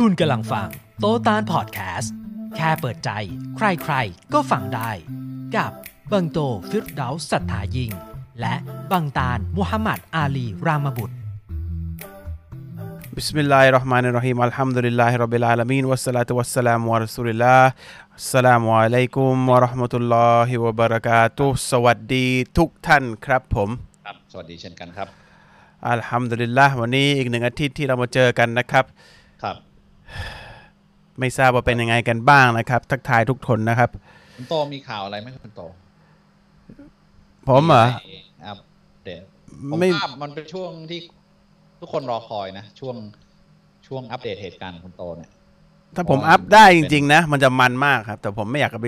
คุณกำลังฟัง โตตานพอดแคสต์ แค่เปิดใจ ใครๆ ก็ฟังได้ กับบังโตฟิรดาสัทธายิง และบังตานมุฮัมมัดอาลีรามบุตร بسم الله الرحمن الرحيم الحمد لله رب العالمين والصلاة والسلام على رسول الله สลามอะลัยกุมวะราะห์มะตุลลอฮิวะบะเราะกาตุสวัสดีทุกท่านครับผมครับสวัสดีเช่นกันครับ อัลฮัมดุลิลละวันนี้อีกหนึ่งอาทิตย์ที่เรามาเจอกันนะครับ ครับ ไม่ทราบว่าเป็นยังไงกันบ้างนะครับ ทักทายทุกคนนะครับคุณโตมีข่าวอะไรไหมคุณโต ผมเหรอมีอัปเดตผมไม่ว่ามันเป็นช่วงที่ทุกคนรอคอยนะ ช่วงช่วงอัปเดตเหตุการณ์คุณโตเนี่ย ถ้าผมเพราะว่าอัพได้เป็จนริง ๆ นะ มันจะมันมากครับ แต่ผมไม่อยากจะไป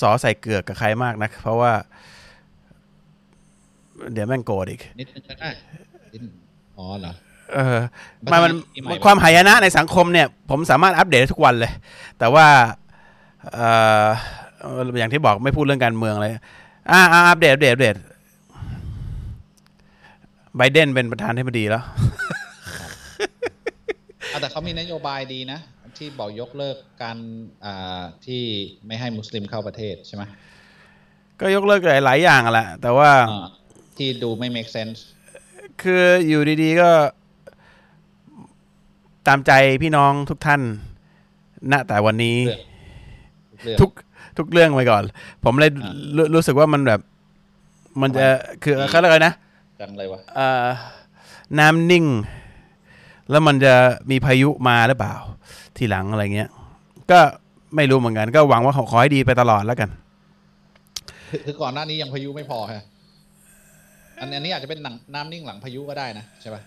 สอใส่เกือกกับใครมากนะเพราะว่า เดี๋ยวแม่งโกรธอีกนิดนึงก็ได้นิดนึงอ๋อเหรอ เออมัมันนมันมีใหม่ความหายนะในสังคมเนี่ย ผมสามารถอัปเดตได้ทุกวันเลย แต่ว่าเอ่อเอ่ออย่างที่บอกไม่พูดเรื่องการเมืองเลยอ่าอ่าอัปเดตอัปเดตอัปเดตไบเดนเป็นประธานาธิบดีแล้วอะแต่เขามีนโยบายดีนะ ที่บอกยกเลิกการอ่าที่ไม่ให้มุสลิมเข้าประเทศใช่ไหมก็ยกเลิกหลายๆอย่างอะแหละแต่ว่าอ่าที่ดูไม่ make sense คืออยู่ดีๆก็ ตามใจพี่น้องทุกท่านณแต่วันนี้เรื่องทุกทุกเรื่องไปก่อน ผมเลยอ่ารู้รู้สึกว่ามันแบบ มันจะคือดีเขาเรียกอะไรนะจังเลยวะเอ่อน้ำนิ่ง แล้วมันจะมีพายุมาหรือเปล่า ทีหลังอะไรเงี้ย ก็ไม่รู้เหมือนกัน ก็หวังว่าขอขอให้ดีไปตลอดแล้วกันคือคือก่อนหน้านี้ยังพายุไม่พอฮะอันอันนี้อาจจะเป็นหนังน้ำนิ่งหลังพายุก็ได้นะใช่ปะ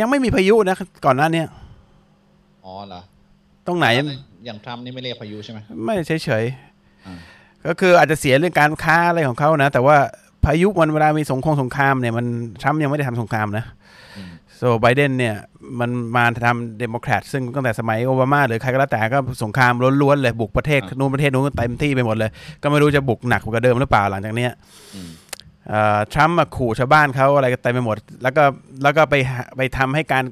ยังไม่มีพายุนะก่อนหน้าเนี้ยอ๋อเหรอตรงไหนอย่างทรัมป์นี่ไม่เรียกพายุใช่ไหมไม่เฉยเฉยๆอ่าก็คืออาจจะเสียเรื่องการค้าอะไรของเขานะ แต่ว่าพายุมันเวลามีสงครามสงครามเนี่ยมันทรัมป์ยังไม่ได้ทำสงครามนะอืมโซไบเดนเนี่ยมันมาทำเดโมแครตซึ่งตั้งแต่สมัยโอบามา หรือใครก็แล้วแต่ก็สงครามล้วนๆเลยบุกประเทศนู้นประเทศนู้นเต็มที่ไปหมดเลย ก็ไม่รู้จะบุกหนักกว่าเดิมหรือเปล่าหลังจากเนี้ยอืมเอ่อ ทรัมป์มาขู่ชาวบ้านเขาอะไรก็เต็มไปหมด แล้วก็แล้วก็ไปหาไปทำให้การ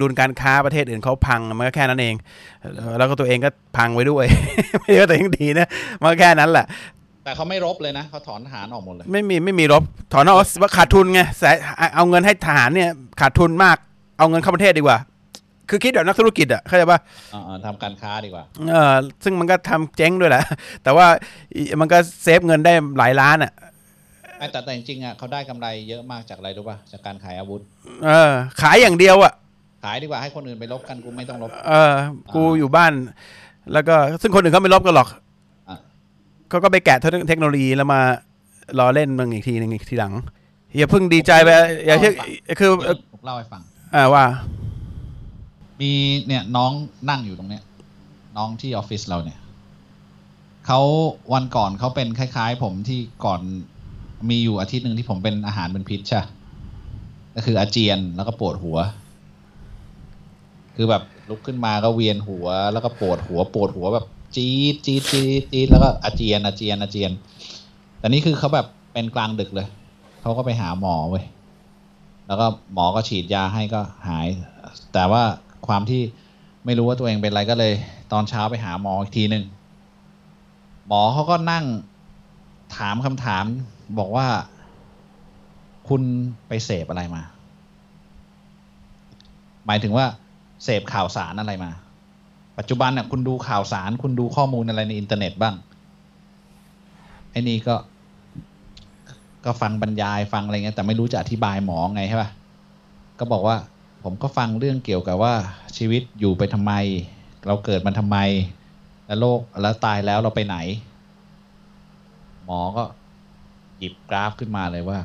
ดุลการค้าประเทศอื่นเขาพังมันก็แค่นั้นเองเอ่อแล้วก็ตัวเองก็พังไว้ด้วย ไม่ได้ว่าตัวเองดีนะมันก็แค่นั้นแหละ แต่เขาไม่รบเลยนะเขาถอนทหารออกหมดเลย ไม่มีไม่มีรบ ถอนออกว่าขาดทุนไงแสเอาเงินให้ทหารเนี่ยขาดทุนมากเอาเงินเข้าประเทศดีกว่า คือคิดแบบนักธุรกิจอะเข้าใจปะอ่าๆทำการค้าดีกว่าเออซึ่งมันก็ทำเจ๊งด้วยแหละแต่ว่าอีมันก็เซฟเงินได้หลายล้านอะไอ้ แต่แต่จริงๆอะเขาได้กำไรเยอะมากจากอะไรรู้ป่ะจากการขายอาวุธ เออ ขายอย่างเดียวอะขายดีกว่าให้คนอื่นไปรบกันกูไม่ต้องรบเออ กูอยู่บ้าน แล้วก็ซึ่งคนอื่นเขาไม่ลบกันหรอกอะเขาก็ไปแกะเทคโนโลยีแล้วมารอเล่นมึงอีกทีหนึ่งอีกทีหลังอย่าเพิ่งดีใจไปอย่าเชื่อคือเดี๋ยวผมเล่าให้ฟัง อ่าว่า มีเนี่ยน้องนั่งอยู่ตรงเนี้ย น้องที่ออฟฟิศเราเนี่ยเขาวันก่อนเขาเป็นคล้าย ๆ ผมที่ก่อน มีอยู่อาทิตย์หนึ่งที่ผมเป็นอาหารเป็นพิษใช่ก็คืออาเจียนแล้วก็ปวดหัว คือแบบลุกขึ้นมาก็เวียนหัว แล้วก็ปวดหัวปวดหัวแบบจี๊ดจี๊ดจี๊ดจี๊ดแล้วก็อาเจียนอาเจียนอาเจียน แต่นี่คือเขาแบบเป็นกลางดึกเลย เขาก็ไปหาหมอเว้ย แล้วก็หมอก็ฉีดยาให้ก็หาย แต่ว่าความที่ไม่รู้ว่าตัวเองเป็นอะไรก็เลย ตอนเช้าไปหาหมออีกทีหนึ่ง หมอเขาก็นั่งถามคำถาม บอกว่า คุณไปเสพอะไรมา หมายถึงว่า เสพข่าวสารอะไรมา ปัจจุบันเนี่ยคุณดูข่าวสาร คุณดูข้อมูลอะไรในอินเทอร์เน็ตบ้างไอ้นี่ก็ ก็ฟังบรรยายฟังอะไรเงี้ยแต่ไม่รู้จะอธิบายหมอไงใช่ป่ะก็บอกว่า ผมก็ฟังเรื่องเกี่ยวกับว่าชีวิตอยู่ไปทำไม เราเกิดมันทำไม แล้วโลกแล้วตายแล้วเราไปไหน หมอก็ หยิบกราฟขึ้นมาเลยว่า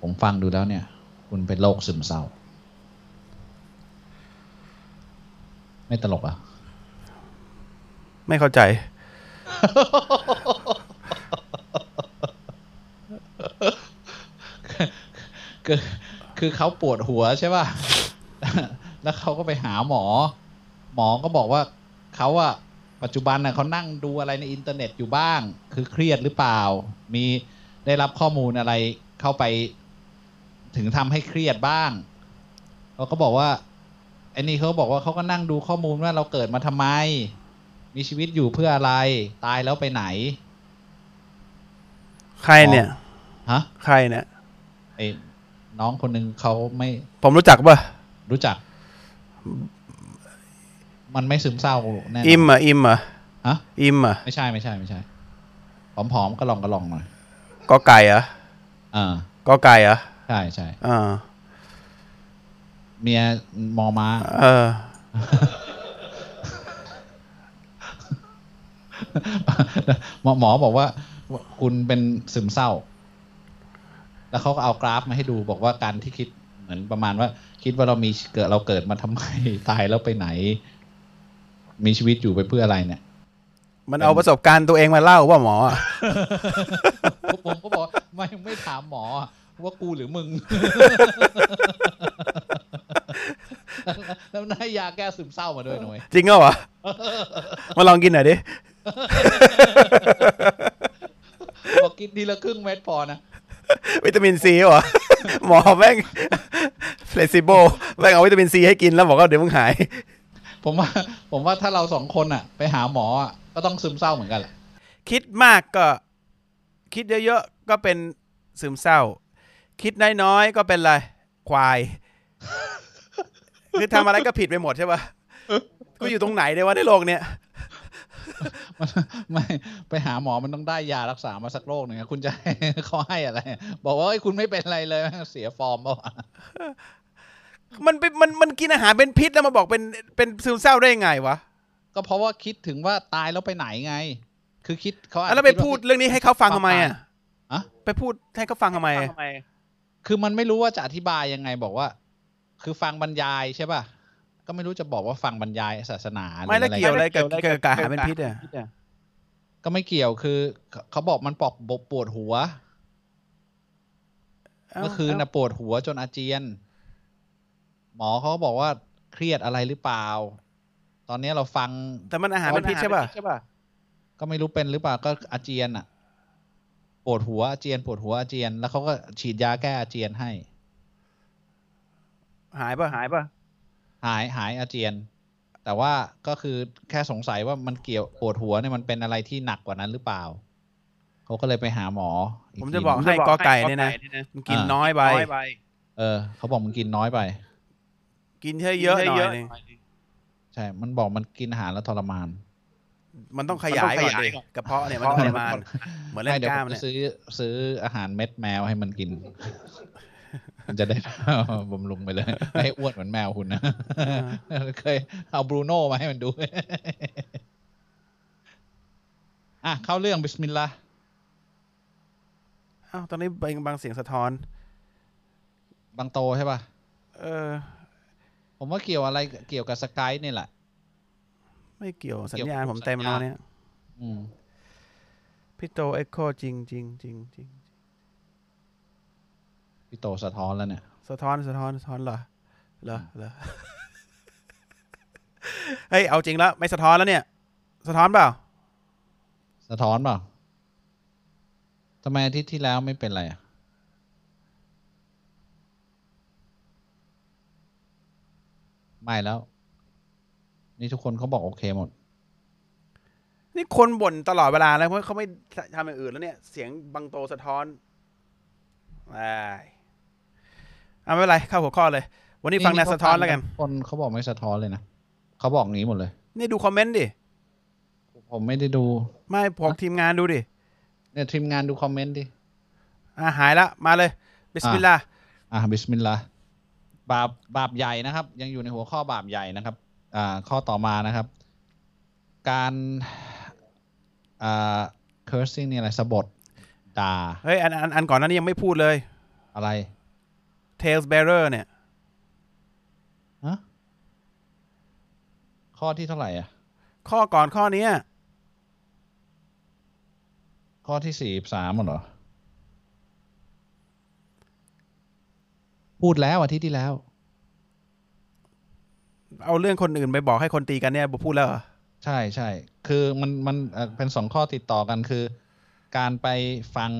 ผมฟังดูแล้วเนี่ย คุณเป็นโรคซึมเศร้า ไม่ตลกอะ ไม่เข้าใจ คือคือเขาปวดหัวใช่ป่ะ แล้วเขาก็ไปหาหมอ หมอก็บอกว่าเขาอะปัจจุบันน่ะเขานั่งดูอะไรในอินเทอร์เน็ตอยู่บ้าง คือเครียดหรือเปล่า มี ได้รับข้อมูลอะไรเข้าไปถึงทำให้เครียดบ้างเขาก็บอกว่าไอไอ้นี่เขาบอกว่าเขาก็นั่งดูข้อมูลว่าเราเกิดมาทำไม มีชีวิตอยู่เพื่ออะไร ตายแล้วไปไหน ใครเนี่ยฮะใครเนี่ยไอ้น้องคนหนึ่งเขาไม่ ผมรู้จักป่ะรู้จัก มันไม่ซึมเศร้าแน่นนอิมเหรอะอิมเหรอะฮะอิมเหรอะไม่ใช่ไม่ใช่ไม่ใช่ผอมๆก็ลองก็ลองหน่อย กอไก่เหรอะอ่ากอไก่เหรอะใช่ใช่อ่าเมียมอม้าเออ หมอหมอบอกว่า คุณเป็นซึมเศร้า แล้วเขาก็เอากราฟมาให้ดูบอกว่าการที่คิดเหมือนประมาณว่า คิดว่าเรามีเกิดเราเกิดมาทำไมตายแล้วไปไหน มีชีวิตอยู่ไปเพื่ออะไรเนี่ย มันเอาประสบการณ์ตัวเองมาเล่าว่าหมออะผมก็บอกว่าไม่ไม่ถามหมอ ว่ากูหรือมึง แล้วได้ยาแก้ซึมเศร้ามาด้วยหน่อยจริงเหรอวะมาลองกินหน่อยดิบอกกินทีละครึ่งเม็ดพอนะวิตามินซีเหรอหมอแม่งเฟลซิโบแม่งเอาวิตามินซีให้กินแล้วบอกว่าเดี๋ยวมึงหาย ผมว่า ผมว่าถ้าเราสองคนอะ ไปหาหมออะ ก็ต้องซึมเศร้าเหมือนกันแหละคิดมากก็ คิดเยอะๆก็เป็นซึมเศร้า คิดน้อยๆก็เป็นอะไรควาย คือทำอะไรก็ผิดไปหมดใช่ปะกูอยู่ตรงไหนเดี๋ยววะในโลกเนี้ยมันไม่ไปหาหมอมันต้องได้ยารักษามาสักโรคหนึ่งอะคุณจะให้เขาให้อะไร บอกว่าเอ้ยคุณไม่เป็นอะไรเลยแม่งเสียฟอร์มเปล่าวะมันเป็นมันมันกินอาหารเป็นพิษแล้วมาบอกเป็นเป็นซึมเศร้าได้ยังไงวะ ก็เพราะว่าคิดถึงว่าตายแล้วไปไหนไง คือคิดเขาอาจอะจะแล้วไปคิาพูดเรื่องนี้ให้เขาฟังทำไมอะอะไปพูดให้เขาฟังทำไม คือมันไม่รู้ว่าจะอธิบายยังไงบอกว่า คือฟังบรรยายใช่ป่ะ ก็ไม่รู้จะบอกว่าฟังบรรยายศาสนาหรือไม่แล้วอะไรเกี่ยวอะไรกับกับอาหารเป็นพิษอะก็ไม่เกี่ยวคือเขาเขาบอกมันปอกบปวดหัวเมื่อคืนนะปวดหัวจนอาเจียน หมอเขาก็บอกว่าเครียดอะไรหรือเปล่า ตอนนี้เราฟังแต่มันอาหารเป็นพิษใช่ป่ะก็ไม่รู้เป็นหรือเปล่าก็อาเจียนอะปวดหัวอาเจียนปวดหัวอาเจียน แล้วเขาก็ฉีดยาแก้อาเจียนให้ หายป่ะหายป่ะหายหายอาเจียน แต่ว่าก็คือแค่สงสัยว่ามันเกี่ยวปวดหัวเนี่ยมันเป็นอะไรที่หนักกว่านั้นหรือเปล่าเขาก็เลยไปหาหมออีผมทีจะบอกให้กอไก่เนี่ยนะมันกินน้อยไปเออเขาบอกมันกินน้อยไป กินเยอะเยอะๆหน่อยหนึง ใช่ มันบอกมันกินอาหารแล้วทรมาน มันต้องขยายก่อนดิกระเพาะเนี่ยมันทรมาน เหมือนเล่ไม่นเดี๋ยวกล้าผมมเนี่จะยซื้อซื้ออาหารเม็ดแมวให้มันกิน มันจะได้บำรุงไปเลยไม่ให้อ้วนเหมือนแมวคุณนะเคยเอาบรูโน่มาให้มันดู อะ เข้าเรื่องบิสมิลลาห์อ้าวตอนนี้บางเสียงสะท้อน บางโตใช่ป่ะ เออ ผมว่าเกี่ยวอะไรเกี่ยวกับสกายนี่แหละ ไม่เกี่ยวสัญเกี่ยวญาณกับผมเต็มสัญแล้ญาณวเนี่ยอืมพี่โตเอ็กโคจริงจริงจริงจริงพี่โตสะท้อนแล้วเนี่ย สะท้อนสะท้อนสะท้อนเหรอเหรอเหรอเฮ้ยเอาจริงแล้ว ไม่สะท้อนแล้วเนี่ย สะท้อนเปล่า สะท้อนเปล่าทำไมอาทิตย์ที่แล้วไม่เป็นไรอะ ไม่แล้ว นี่ทุกคนเขาบอกโอเคหมด นี่คนบ่นตลอดเวลาแล้วเพราะเขาไม่ทำอย่างอื่นแล้วเนี่ย เสียงบางโตสะท้อนไม่เอาไม่เป็นไรเข้าหัวข้อเลย วันนี้ฟังแนวสะท้อนแล้วกัน คนเขาบอกไม่สะท้อนเลยนะเขาบอกงี้หมดเลย นี่ดูคอมเมนต์ดิ ผมไม่ได้ดู ไม่พวกทีมงานดูดิ เนี่ยทีมงานดูคอมเมนต์ดิ อ่าหายละ มาเลย บิสมิลลาห์ อ่าบิสมิลลาห์ บาปบาปใหญ่นะครับ ยังอยู่ในหัวข้อบาปใหญ่นะครับ อ่า ข้อต่อมานะครับ การอ่า cursing นี่อะไรสบถด่าเฮ้ยอันอันอันก่อนหนั้นนี่ยังไม่พูดเลย อะไร tale bearer เนี่ย ฮะ ข้อที่เท่าไหร่อะ ข้อก่อนข้อเนี้ยข้อที่สี่สามเหรอ พูดแล้วอาทิตย์ที่แล้ว เอาเรื่องคนอื่นไปบอกให้คนตีกันเนี่ยพูดแล้วเหรอใช่ใช่คือมันมันเอ่อเป็นสองข้อติดต่อกันคือ การไปฟัง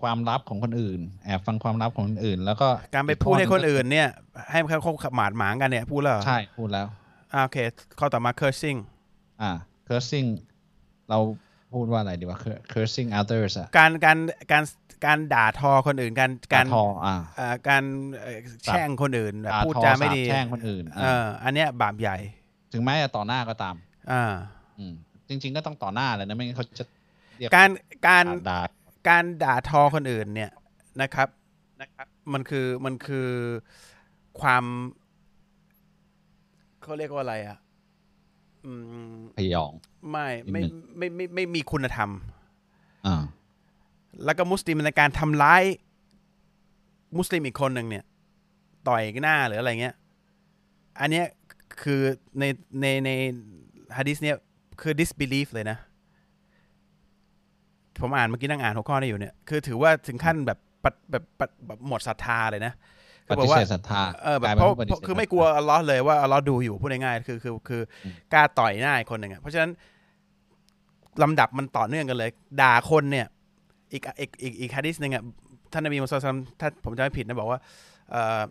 ความลับของคนอื่น แอบฟังความลับของคนอื่น แล้วก็การไปพูดให้คนอื่นเนี่ย ให้เขาเขาหมาดหมางกันเนี่ยพูดแล้วเหรอใช่พูดแล้วอ่าโอเคข้อต่อมา cursing อ่า cursing เรา พูดว่าอะไรดีวะ Cur- cursing others อะการการการการด่าทอคนอื่น การการทออ่าเอ่อการเอ่อแช่งคนอื่นแบบด่าพูดทอจาไม่ดีสาปแช่งคนอื่นเอออันเนี้ยบาปใหญ่ ถึงแม้จะต่อหน้าก็ตาม อ่า อืมจริง ๆ ก็ต้องต่อหน้าเลยนะไม่งั้นเขาจะเรียกการการด่าการด่าทอคนอื่นเนี่ยนะครับนะครับ มันคือมันคือความเขาเรียกว่าอะไรอะอืม พยอง ไม่ไม่นิดหนึ่งไม่ไม่ไม่ไม่มีคุณธรรมอ่าแล้วก็มุสลิมในการทำร้าย มุสลิมอีกคนหนึ่งเนี่ย ต่อยหน้าหรืออะไรเงี้ย อันเนี้ยคือในในในฮะดิษเนี่ยคือ disbelief เลยนะ ผมอ่านเมื่อกี้นั่งอ่านหัวข้อนี้อยู่เนี่ย คือถือว่าถึงขั้นแบบปะแบบปะแบบหมดศรัทธาเลยนะ ปคือบอฏิกว่าเสธศรัทธาเออแบบกลายเพเป็นราะว่าปฏิเพราะเสธคือไม่ศรัทธากลัวอัลเลอฮ์เลยว่าอัลเลอฮ์ดูอยู่พูดง่ายๆคือคือคืออมกล้าต่อยหน้าอีกคนหนึ่งอะเพราะฉะนั้นลำดับมันต่อเนื่องกันเลย ด่าคนเนี่ย อีกอีกอีกอีกฮะดิษหนึ่งอะท่านนบีมุสลิมถ้าผมจำไม่ผิดนะบอกว่าเอ่อ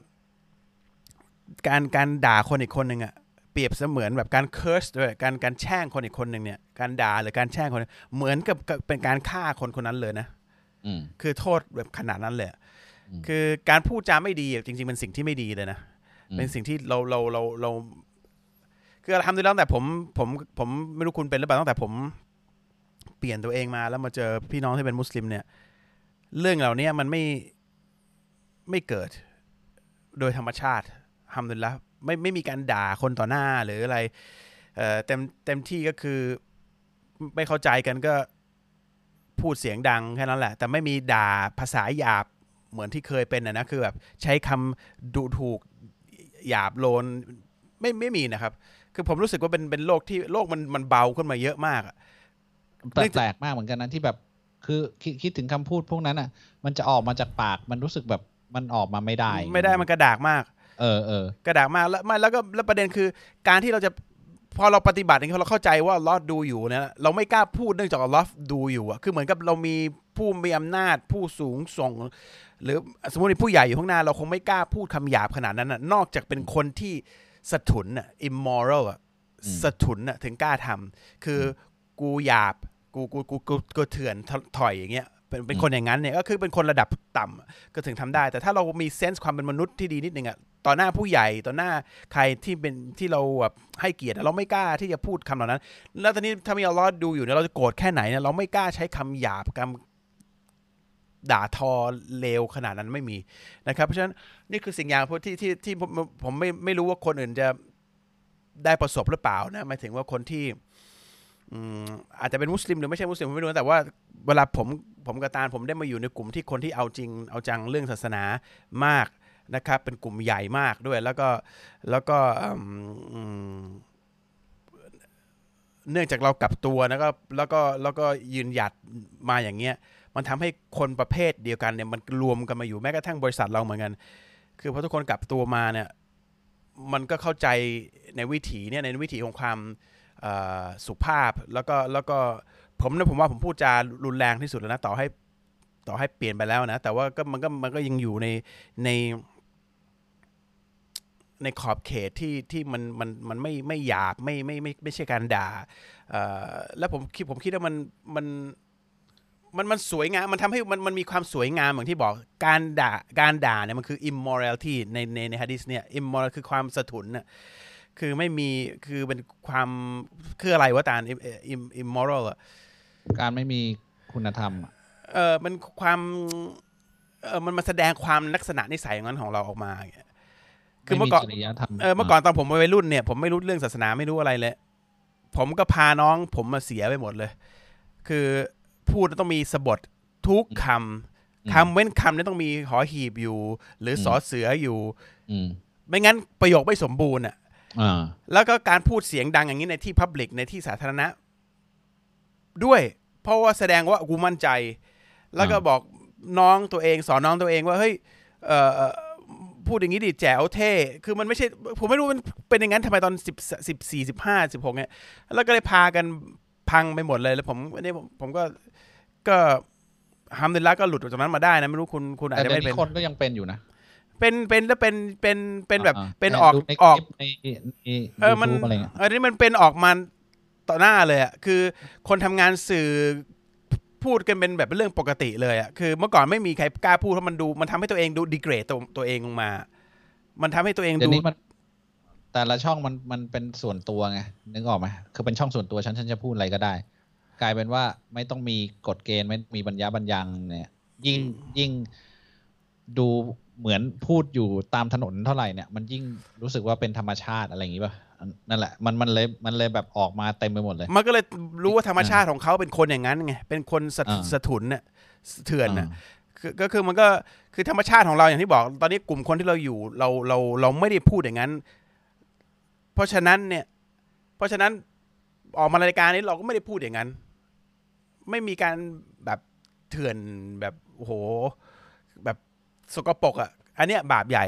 การการด่าคนอีกคนหนึ่งอะเปรียบเสมือนแบบการ curse ด้วยการการแช่งคนอีกคนหนึ่งเนี่ยการด่าหรือการแช่งคนเหมือนกับกับเป็นการฆ่าคนคนนั้นเลยนะอืมคือโทษแบบขนาดนั้นเลยอะอืม คือการพูดจาไม่ดีอะจริงๆเป็นสิ่งที่ไม่ดีเลยนะอืมเป็นสิ่งที่เราเราเราเราคือทำได้แล้วแต่ผมผมผมไม่รู้คุณเป็นหรือเปล่าตั้งแต่ผมเปลี่ยนตัวเองมาแล้วมาเจอพี่น้องที่เป็นมุสลิมเนี่ย เรื่องเหล่านี้มันไม่ไม่เกิดโดยธรรมชาติทำดุลิลละไม่ไม่มีการด่าคนต่อหน้าหรืออะไรเอ่อเต็มเต็มที่ก็คือไม่เข้าใจกันก็พูดเสียงดังแค่นั้นแหละ แต่ไม่มีด่าภาษาหยาบ เหมือนที่เคยเป็นนะนะคือแบบใช้คำดูถูกหยาบโลนไม่ไม่มีนะครับ คือผมรู้สึกว่าเป็นเป็นโลกที่โลกมันมันเบาขึ้นมาเยอะมากอะแปลกๆมากเหมือนกันนะที่แบบ คือคิดคิดถึงคำพูดพวกนั้นอะ มันจะออกมาจากปากมันรู้สึกแบบมันออกมาไม่ได้ ไม่ได้มันกระดากมาก เออเออกระดากมากแล้วไม่แล้วก็แล้วประเด็นคือ การที่เราจะ พอเราปฏิบัติอย่างนี้เราเข้าใจว่าลอฮ์ดูอยู่เนี่ยเราไม่กล้าพูดเนื่องจากลอฮ์ดูอยู่อะคือเหมือนกับเรามีผู้มีอำนาจผู้สูงส่ง หรือสมมติผู้ใหญ่อยู่ข้างหน้าเราคงไม่กล้าพูดคำหยาบขนาดนั้นนะนอกจากเป็นคนที่สะทุนอะ immoral อะสะทุนอะถึงกล้าทำคือกูหยาบกูกูกูกูเถื่อนถถอยอย่างเงี้ย เป็นเป็นคนอย่างนั้นเนี่ยก็คือเป็นคนระดับต่ำอะก็ถึงทำได้ แต่ถ้าเรามีเซนส์ความเป็นมนุษย์ที่ดีนิดนึงอะต่อหน้าผู้ใหญ่ต่อหน้าใครที่เป็นที่เราแบบให้เกียรติอะเราไม่กล้าที่จะพูดคำเหล่านั้น แล้วตอนนี้ถ้ามีอัลลอฮ์ดูอยู่เนี่ยเราจะโกรธแค่ไหนเนี่ยเราไม่กล้าใช้คำหยาบคำด่าทอเลวขนาดนั้นไม่มีนะครับ เพราะฉะนั้นนี่คือสิ่งอย่างที่ที่ที่ผมผมไม่ไม่รู้ว่าคนอื่นจะได้ประสบหรือเปล่านะหมายถึงว่าคนที่ อาจจะเป็นมุสลิมหรือไม่ใช่มุสลิมผมไม่รู้แต่ว่าเวลาผมผมกับตาลผมได้มาอยู่ในกลุ่มที่คนที่เอาจริงเอาจังเรื่องศาสนามากนะครับ เป็นกลุ่มใหญ่มากด้วยแล้วก็แล้วก็เนื่องจากเรากลับตัวแล้วก็แล้วก็แล้วก็ยืนหยัดมาอย่างเงี้ย มันทำให้คนประเภทเดียวกันเนี่ยมันรวมกันมาอยู่แม้กระทั่งบริษัทเราเหมือนกัน คือพอทุกคนกลับตัวมาเนี่ย มันก็เข้าใจในวิถีเนี่ยในวิถีของความ สุภาพแล้วก็แล้วก็ผมนะผมว่าผมพูดจารุนแรงที่สุดแล้วนะต่อให้ต่อให้เปลี่ยนไปแล้วนะ แต่ว่าก็มันก็มันก็ยังอยู่ในในในขอบเขตที่ที่มันมันมันไม่ไม่หยาบไม่ไม่ไม่ไม่ใช่การด่าแล้วผมคิดผมคิดว่ามันมันมันมันสวยงามมันทำให้มันมันมีความสวยงามอย่างที่บอกการด่าการด่าเนี่ยมันคือ immorality ในในในฮะดิษเนี่ย immoral คือความสะทุนน่ะ คือไม่มีคือเป็นความคืออะไรวะตาล im- im- immoral อะการไม่มีคุณธรรมอะเออมันความเออมันมาแสดงความลักษณะนิสัยอย่างนั้นของเราออกมาอย่างเงี้ยคือเมื่อก่อนไจริยธรรมเออเมื่อก่อนตอนผมวัยรุ่นเนี่ยผมไม่รู้เรื่องศาสนาไม่รู้อะไรเลย ผมก็พาน้องผมมาเสียไปหมดเลย คือพูดแล้วต้องมีสะบททุกคำคำเว้นคำเนี่ยต้องมีหอหีบอยู่ หรือสอเสืออยู่อืมไม่งั้นประโยคไม่สมบูรณ์อะอ่า แล้วก็การพูดเสียงดังอย่างนี้ในที่พับลิกในที่สาธารณะ ด้วย เพราะว่าแสดงว่ากูมั่นใจ แล้วก็อ่าบอกน้องตัวเอง สอนน้องตัวเองว่าเฮ้ยเอ่อเอ่อพูดอย่างนี้ดิแจ๋วเท่ คือมันไม่ใช่ ผมไม่รู้มันเป็นอย่างนั้นทำไมตอนสิบสิบสี่สิบห้าสิบหกเนี่ย แล้วก็เลยพากันพังไปหมดเลย แล้วผมอันนี้ผมผมก็ก็ฮัมดุลิลละก็หลุดออกจากนั้นมาได้นะ ไม่รู้คุณคุณอาจแต่จะเดี๋ยไม่วเป็นนี้คนก็ยังเป็นอยู่นะ เป็นเป็นแล้วเป็นเป็นเป็นแบบอ่าเป็นแต่ออกดูในออกคลิปในในเออมัน YouTube อะไรเงี้ยอันนี้มันเป็นออกมาต่อหน้าเลยอะคือคนทำงานสื่อพูดกันเป็นแบบเป็นเรื่องปกติเลยอะคือเมื่อก่อนไม่มีใครกล้าพูดเพราะมันดู มันทำให้ตัวเองดูดีเกรดตัวตัวเองลงมา มันทำให้ตัวเองเดี๋ยดูวนี้มันแต่ละช่องมันมันเป็นส่วนตัวไงนึกออกไหมคือเป็นช่องส่วนตัวฉันฉันจะพูดอะไรก็ได้ กลายเป็นว่าไม่ต้องมีกฎเกณฑ์ไม่มีบรรยาบรรยังเนี่ย ยิ่งยิ่งดู เหมือนพูดอยู่ตามถนนเท่าไหร่เนี่ย มันยิ่งรู้สึกว่าเป็นธรรมชาติอะไรอย่างงี้ป่ะอันนั่นแหละ มันมันเลยมันเลยแบบออกมาเต็มไปหมดเลย มันก็เลยรู้ว่าธรรมชาติของเขาเป็นคนอย่างนั้นไงเป็นคนสะอ่าสะทุนเนี่ยเถื่อนน่ะอ่าคือก็คือมันก็คือธรรมชาติของเราอย่างที่บอก ตอนนี้กลุ่มคนที่เราอยู่เราเราเราไม่ได้พูดอย่างนั้น เพราะฉะนั้นเนี่ย เพราะฉะนั้นออกมารายการนี้เราก็ไม่ได้พูดอย่างนั้น ไม่มีการแบบเถื่อนแบบโอ้โหแบบ สกปรกอะอันเนี้ยบาปใหญ่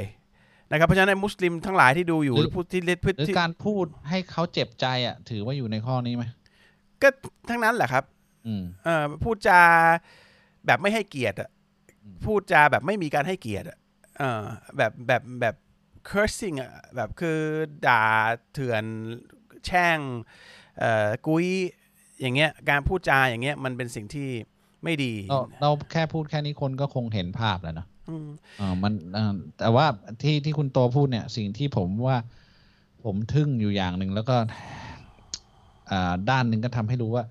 นะครับเพราะฉะนั้นไอ้มุสลิมทั้งหลายที่ดูอยู่หรือพูดที่เล็ดพูดหรือที่การพูดให้เขาเจ็บใจอะ ถือว่าอยู่ในข้อนี้ไหมก็ทั้งนั้นแหละครับ อืมเออพูดจาแบบไม่ให้เกียรติอะอืมพูดจาแบบไม่มีการให้เกียรติอะเออแบบแบบแบบ cursing อะแบบคือด่าเถื่อนแช่งเอ่อกุยอย่างเงี้ยการพูดจาอย่างเงี้ยมันเป็นสิ่งที่ไม่ดี เราเราแค่พูดแค่นี้คนก็คงเห็นภาพแล้วเนอะ อืมอ่ามันอ่าแต่ว่าที่ที่คุณโตพูดเนี่ย สิ่งที่ผมว่าผมทึ่งอยู่อย่างหนึ่งแล้วก็อ่าด้านหนึ่งก็ทำให้รู้ว่า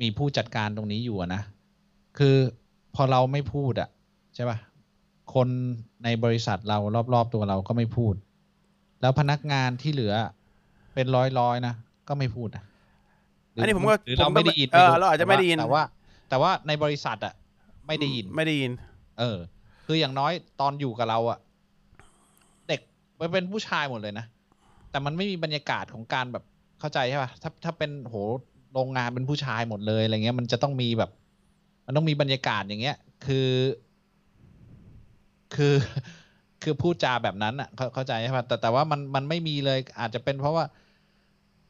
มีผู้จัดการตรงนี้อยู่อะนะ คือพอเราไม่พูดอะใช่ป่ะ คนในบริษัทเรารอบๆตัวเราก็ไม่พูด แล้วพนักงานที่เหลือเป็นร้อยๆนะก็ไม่พูดนะหรือันนี้ผมก็หรือเราผมก็ไม่ได้ยินเออไม่เราอาจจะไม่ได้ยินแต่ว่า แต่ว่าในบริษัทอะไม่ได้ยินไม่ได้ยิน เออ คืออย่างน้อยตอนอยู่กับเราอะเด็กมันเป็นผู้ชายหมดเลยนะ แต่มันไม่มีบรรยากาศของการแบบเข้าใจใช่ป่ะถ้าถ้าเป็นโหโรงงานเป็นผู้ชายหมดเลยอะไรเงี้ย มันจะต้องมีแบบ มันต้องมีบรรยากาศอย่างเงี้ย คือ คือคือพูดจาแบบนั้นอะเข้าเข้าใจใช่ป่ะแต่แต่ว่ามันมันไม่มีเลยอาจจะเป็นเพราะว่า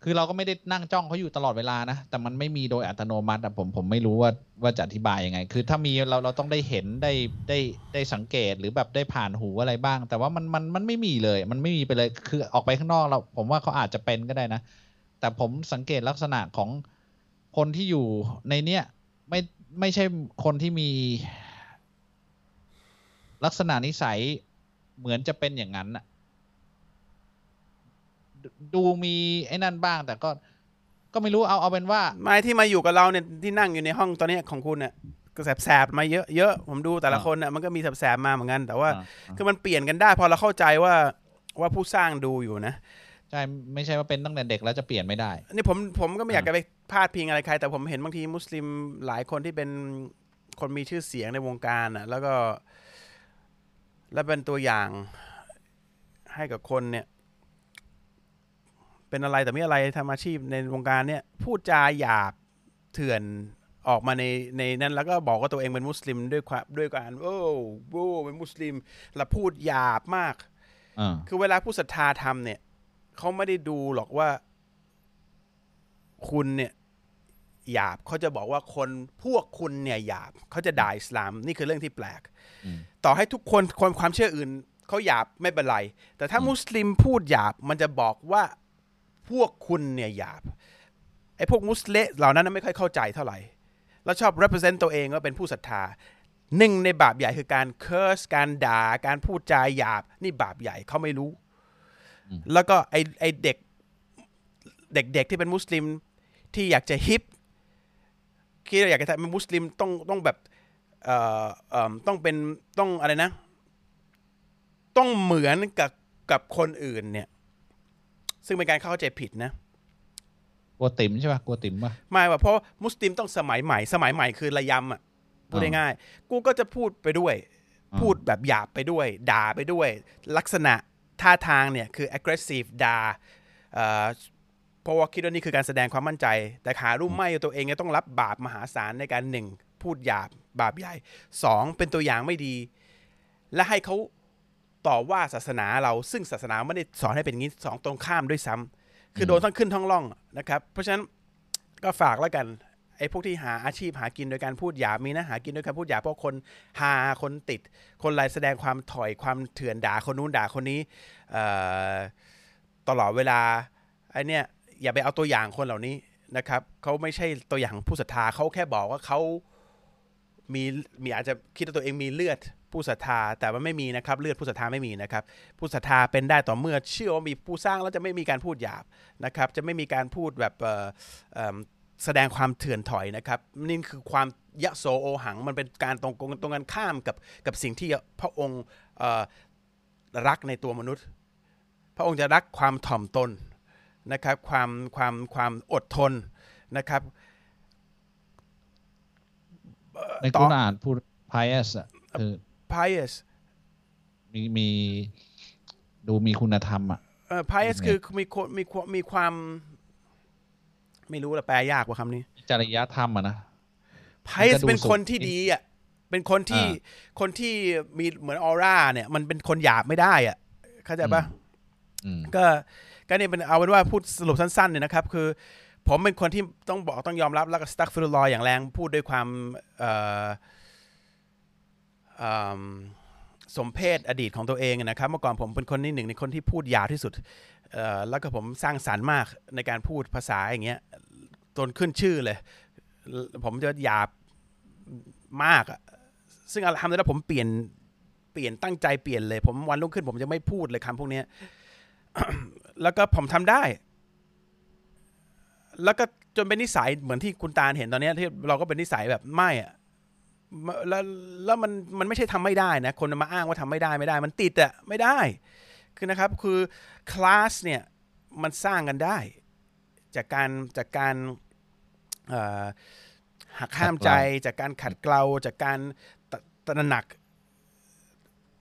คือเราก็ไม่ได้นั่งจ้องเขาอยู่ตลอดเวลานะ แต่มันไม่มีโดยอัตโนมัติผมผมไม่รู้ว่าว่าจะอธิบายยังไง คือถ้ามีเราเราต้องได้เห็นได้ได้ได้สังเกตหรือแบบได้ผ่านหูอะไรบ้าง แต่ว่ามันมันมันไม่มีเลย มันไม่มีไปเลย คือออกไปข้างนอกเรา ผมว่าเขาอาจจะเป็นก็ได้นะ แต่ผมสังเกตลักษณะของคนที่อยู่ในเนี้ยไม่ไม่ใช่คนที่มี ลักษณะนิสัยเหมือนจะเป็นอย่างนั้นอะ ดดูมีไอ้นั่นบ้าง แต่ก็ ก็ไม่รู้เอาเอาเป็นว่า ไม้ที่มาอยู่กับเราเนี่ยที่นั่งอยู่ในห้องตอนเนี้ยของคุณเนี่ยก็แสบๆมาเยอะเยอะผมดูแต่ละอ่าคนน่ะมันก็มีแสบๆมาเหมือนกัน แต่ว่าอ่าคือมันเปลี่ยนกันได้ พอเราเข้าใจว่าว่าผู้สร้างดูอยู่นะใช่ไม่ใช่ว่าเป็นตั้งแต่เด็กแล้วจะเปลี่ยนไม่ได้ นี่ผมผมก็ไม่อยากอ่าจะไปพาดพิงอะไรใคร แต่ผมเห็นบางทีมุสลิมหลายคนที่เป็นคนมีชื่อเสียงในวงการอะ แล้วก็ แล้วเป็นตัวอย่างให้กับคนเนี่ย เป็นอะไรแต่ไม่อะไรทำอาชีพในวงการเนี่ยพูดจาหยาบเถื่อนออกมาในในนั้นแล้วก็บอกว่าตัวเองเป็นมุสลิมด้วยความด้วยการโอ้โว้เป็นมุสลิม แล้วพูดหยาบมากอ่าคือเวลาผู้ศรัทธาทำเนี่ยเขาไม่ได้ดูหรอกว่า คุณเนี่ยหยาบเขาจะบอกว่าคนพวกคุณเนี่ยหยาบเขาจะด่าอิสลาม นี่คือเรื่องที่แปลกอืมต่อให้ทุกคนคนความเชื่ออื่นเขาหยาบไม่เป็นไร แต่ถ้าอืมมุสลิมพูดหยาบมันจะบอกว่า พวกคุณเนี่ยหยาบไอ้พวกมุสลิมเหล่านั้นนะไม่ค่อยเข้าใจเท่าไหร่ แล้วชอบ represent ตัวเองว่าเป็นผู้ศรัทธาหนึ่งในบาปใหญ่คือการ curse การด่า การพูดจาหยาบ นี่บาปใหญ่เขาไม่รู้อืมแล้วก็ไอไอเด็ก เด็กๆที่เป็นมุสลิมที่อยากจะฮิปที่อยากจะเป็นมุสลิมต้องต้องแบบเอ่อเอ่อต้องเป็นต้องอะไรนะ ต้องเหมือนกับกับคนอื่นเนี่ย ซึ่งเป็นการเข้าใจผิดนะกลัวติ๋มใช่ป่ะกลัวติ๋มป่ะไม่ว่าเพราะมุสลิมต้องสมัยใหม่ สมัยใหม่คือระยำอะพูดอ่าง่ายๆกูก็จะพูดไปด้วยอ่าพูดแบบหยาบไปด้วย ด่าไปด้วย ลักษณะท่าทางเนี่ยคือ aggressive ด่าเอ่อเพราะว่าคิดว่านี่คือการแสดงความมั่นใจ แต่ขารุ่มไม่ตัวเองเนี่ยต้องรับบาปมหาศาลในการหนึ่งพูดหยาบบาปใหญ่สองเป็นตัวอย่างไม่ดี และให้เขา ต่อว่าศาสนาเราซึ่งศาสนาไม่ได้สอนให้เป็นอย่างนี้สองตรงข้ามด้วยซ้ำคือโดนทั้งขึ้นทั้งล่องนะครับ เพราะฉะนั้นก็ฝากแล้วกันไออ้พวกที่หาอาชีพหากินโดยการพูดหยาบมีนะหากินโดยการพูดหยาบเพราะคนหาคนติด คนไรแสดงความถอยความเถื่อนด่าคนนู้นด่าคนนี้เอ่อตลอดเวลาไอ้เนี่ยอย่าไปเอาตัวอย่างคนเหล่านี้นะครับเขาไม่ใช่ตัวอย่างของผู้ศรัทธาเขาแค่บอกว่าเขามีมีอาจจะคิดว่าตัวเองมีเลือด ผู้ศรัทธาแต่ว่าไม่มีนะครับ เลือดผู้ศรัทธาไม่มีนะครับ ผู้ศรัทธาเป็นได้ต่อเมื่อเชื่อว่ามีผู้สร้างแล้วจะไม่มีการพูดหยาบนะครับ จะไม่มีการพูดแบบแสดงความเถื่อนถอยนะครับนี่คือความยะโสโอหังมันเป็นการตรงตรงกันข้ามกับกับสิ่งที่พระองค์รักในตัวมนุษย์ พระองค์จะรักความถ่อมตนนะครับ ความความความอดทนนะครับในกุรอานพูด pious อะคือ pious มีมีดูมีคุณธรรมอะเอ่อ pious ยังไงคือมีคนมีความมีความ ไม่รู้ละแปลยากกว่าคำนี้ จริยธรรมอะนะ pious มันก็ดูเป็นคนสูงที่ดีอะเป็นคนที่อ่คนที่มีเหมือนออร่าเนี่ย มันเป็นคนหยาบไม่ได้อะเข้าใจปะอืมก็ก็เนี่ยเป็นเอาเป็นว่าพูดสรุปสั้นๆเนี่ยนะครับ คือ ผมเป็นคนที่ต้องบอกต้องยอมรับแล้วก็อัสตัฆฟิรุลลอฮ์อย่างแรงพูดด้วยความเอ่ออืม สมเพศอดีตของตัวเองนะครับ เมื่อก่อนผมเป็นคนที่หนึ่งในคนที่พูดยาวที่สุด แล้วก็ผมสร้างสรรค์มากในการพูดภาษาอย่างเงี้ยจนขึ้นชื่อเลย ผมจะหยาบมากอะซึ่งทำได้แล้วผมเปลี่ยนเปลี่ยนตั้งใจเปลี่ยนเลย ผมวันรุ่งขึ้น ผมจะไม่พูดเลยคำพวกเนี้ยแล้วก็ผมทำได้ แล้วก็จนเป็นนิสัยเหมือนที่คุณตาเห็นตอนนี้ที่เราก็เป็นนิสัยแบบไม่อะ แล้วแล้วมันมันไม่ใช่ทำไม่ได้นะคนมาอ้างว่าทำไม่ได้ไม่ได้ มันติดอะไม่ได้ คือนะครับคือคลาสเนี่ยมันสร้างกันได้ จากการจากการเอ่อหักห้ามใจจากการขัดเกลาจากการตตระหนัก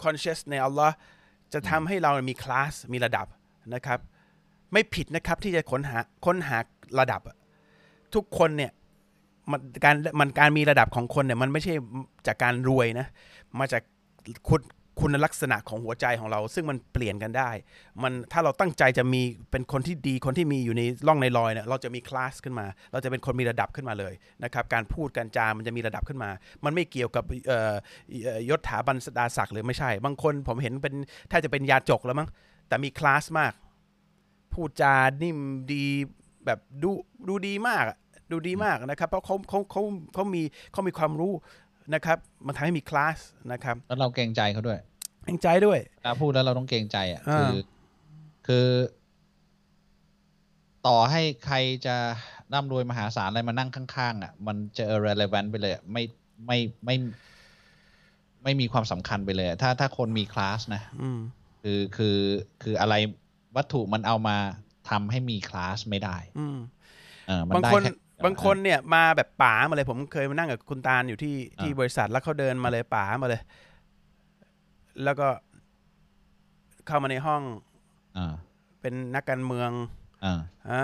conscious ในอัลลอฮ์จะทำให้เรามีคลาสมีระดับนะครับ ไม่ผิดนะครับที่จะค้นหาค้นหาระดับอะทุกคนเนี่ย มันการมันการมีระดับของคนเนี่ยมันไม่ใช่จากการรวยนะมาจากคุณคุณลักษณะของหัวใจของเรา ซึ่งมันเปลี่ยนกันได้ มันถ้าเราตั้งใจจะมีเป็นคนที่ดีคนที่มีอยู่ในร่องในรอยเนี่ยเราจะมีคลาสขึ้นมา เราจะเป็นคนมีระดับขึ้นมาเลยนะครับการพูดการจามันจะมีระดับขึ้นมา มันไม่เกี่ยวกับยศถาบรรดาศักดิ์หรือไม่ใช่ บางคนผมเห็นเป็นถ้าจะเป็นยาจกแล้วมั้งแต่มีคลาสมาก พูดจานิ่มดีแบบดูดูดีมาก ดูดีมากนะครับ เพราะเขาเขาเขาเขามีเขามีความรู้นะครับ มันทำให้มีคลาสนะครับ แล้วเราเกรงใจเขาด้วยเองใจด้วยถ้าพูดแล้วเราต้องเกรงใจอะอ่าคือคือ ต่อให้ใครจะร่ำรวยมหาศาลอะไรมานั่งข้างๆอะ มันจะ irrelevant ไปเลยอะไม่ไม่ไม่ไม่มีความสำคัญไปเลยอะถ้าถ้าคนมีคลาสนะอืมคือคือคืออะไรวัตถุมันเอามาทำให้มีคลาสไม่ได้อืมเออมันบางได้คนแค่ บางคนเนี่ยมาแบบป๋ามาเลยผมเคยมานั่งกับคุณตาลอยู่ที่ที่อ่าบริษัทแล้วเขาเดินมาเลยป๋ามาเลย แล้วก็เข้ามาในห้องอ่าเป็นนักการเมืองอ่าฮะ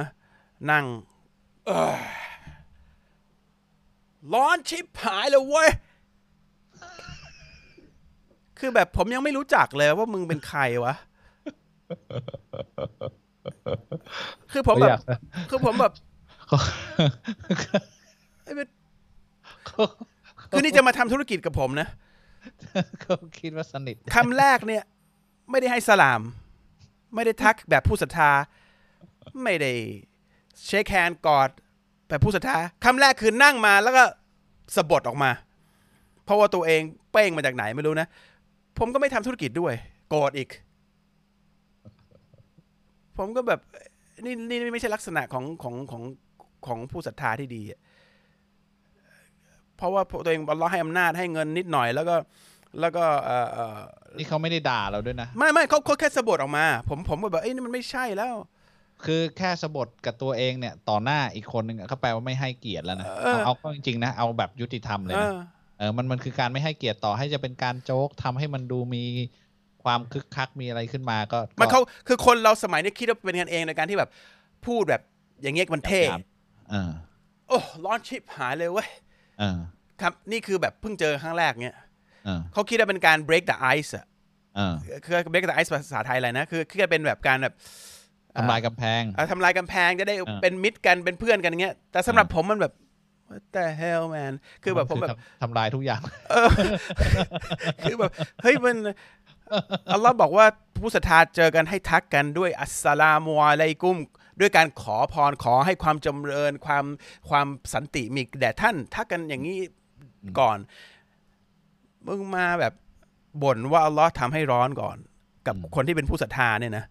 นั่งเอ้ยร้อนชิบหายเลยเว้ยคือแบบผมยังไม่รู้จักเลยว่ามึงเป็นใครวะ คือผมแบบ คือผมแบบเอ้ยมัน คือนี่จะมาทำธุรกิจกับผมนะเขาคิดว่าสนิทคำแรกเนี่ย ไม่ได้ให้สลาม ไม่ได้ทักแบบผู้ศรัทธา ไม่ได้เชคแฮนกอดแบบผู้ศรัทธาคำแรกคือนั่งมาแล้วก็สะบดออกมา เพราะว่าตัวเองเป้งมาจากไหนไม่รู้นะ ผมก็ไม่ทำธุรกิจด้วย โกรธอีก ผมก็แบบนี่นี่นี่ไม่ใช่ลักษณะของของของ ของผู้ศรัทธาที่ดีอะเพราะว่าตัวเองอัลเลอฮ์ให้อำนาจให้เงินนิดหน่อยแล้วก็แล้วก็เออเออนี่เขาไม่ได้ด่าเราด้วยนะ ไม่ไม่เขาเขาแค่สะบดออกมา ผมผมก็แบบเอ้ยนี่มันไม่ใช่แล้ว คือแค่สะบดกับตัวเองเนี่ย ต่อหน้าอีกคนหนึ่งอะเขาแปลว่าไม่ให้เกียรติแล้วนะเออเอาเอาเข้าจริงๆนะเอาแบบยุติธรรมเลยเอนะอเออมันมันคือการไม่ให้เกียรติต่อให้จะเป็นการโจ๊กทำให้มันดูมีความคึกคักมีอะไรขึ้นมาก็มันก็เขาคือคนเราสมัยนี้คิดว่าเป็นกันเองในการที่แบบพูดแบบอย่างเงี้ยมันเท่หยาบเออ โอ้ร้อนชิบหายเลยเว้ยเออครับนี่คือแบบเพิ่งเจอครั้งแรกเนี้ยเออเขาคิดว่าเป็นการ break the ice อะเออคือ break the ice ภาษาไทยอะไรนะ คือคือเป็นแบบการแบบทำลายกำแพงเอ่อทำลายกำแพงจะได้อ่าเป็นมิตรกันเป็นเพื่อนกันอย่างเงี้ย แต่สำหรับผมมันแบบ what the hell man คือแบบผมแบบทำทำลายทุกอย่างคือแบบเฮ้ยมันอัลลอฮ์บอกว่าผู้ศรัทธาเจอกันให้ทักกันด้วยอัสสลามุอะลัยกุม ด้วยการขอพรขอให้ความจำเริญความความสันติมีแด่ท่านทักกันอย่างนี้ก่อนมึงมาแบบบ่นว่าอัลลอฮ์ทำให้ร้อนก่อน กับอืมคนที่เป็นผู้ศรัทธาเนี่ยนะ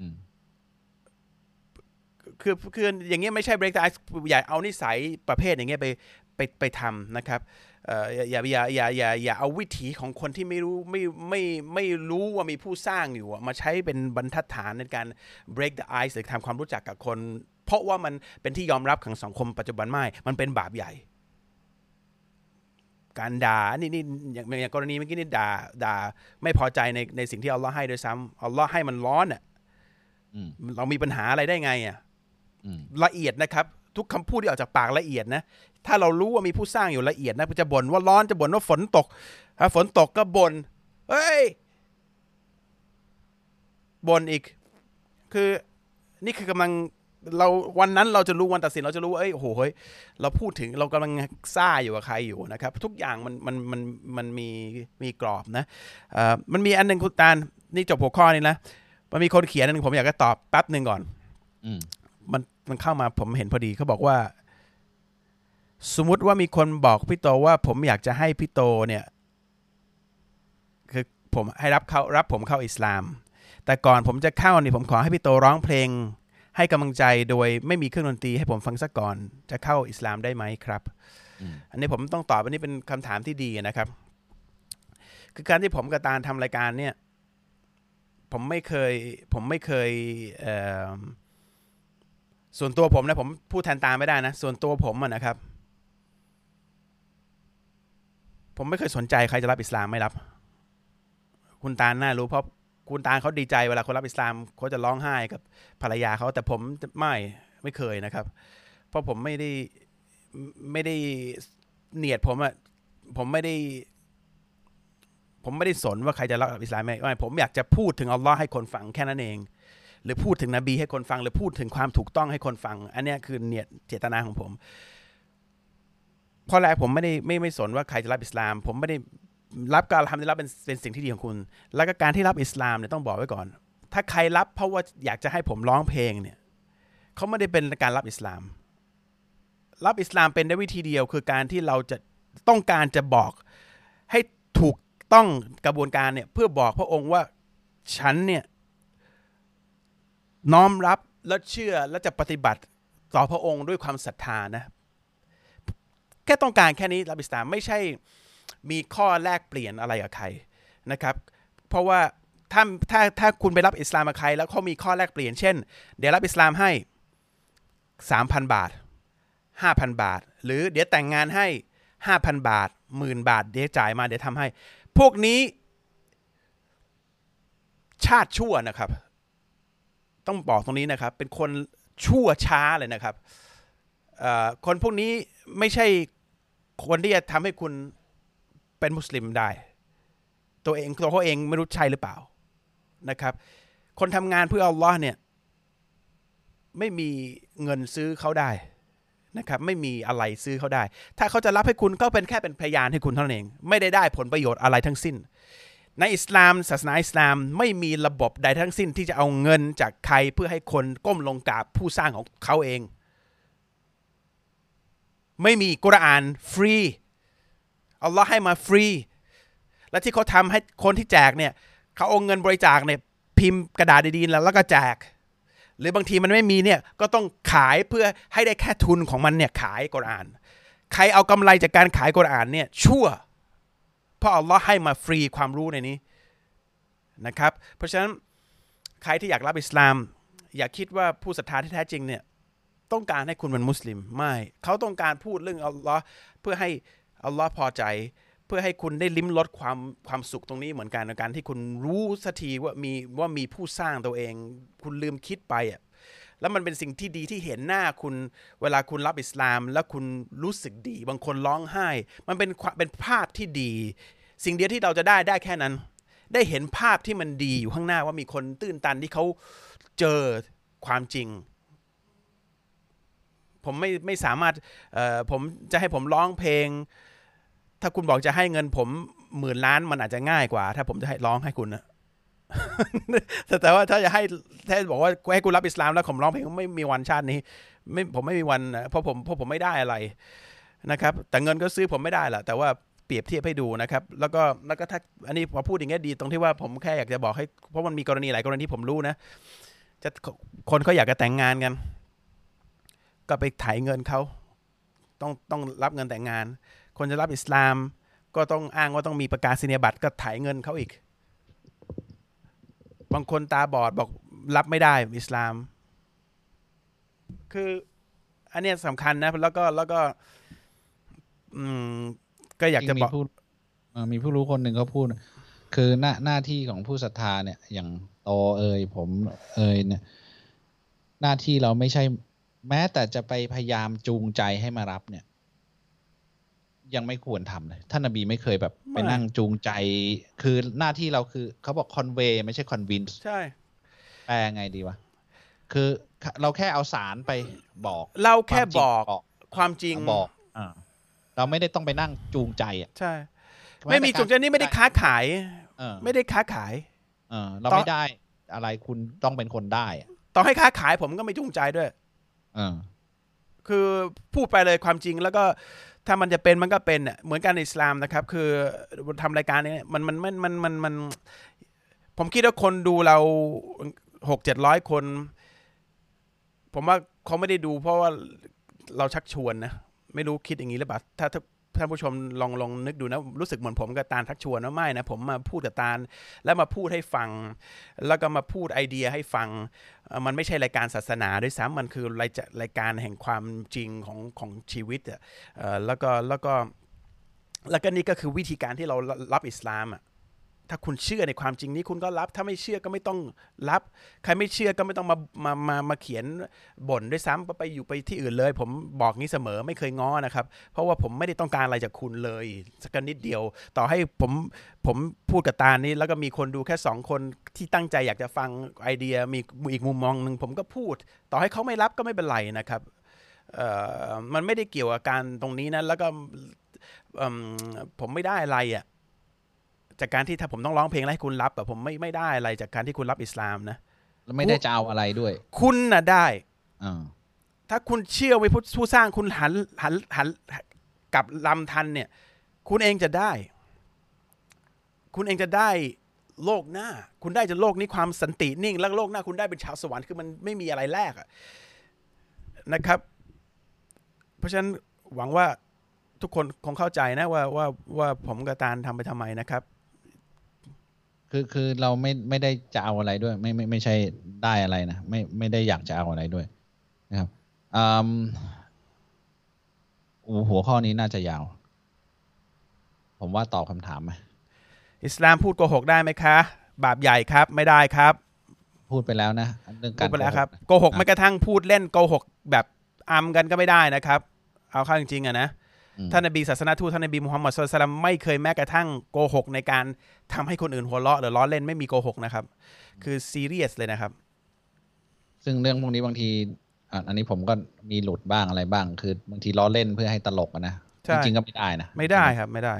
อืมคือคืออย่างเงี้ยไม่ใช่ break the ice อย่าเอานิสัยประเภทอย่างเงี้ยไปไปไปทำนะครับเอ่ออย่าอย่าอย่าอย่าอย่าเอาวิถีของคนที่ไม่รู้ไม่ไม่ไม่รู้ว่ามีผู้สร้างอยู่อะมาใช้เป็นบรรทัดฐานในการ break the ice หรือทำความรู้จักกับคน เพราะว่ามันเป็นที่ยอมรับของสังคมปัจจุบันไม่มันเป็นบาปใหญ่ การด่านี่นี่อย่างอย่างกรณีเมื่อกี้นี่ด่าด่าไม่พอใจในในสิ่งที่อัลลอฮ์ให้ด้วยซ้ำอัลลอฮ์ให้มันร้อนอะอืมเรามีปัญหาอะไรได้ไงอะอืมละเอียดนะครับ ทุกคำพูดที่ออกจากปากละเอียดนะ ถ้าเรารู้ว่ามีผู้สร้างอยู่ละเอียดนะจะบ่นว่าร้อนจะบ่นว่าฝนตกถ้าฝนตกก็บ่นเฮ้ยบ่นอีก คือนี่คือกำลังเราวันนั้นเราจะรู้วันตัดสินเราจะรู้ว่าเอ้ยโอ้โหเฮ้ยเราพูดถึงเรากำลังซ่าอยู่กับใครอยู่นะครับ ทุกอย่างมันมันมันมันมีมีกรอบนะเอ่อมันมีอันหนึ่งคุณตาลนี่จบหัวข้อนี้นะมันมีคนเขียนอันหนึงผมอยากจะตอบแป๊บหนึ่งก่อน อืมมันมันเข้ามาผมเห็นพอดีเขาบอกว่า สมมุติว่ามีคนบอกพี่โตว่าผมอยากจะให้พี่โตเนี่ยคือผมให้รับเขารับผมเข้าอิสลาม แต่ก่อนผมจะเข้านี่ผมขอให้พี่โตร้องเพลง ให้กำลังใจโดยไม่มีเครื่องดนตรีให้ผมฟังสักก่อน จะเข้าอิสลามได้ไหมครับอืมอันนี้ผมต้องตอบอันนี้เป็นคำถามที่ดีนะครับ คือการที่ผมกับตาลทำรายการเนี่ยผมไม่เคยผมไม่เคยเอ่อส่วนตัวผมนะผมพูดแทนตาไม่ได้นะ ส่วนตัวผมอะนะครับ ผมไม่เคยสนใจใครจะรับอิสลามไม่รับ คุณตาลน่ารู้เพราะคุณตาลเขาดีใจเวลาคนรับอิสลามเขาจะร้องไห้กับภรรยาเขาแต่ผมไม่ไม่เคยนะครับ เพราะผมไม่ได้ไม่ได้เนียดผมอะผมไม่ได้ ผมไม่ได้สนว่าใครจะรับอิสลามไหมไม่ผมอยากจะพูดถึงอัลลอฮ์ให้คนฟังแค่นั้นเอง หรือพูดถึงนบีให้คนฟัง หรือพูดถึงความถูกต้องให้คนฟัง อันนี้คือเนียดเจตนาของผม เพราะแรกผมไม่ได้ไม่ไม่สนว่าใครจะรับอิสลาม ผมไม่ได้รับการทำได้รับเป็นเป็นสิ่งที่ดีของคุณ แล้วก็การที่รับอิสลามเนี่ยต้องบอกไว้ก่อน ถ้าใครรับเพราะว่าอยากจะให้ผมร้องเพลงเนี่ยเขาไม่ได้เป็นการรับอิสลาม รับอิสลามเป็นได้วิธีเดียว คือการที่เราจะต้องการจะบอกให้ถูกต้องกระบวนการเนี่ยเพื่อบอกพระองค์ว่าฉันเนี่ยน้อมรับและเชื่อและจะปฏิบัติต่อพระองค์ด้วยความศรัทธานะ ค่ต้องการแค่นี้รับอิสลามไม่ใช่มีข้อแลกเปลี่ยนอะไรกับใครนะครับ เพราะว่าถ้าถ้าถ้าคุณไปรับอิสลามกับใคร แล้วเขามีข้อแลกเปลี่ยนเช่น เดี๋ยวรับอิสลามให้สามพันบาทห้าพันบาท หรือเดี๋ยวแต่งงานให้ห้าพันบาทหมื่นบาท เดี๋ยวจ่ายมาเดี๋ยวทำให้ พวกนี้ชาติชั่วนะครับ ต้องบอกตรงนี้นะครับ เป็นคนชั่วช้าเลยนะครับคนพวกนี้ไม่ใช่ คนที่จะทำให้คุณเป็นมุสลิมได้ ตัวเองตัวเขาเองไม่รู้ใช่หรือเปล่านะครับ คนทำงานเพื่ออัลลอฮ์เนี่ย ไม่มีเงินซื้อเขาได้นะครับ ไม่มีอะไรซื้อเขาได้ ถ้าเขาจะรับให้คุณก็เป็นแค่เป็นพยานให้คุณเท่านั้นเอง ไม่ได้ได้ผลประโยชน์อะไรทั้งสิ้น ในอิสลามศาสนาอิสลามไม่มีระบบใดทั้งสิ้นที่จะเอาเงินจากใครเพื่อให้คนก้มลงกราบผู้สร้างของเขาเอง ไม่มีกุรอานฟรีอัลลอฮ์ให้มาฟรี และที่เขาทำให้คนที่แจกเนี่ยเขาเอาเงินบริจาคเนี่ยพิมพ์กระดาษดีๆแล้วแล้วก็แจก หรือบางทีมันไม่มีเนี่ยก็ต้องขายเพื่อให้ได้แค่ทุนของมันเนี่ยขายกุรอาน ใครเอากำไรจากการขายกุรอานเนี่ยชั่ว เพราะอัลลอฮ์ให้มาฟรีความรู้ในนี้นะครับ เพราะฉะนั้นใครที่อยากรับอิสลาม อย่าคิดว่าผู้ศรัทธาที่แท้จริงเนี่ย ต้องการให้คุณเป็นมุสลิมไม่เขาต้องการพูดเรื่องอัลลอฮ์เพื่อให้อัลลอฮ์พอใจ เพื่อให้คุณได้ลิ้มรสความความสุขตรงนี้เหมือนกันในการที่คุณรู้สักทีว่ามีว่ามีผู้สร้างตัวเอง คุณลืมคิดไปอะแล้วมันเป็นสิ่งที่ดีที่เห็นหน้าคุณเวลาคุณรับอิสลาม แล้วคุณรู้สึกดี บางคนร้องไห้ มันเป็นเป็นภาพที่ดี สิ่งเดียวที่เราจะได้ได้แค่นั้น ได้เห็นภาพที่มันดีอยู่ข้างหน้าว่ามีคนตื้นตันที่เขาเจอความจริง ผมไม่ไม่สามารถเอ่อผมจะให้ผมร้องเพลง ถ้าคุณบอกจะให้เงินผมหมื่นล้านมันอาจจะง่ายกว่า ถ้าผมจะให้ร้องให้คุณนะแต่แต่ว่าถ้าจะให้ถ้าบอกว่าให้คุณรับอิสลามแล้วผมร้องเพลงไม่มีวันชาตินี้ ไม่ผมไม่มีวันนะเพราะผมเพราะผมไม่ได้อะไรนะครับ แต่เงินก็ซื้อผมไม่ได้แหละแต่ว่าเปรียบเทียบให้ดูนะครับ แล้วก็แล้วก็ถ้าอันนี้พอพูดอย่างเงี้ยดีตรงที่ว่าผมแค่อยากจะบอกให้เพราะมันมีกรณีหลายกรณีที่ผมรู้นะ จะคนเขาอยากจะแต่งงานกัน ก็ไปไถ่ายเงินเขาต้องต้องรับเงินแต่งงาน คนจะรับอิสลาม ก็ต้องอ้างว่าต้องมีประกาศนียบัตรก็ไถ่ายเงินเขาอีก บางคนตาบอดบอกรับไม่ได้อิสลาม คืออันเนี้ยสำคัญนะ แล้วก็แล้วก็ อืม ก็อยากจะบอกมีผู้เอ่อมีผู้รู้คนหนึ่งเขาพูด คือหน้าหน้าที่ของผู้ศรัทธาเนี่ย อย่างโตเอ่ยผม เอ่ยเนี่ย หน้าที่เราไม่ใช่ แม้แต่จะไปพยายามจูงใจให้มารับเนี่ย ยังไม่ควรทำเลย ท่านนบีไม่เคยแบบไปไม่นั่งจูงใจ คือหน้าที่เราคือ เขาบอกคอนเวย์ไม่ใช่คอนวินส์ใช่ แปลไงดีวะ คือเราแค่เอาสารไปบอก เราแค่วามจริงบอกบอกความจริงบอกอ่าเราไม่ได้ต้องไปนั่งจูงใจอะ ใช่ ไม่มีจุดเจนนี่ไม่ได้ค้าขายเออไม่ได้ค้าขายเออเราต่อไม่ได้อะไรคุณต้องเป็นคนได้อะต่อให้ค้าขายผมก็ไม่จูงใจด้วยเออ คือพูดไปเลยความจริงแล้วก็ถ้ามันจะเป็นมันก็เป็นน่ะเหมือนกันอิสลามนะครับ คือทำรายการนี้มันมันมันมันมันมัน ผมคิดว่าคนดูเราหกเจ็ดร้อยคน ผมว่าเขาไม่ได้ดูเพราะว่าเราชักชวนนะ ไม่รู้คิดอย่างนี้หรือเปล่าถ้าถ้า ท่านผู้ชมลองลองนึกดูนะ รู้สึกเหมือนผมกับตาลทักชวนว่าไม่นะ ผมมาพูดกับตาลแล้วมาพูดให้ฟัง แล้วก็มาพูดไอเดียให้ฟัง มันไม่ใช่รายการศาสนาด้วยซ้ำมันคือรายรายการแห่งความจริงของของชีวิตอะแล้วก็แล้วก็แล้วก็นี่ก็คือวิธีการที่เรารับอิสลามอะ ถ้าคุณเชื่อในความจริงนี้คุณก็รับ ถ้าไม่เชื่อก็ไม่ต้องรับ ใครไม่เชื่อก็ไม่ต้องมามามามาเขียนบ่นด้วยซ้ำไปอยู่ไปที่อื่นเลย ผมบอกงี้เสมอไม่เคยง้อนะครับ เพราะว่าผมไม่ได้ต้องการอะไรจากคุณเลยสักนิดเดียว ต่อให้ผมผมพูดกับตานี้ แล้วก็มีคนดูแค่สองคนที่ตั้งใจอยากจะฟังไอเดียมีอีกมุมมองหนึ่งผมก็พูด ต่อให้เขาไม่รับก็ไม่เป็นไรนะครับมันไม่ได้เกี่ยวกับการตรงนี้นะแล้วก็ผมไม่ได้อะไรอะ จากการที่ถ้าผมต้องร้องเพลงแล้วให้คุณรับอะผมไม่ไม่ได้อะไรจากการที่คุณรับอิสลามนะแล้วไม่ได้จะเอาอะไรด้วย คุณน่ะได้อ่าถ้าคุณเชื่อไว้ผู้ผู้สร้างคุณหันหันหันกลับลำทันเนี่ย คุณเองจะได้ คุณเองจะได้โลกหน้า คุณได้จะโลกนี้ความสันตินิ่ง แล้วโลกหน้าคุณได้เป็นชาวสวรรค์คือมันไม่มีอะไรแลกอะนะครับ เพราะฉะนั้นหวังว่าทุกคนคงเข้าใจนะว่าว่าว่าผมกับตาลทำไปทำไมนะครับ คือคือเราไม่ไม่ได้จะเอาอะไรด้วย ไม่ไม่ไม่ใช่ได้อะไรนะไม่ไม่ได้อยากจะเอาอะไรด้วยนะครับอืมโอ้หัวข้อนี้น่าจะยาว ผมว่าตอบคำถามไหมอิสลามพูดโกหกได้ไหมคะ บาปใหญ่ครับไม่ได้ครับ พูดไปแล้วนะเรื่องพูกาดรไปแล้วครับโกหกนะโกหกไม่กระทั่งพูดเล่นโกหกแบบอำกันก็ไม่ได้นะครับ เอาเข้าจริงๆอะนะอืม ท่านนบีศาสนาทูตท่านนบีมุฮัมมัดสุลตัลลัมไม่เคยแม้กระทั่งโกหกในการทำให้คนอื่นหัวเราะหรือล้อเล่นไม่มีโกหกนะครับ คือซีเรียสเลยนะครับ ซึ่งเรื่องพวกนี้บางทีอะอันนี้ผมก็มีหลุดบ้างอะไรบ้าง คือบางทีล้อเล่นเพื่อให้ตลกอะนะใช่จริงๆก็ไม่ได้นะไม่ได้ครับไม่ได้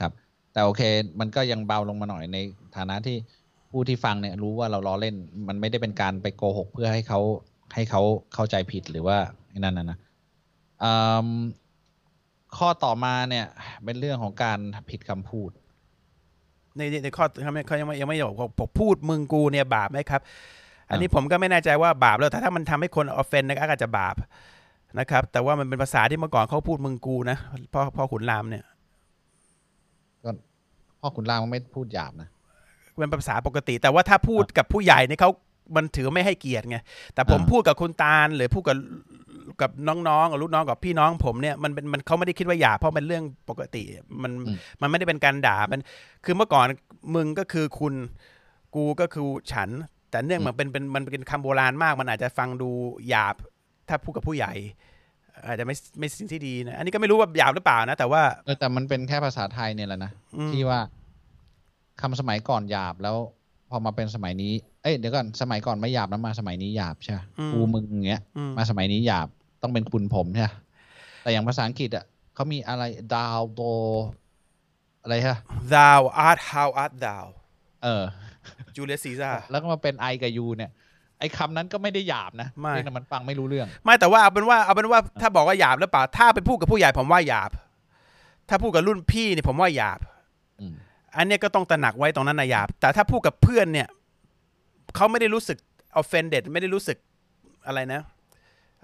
ครับ แต่โอเค มันก็ยังเบาลงมาหน่อยในฐานะที่ผู้ที่ฟังเนี่ยรู้ว่าเราล้อเล่น มันไม่ได้เป็นการไปโกหก เพื่อให้เขาให้เขาเข้าใจผิดหรือว่าไอ้นั่นนะนะอืม ข้อต่อมาเนี่ยเป็นเรื่องของการผิดคำพูด ในในในข้อเขายังไม่ยังไม่บอกว่าผมพูดมึงกูเนี่ยบาปไหมครับ อันนี้ผมก็ไม่แน่ใจว่าบาปแล้วแต่ถ้ามันทำให้คนออฟเฟนก็อาจจะบาปนะครับ แต่ว่ามันเป็นภาษาที่เมื่อก่อนเขาพูดมึงกูนะพ่อพ่อขุนรามเนี่ยก็พ่อคุณล่างไม่พูดหยาบนะเป็นภาษาปกติ แต่ว่าถ้าพูดกับผู้ใหญ่เนี่ยเขามันถือไม่ให้เกียรติไง แต่ผมอ่าพูดกับคุณตาลหรือพูดกับ กับน้องๆกับลูกน้องกับพี่น้องผมเนี่ยมันเป็นมันเขาไม่ได้คิดว่าหยาบเพราะเป็นเรื่องปกติมันมันไม่ได้เป็นการด่ามัน คือเมื่อก่อนมึงก็คือคุณกูก็คือฉัน แต่เนื่องมันเป็นเป็นมันเป็นคำโบราณมาก มันอาจจะฟังดูหยาบถ้าพูดกับผู้ใหญ่ อาจจะไม่ไม่สิ่งที่ดีนะอันนี้ก็ไม่รู้ว่าหยาบหรือเปล่านะ แต่ว่าเออแต่มันเป็นแค่ภาษาไทยเนี่ยแหละนะอืมที่ว่าคำสมัยก่อนหยาบแล้วพอมาเป็นสมัยนี้ เอ้ยเดี๋ยวก่อนสมัยก่อนไม่หยาบแล้วมาสมัยนี้หยาบใช่ไหมอืมกูมึงอย่างเงี้ยอืมมาสมัยนี้หยาบ ต้องเป็นคุณผมใช่ไหมแต่อย่างภาษาอังกฤษอะเขามีอะไรดาวโดอะไรฮะ thou art how art thou เออ Julius Caesar แล้วก็มาเป็นไอกับยูเนี่ย ไอคำนั้นก็ไม่ได้หยาบนะไม่เพียงแต่มันฟังไม่รู้เรื่อง ไม่แต่ว่าเอาเป็นว่าเอาเป็นว่าถ้าบอกว่าหยาบหรือเปล่า ถ้าไปพูดกับผู้ใหญ่ผมว่าหยาบ ถ้าพูดกับรุ่นพี่เนี่ยผมว่าหยาบอืมอันเนี้ยก็ต้องตระหนักไว้ตรงนั้นนะหยาบ แต่ถ้าพูดกับเพื่อนเนี่ยเขาไม่ได้รู้สึก offended ไม่ได้รู้สึกอะไรนะ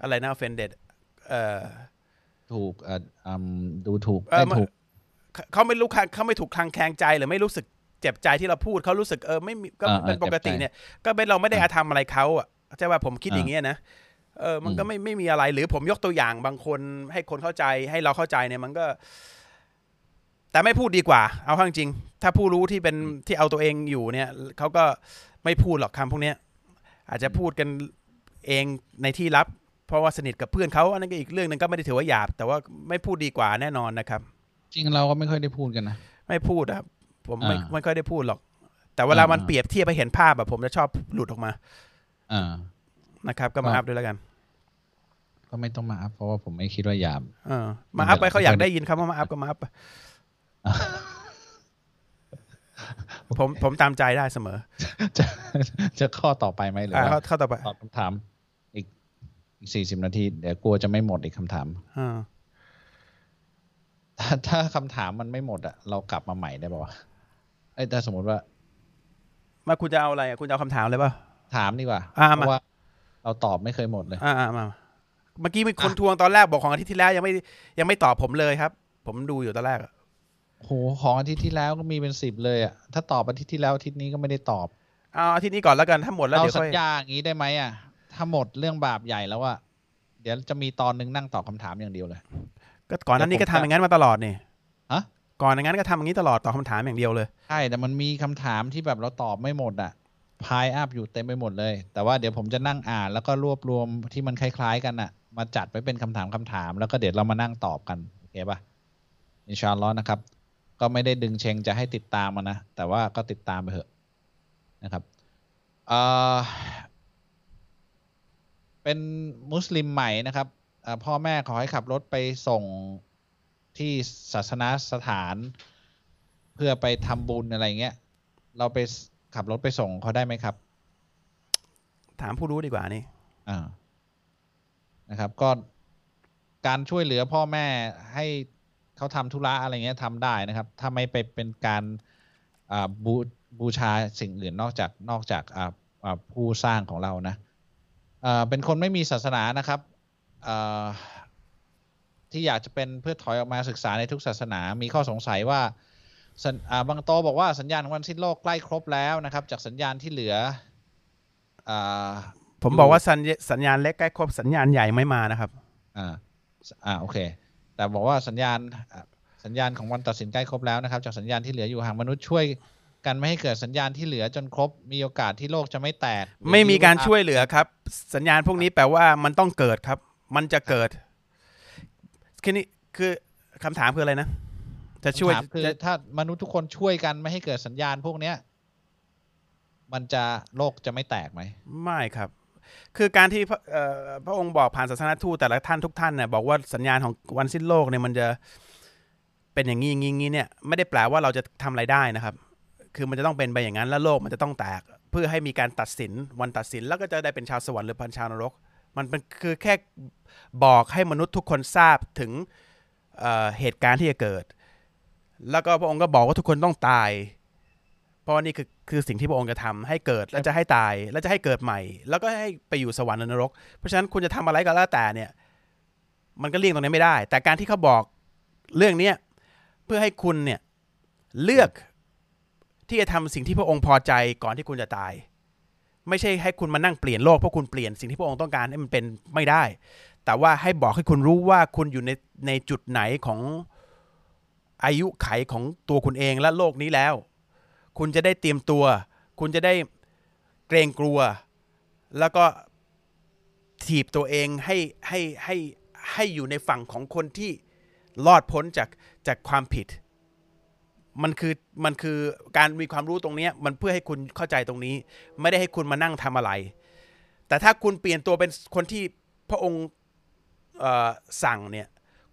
อะไรนะ offended เอ่อถูกเอ่ออืมดูถูกเอ่อไม่ถูกเขาเขาไม่รู้คังเขาไม่ถูกคลางแคลงใจหรือไม่รู้สึกเจ็บใจที่เราพูดเขารู้สึกเออไม่มีก็อ่าเป็นอ่าปกติเจ็บใจเนี่ย ก็เป็นเราไม่ได้อ่าอาธรรมอะไรเขาอะใช่ว่าผมคิดอ่าอย่างเงี้ยนะเออมันก็อืมไม่ไม่มีอะไรหรือผมยกตัวอย่างบางคนให้คนเข้าใจให้เราเข้าใจเนี่ยมันก็ แต่ไม่พูดดีกว่า เอาเข้าจริงๆถ้าผู้รู้ที่เป็นที่เอาตัวเองอยู่เนี่ยเขาก็ไม่พูดหรอกคำพวกเนี้ย อาจจะพูดกันเองในที่ลับ เพราะว่าสนิทกับเพื่อนเขาอันนั้นก็อีกเรื่องหนึงก็ไม่ได้ถือว่าหยาบ แต่ว่าไม่พูดดีกว่าแน่นอนนะครับ จริงเราก็ไม่ค่อยได้พูดกันนะไม่พูดครับ ผมไม่อ่าไม่ค่อยได้พูดหรอก แต่เวลามันอ่าเปรียบเทียบไปเห็นภาพแบบผมจะชอบหลุดออกมาอ่านะครับ ก็มาอ่าอัพด้วยแล้วกัน ก็ไม่ต้องมาอัพเพราะว่าผมไม่คิดว่าหยาบเออมาอัพไปเขาอยากได้ยินคำว่ามาอัพก็มาอัพไปผมผมตามใจได้เสมอ จะจะข้อต่อไปไหมหรืออ่าว่าเข้าเข้าต่อไปตอบคำถามอีกอีก สี่สิบนาที เดี๋ยวกลัวจะไม่หมดอีกคำถามอ่าถ้าถ้าคำถามมันไม่หมดอะเรากลับมาใหม่ได้ป่าวะไอ้ยถ้าสมมติว่า มาคุณจะเอาอะไรอะคุณจะเอาคำถามเลยป่ะถามดีกว่าอ่าเพมาราะว่า เราตอบไม่เคยหมดเลยอ่าอ่ามาเมื่อกี้มีคนทวงตอนแรกบอกของอาทิตย์ที่แล้วยังไม่ยังไม่ตอบผมเลยครับ ผมดูอยู่ตอนแรกอะโหของอาทิตย์ที่แล้วก็มีเป็นสิบเลยอะถ้าตอบอาทิตย์ที่แล้วอาทิตย์นี้ก็ไม่ได้ตอบเอาอาทิตย์นี้ก่อนแล้วกันถ้าหมดแล้วเราเดี๋ยวสัค่ญอยญาอย่างนี้ได้ไหมอะ ถ้าหมดเรื่องบาปใหญ่แล้วอะเดี๋ยวจะมีตอนหนึงนั่งตอบคำถามอย่างเดียวเลย ก็ก่อนหนั้นนี้ก็ทำอย่างนั้นมาตลอดนี่ฮะก่อนอย่างนั้นก็ทำอย่างนี้ตลอดตอบคำถามอย่างเดียวเลยใช่แต่มันมีคำถามที่แบบเราตอบไม่หมดอะพายอัพอยู่เต็มไปหมดเลย แต่ว่าเดี๋ยวผมจะนั่งอ่าน แล้วก็รวบรวมที่มันคล้าย ๆ กันอะมาจัดไว้เป็นคำถามคำถาม แล้วก็เดี๋ยวเรามานั่งตอบกันโอเคปะอินชาอัลลอฮ์นะครับ ก็ไม่ได้ดึงเชงจะให้ติดตามมานะแต่ว่าก็ติดตามไปเถอะนะครับเอ่อ เป็นมุสลิมใหม่นะครับเอ่อพ่อแม่ขอให้ขับรถไปส่งที่ศาสนสถาน เพื่อไปทำบุญอะไรเงี้ย เราไปขับรถไปส่งเขาได้ไหมครับ ถามผู้รู้ดีกว่านี่อ่านะครับ ก็การช่วยเหลือพ่อแม่ให้เขาทำธุระอะไรเงี้ยทำได้นะครับ ถ้าไม่ไปเป็นการอ่าบูบูชาสิ่งอื่นนอกจากนอกจากอ่าอ่าผู้สร้างของเรานะอ่า เป็นคนไม่มีศาสนานะครับอ่าที่อยากจะเป็นเพื่อถอยออกมาศึกษาในทุกศาสนา มีข้อสงสัยว่าสัญอ่าบางโตบอกว่าสัญญาณของวันสิ้นโลกใกล้ครบแล้วนะครับ จากสัญญาณที่เหลืออ่าผมอยู่บอกว่าสัญญาสัญญาณเล็กใกล้ครบสัญญาณใหญ่ไม่มานะครับ อ่า อ่าโอเค แต่บอกว่าสัญญาณอะสัญญาณของวันตัดสินใกล้ครบแล้วนะครับ จากสัญญาณที่เหลืออยู่หากมนุษย์ช่วย กันไม่ให้เกิดสัญญาณที่เหลือจนครบมีโอกาสที่โลกจะไม่แตกหรือไม่มีการว่าช่วยเหลือครับ สัญญาณพวกนี้แปลว่ามันต้องเกิดครับ มันจะเกิดคือนี่คือคำถามคืออะไรนะ จะช่วยคำถามคือจะถ้ามนุษย์ทุกคนช่วยกันไม่ให้เกิดสัญญาณพวกเนี้ย มันจะโลกจะไม่แตกไหมไม่ครับ คือการที่พระเอ่อพระองค์บอกผ่านศาสนทูตแต่ละท่านทุกท่านเนี่ยบอกว่าสัญญาณของวันสิ้นโลกเนี่ยมันจะเป็นอย่างนี้อย่างนี้อย่างนี้เนี่ย ไม่ได้แปลว่าเราจะทำอะไรได้นะครับ คือมันจะต้องเป็นไปอย่างนั้นแล้วโลกมันจะต้องแตก เพื่อให้มีการตัดสินวันตัดสินแล้วก็จะได้เป็นชาวสวรรค์หรือเป็นชาวนรก มันเป็นคือแค่บอกให้มนุษย์ทุกคนทราบถึงเอ่อเหตุการณ์ที่จะเกิด แล้วก็พระองค์ก็บอกว่าทุกคนต้องตาย เพราะว่านี่คือคือสิ่งที่พระองค์จะทำให้เกิดแล้วจะให้ตาย แล้วจะให้เกิดใหม่ แล้วก็ให้ไปอยู่สวรรค์หรือนรก เพราะฉะนั้นคุณจะทำอะไรก็แล้วแต่เนี่ย มันก็เลี่ยงตรงนี้ไม่ได้ แต่การที่เขาบอกเรื่องเนี้ยเพื่อให้คุณเนี่ยเลือก ที่จะทำสิ่งที่พระองค์พอใจก่อนที่คุณจะตาย ไม่ใช่ให้คุณมานั่งเปลี่ยนโลกเพราะคุณเปลี่ยนสิ่งที่พระองค์ต้องการให้มันเป็นไม่ได้ แต่ว่าให้บอกให้คุณรู้ว่าคุณอยู่ในในจุดไหนของอายุไขของตัวคุณเองและโลกนี้แล้ว คุณจะได้เตรียมตัว คุณจะได้เกรงกลัว แล้วก็ถีบตัวเองให้ให้ให้ให้อยู่ในฝั่งของคนที่รอดพ้นจากจากความผิด มันคือมันคือการมีความรู้ตรงนี้มันเพื่อให้คุณเข้าใจตรงนี้ ไม่ได้ให้คุณมานั่งทำอะไร แต่ถ้าคุณเปลี่ยนตัวเป็นคนที่พระองค์สั่งเนี่ย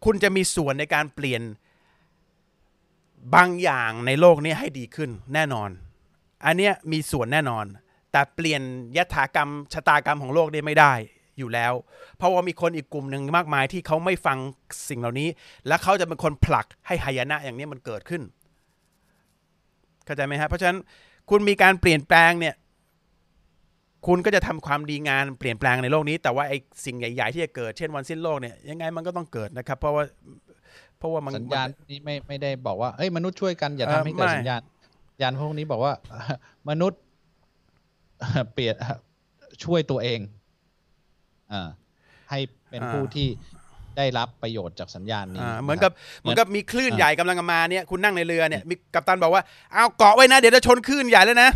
คุณจะมีส่วนในการเปลี่ยนบางอย่างในโลกนี้ให้ดีขึ้นแน่นอน อันเนี้ยมีส่วนแน่นอน แต่เปลี่ยนยถากรรมชะตากรรมของโลกนี้ไม่ได้อยู่แล้ว เพราะว่ามีคนอีกกลุ่มหนึ่งมากมายที่เขาไม่ฟังสิ่งเหล่านี้ และเขาจะเป็นคนผลักให้หายนะอย่างนี้มันเกิดขึ้น เข้าใจไหมฮะเพราะฉะนั้นคุณมีการเปลี่ยนแปลงเนี่ยคุณก็จะทำความดีงานเปลี่ยนแปลงในโลกนี้ แต่ว่าไอ้สิ่งใหญ่ ๆ ที่จะเกิดเช่นวันสิ้นโลกเนี่ยยังไงมันก็ต้องเกิดนะครับ เพราะว่าเพราะว่ามันสัญญาณนี้ไม่ไม่ได้บอกว่าเอ้ยมนุษย์ช่วยกันอย่าเอ่อทำให้เกิดไม่สัญญาณสัญญาณพวกนี้บอกว่า มนุษย์เปลี่ยนช่วยตัวเองอ่าให้เป็นผู้ที่ ได้รับประโยชน์จากสัญญาณนี้อ่าะเหมือนคกัรับเหมือนกับมีคลื่นอ่าใหญ่กำลังมาเนี่ยคุณนั่งในเรือเนี่ยมีกัปตันบอกว่าเอาเกาะไว้นะ เดี๋ยวจะชนคลื่นใหญ่แล้วนะ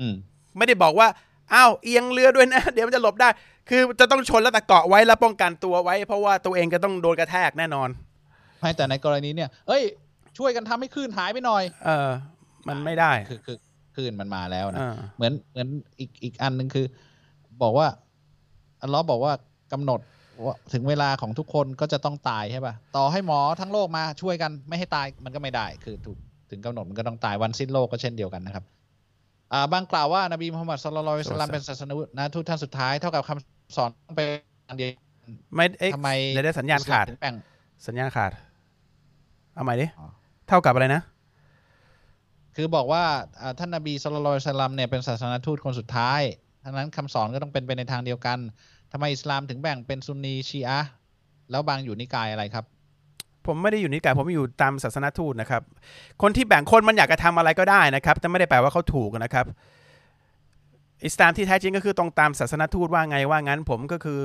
อืมไม่ได้บอกว่าอ้าวเอียงเรือด้วยนะ เดี๋ยวมันจะหลบได้ คือจะต้องชนแล้วแต่เกาะไว้แล้วป้องกันตัวไว้ เพราะว่าตัวเองจะต้องโดนกระแทกแน่นอนไม่แต่ในกรณีเนี่ยเอ้ย ช่วยกันทำให้คลื่นหายไปหน่อย เออ มันไม่ได้คือคือคลื่นมันมาแล้วนะอ่าเหมือนเหมือนอีกอีกอันหนึ่งคือ บอกว่าอัลเลอฮ์บอกว่ากำหนดว่า ถึงเวลาของทุกคนก็จะต้องตายใช่ป่ะ ต่อให้หมอทั้งโลกมาช่วยกันไม่ให้ตายมันก็ไม่ได้ คือถูกถึงกำหนดมันก็ต้องตายวันสิ้นโลกก็เช่นเดียวกันนะครับอ่าบางกล่าวว่านบีมุฮัมมัดศ็อลลัลลอฮุอะลัยฮิวะซัลลัมเป็นศาสนาทูตท่านสุดท้ายเท่ากับคำสอนเป็นอันเดียวไม่เอ๊ะทำไมเดี๋ยวได้สัญญาณขาดอิสลมถึงแบ่งสัญญาณขาด เอาใหม่ดิอ๋อเท่ากับอะไรนะคือบอกว่าอ่าท่านนบีสุลต่านละฮ์สัลลัมเนี่ยเป็นศาสนาทูตคนสุดท้ายทั้งนั้นคำสอนก็ต้องเป็นไปในทางเดียวกัน ทำไมอิสลามถึงแบ่งเป็นซุนนีชีอะห์แล้วบางอยู่นิกายอะไรครับ ผมไม่ได้อยู่นิกายผมอยู่ตามศาสนาทูตนะครับ คนที่แบ่งคนมันอยากจะทำอะไรก็ได้นะครับ แต่ไม่ได้แปลว่าเขาถูกนะครับ อิสลามที่แท้จริงก็คือตรงตามศาสนาทูตว่าไงว่างั้น ผมก็คือ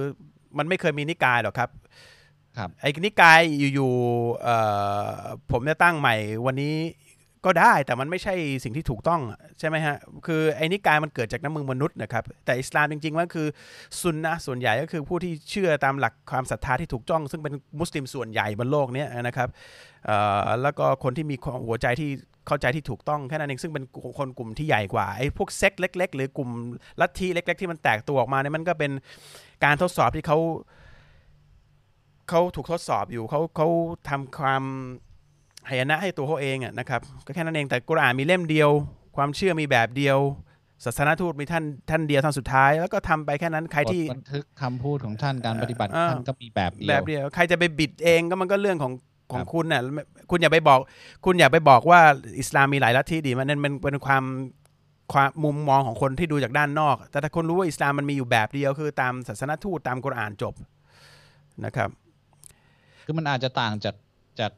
มันไม่เคยมีนิกายหรอกครับครับไอ้นิกายอยู่ๆเอ่อผมจะตั้งใหม่วันนี้ ก็ได้แต่มันไม่ใช่สิ่งที่ถูกต้องใช่ไหมฮะ คือไอ้นิกายมันเกิดจากน้ำมือมนุษย์นะครับ แต่อิสลามจริงๆมันคือซุนนะส่วนใหญ่ก็คือผู้ที่เชื่อตามหลักความศรัทธาที่ถูกต้อง ซึ่งเป็นมุสลิมส่วนใหญ่บนโลกนี้นะครับแล้วก็คนที่มีหัวใจที่เข้าใจที่ถูกต้องแค่นั้นเองซึ่งเป็นคนกลุ่มที่ใหญ่กว่าไอ้พวกเซ็กเล็ก ๆ หรือกลุ่มลัทธิเล็ก ๆ ที่มันแตกตัวออกมาเนี่ยมันก็เป็นการทดสอบที่เขาเขาถูกทดสอบอยู่เขาเขาทำความ หายนะให้ตัวเขาเองอะนะครับก็แค่นั้นเองแต่กุรอานมีเล่มเดียว ความเชื่อมีแบบเดียวศาสนาทูตมีท่านท่านเดียวท่านสุดท้าย แล้วก็ทำไปแค่นั้นใครที่บทบันทึกคำพูดของท่านการปฏิบัติอ่าท่านก็มีแบบเดีแบยวบเดียวใครจะไปบิดเองก็มันก็เรื่องของของครับคุณน่ะคุณอย่าไปบอก คุณอย่าไปบอกว่าอิสลามมีหลายลัทธิดิมันนั่นมันเป็นความความมุมมองของคนที่ดูจากด้านนอก แต่ถ้าคนรู้ว่าอิสลามมันมีอยู่แบบเดียวคือตามศาสนาทูตตามกุรอานจบนะครับ คือมันอาจจะต่างจาก จาก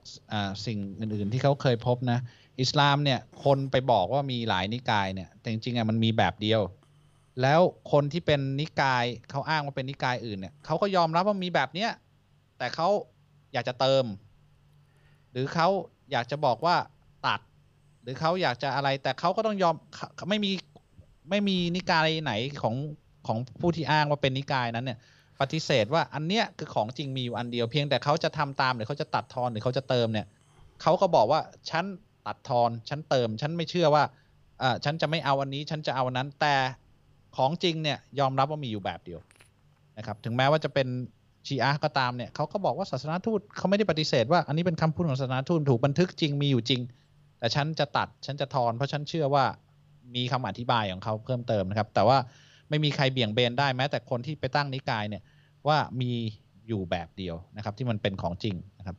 สิ่งอื่นๆที่เขาเคยพบนะ อิสลามเนี่ยคนไปบอกว่ามีหลายนิกายเนี่ยแต่จริงๆอะมันมีแบบเดียว แล้วคนที่เป็นนิกายเขาอ้างว่าเป็นนิกายอื่นเนี่ยเขาก็ยอมรับว่ามีแบบเนี้ยแต่เขาอยากจะเติม หรือเขาอยากจะบอกว่าตัด หรือเขาอยากจะอะไร แต่เขาก็ต้องยอมไม่มีไม่มีนิกายไหนของของผู้ที่อ้างว่าเป็นนิกายนั้นเนี่ย ปฏิเสธว่าอันเนี้ยคือของจริงมีอยู่อันเดียวเพียงแต่เขาจะทำตามหรือเขาจะตัดทอนหรือเขาจะเติมเนี่ยเขาก็บอกว่าฉันตัดทอนฉันเติม ฉันไม่เชื่อว่าอ่าฉันจะไม่เอาอันนี้ ฉันจะเอาอันนั้น แต่ของจริงเนี่ยยอมรับว่ามีอยู่แบบเดียวนะครับถึงแม้ว่าจะเป็นชีอะห์ก็ตามเนี่ยเขาก็บอกว่าศาสนาทูตเขาไม่ได้ปฏิเสธว่าอันนี้เป็นคำพูดของศาสนาทูตถูกบันทึกจริงมีอยู่จริง แต่ฉันจะตัดฉันจะทอน เพราะฉันเชื่อว่ามีคำอธิบายของเขาเพิ่มเติมนะครับ แต่ว่า ไม่มีใครเบี่ยงเบนได้แม้แต่คนที่ไปตั้งนิกายเนี่ยว่ามีอยู่แบบเดียวนะครับ ที่มันเป็นของจริงนะครับ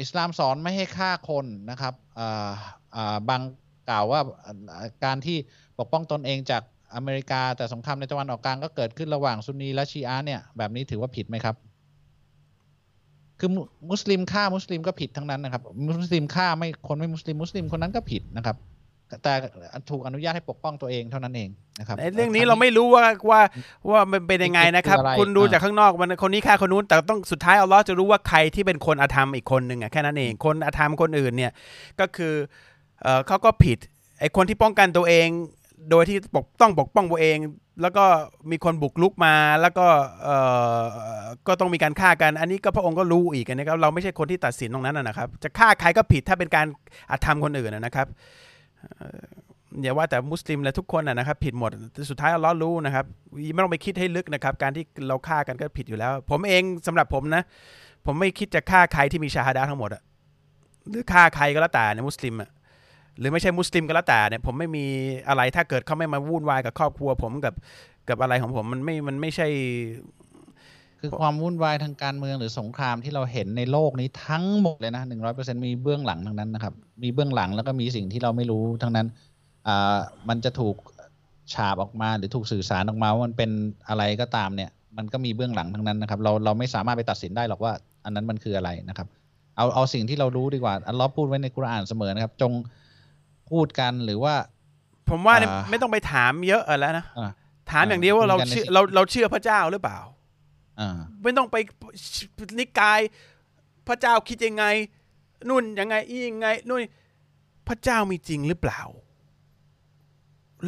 อิสลามสอนไม่ให้ฆ่าคนนะครับบางกล่าวว่าการที่ปกป้องตนเองจากอเมริกาแต่สงครามในตะวันออกกลางก็เกิดขึ้นระหว่างซุนนีและชีอะเนี่ยแบบนี้ถือว่าผิดไหมครับ คือมุสลิมฆ่ามุสลิมก็ผิดทั้งนั้นนะครับ มุสลิมฆ่าไม่คนไม่มุสลิมมุสลิมคนนั้นก็ผิดนะครับ แต่ถูกอนุญาตให้ปกป้องตัวเองเท่านั้นเองนะครับไอ้เรื่องนี้เราไม่รู้ว่าว่าว่ามันเป็นยังไงนะครับคืออะไรคุณดูอ่าจากข้างนอกมันคนนี้ฆ่าคนนู้น แต่ต้องสุดท้ายอัลเลอฮ์จะรู้ว่าใครที่เป็นคนอาธรรมอีกคนหนึ่งอะแค่นั้นเองคนอาธรรมคนอื่นเนี่ยก็คือเออเขาก็ผิดไอ้คนที่ป้องกันตัวเอง โดยที่ปกต้องปกป้องตัวเอง แล้วก็มีคนบุกลุกมาแล้วก็เออก็ต้องมีการฆ่ากัน อันนี้ก็พระองค์ก็รู้อีกนะครับเราไม่ใช่คนที่ตัดสินตรงนั้นนะนะครับ จะฆ่าใครก็ผิดถ้าเป็นการอาธรรมคนอื่นนะนะครับเอย่าว่าแต่มุสลิมและทุกคนนะครับ ผิดหมดสุดท้ายลเลอรู้นะครับไม่ต้องไปคิดให้ลึกนะครับ การที่เราฆ่ากันก็ผิดอยู่แล้ว ผมเองสำหรับผมนะ ผมไม่คิดจะฆ่าใครที่มีชาฮาดาทั้งหมดอะหรือฆ่าใครก็แล้วแต่ในมุสลิมอะหรือไม่ใช่มุสลิมก็แล้วแต่เนี่ยผมไม่มีอะไรถ้าเกิดเขาไม่มาวุ่นวายกับครอบครัว ผมกับกับอะไรของผมมันไม่มันไม่ใช่ คือความวุ่นวายทางการเมืองหรือสงครามที่เราเห็นในโลกนี้ทั้งหมดเลยนะหนึ่งร้อยเปอร์เซ็นมีเบื้องหลังทั้งนั้นนะครับ มีเบื้องหลังแล้วก็มีสิ่งที่เราไม่รู้ทั้งนั้นอ่ามันจะถูกฉาบออกมาหรือถูกสื่อสารออกมาว่ามันเป็นอะไรก็ตามเนี่ย มันก็มีเบื้องหลังทั้งนั้นนะครับ เราเราไม่สามารถไปตัดสินได้หรอกว่า อันนั้นมันคืออะไรนะครับ เอาเอาสิ่งที่เรารู้ดีกว่าอัลเลอฮ์พูดไว้ในกุรอานเสมอนะครับ จงพูดกันหรือว่า ผมว่าเนี่ยอ่าไม่ต้องไปถามเยอะแล้วนะอ่าถามอย่างเดียวว่าเราคุยกันในเชื่อสิ่งเราเราเชื่อพระเจ้าหรือเปล่าอ่า ไม่ต้องไปนิกาย พระเจ้าคิดยังไง นู่นยังไงอียังไงนู่นพระเจ้ามีจริงหรือเปล่า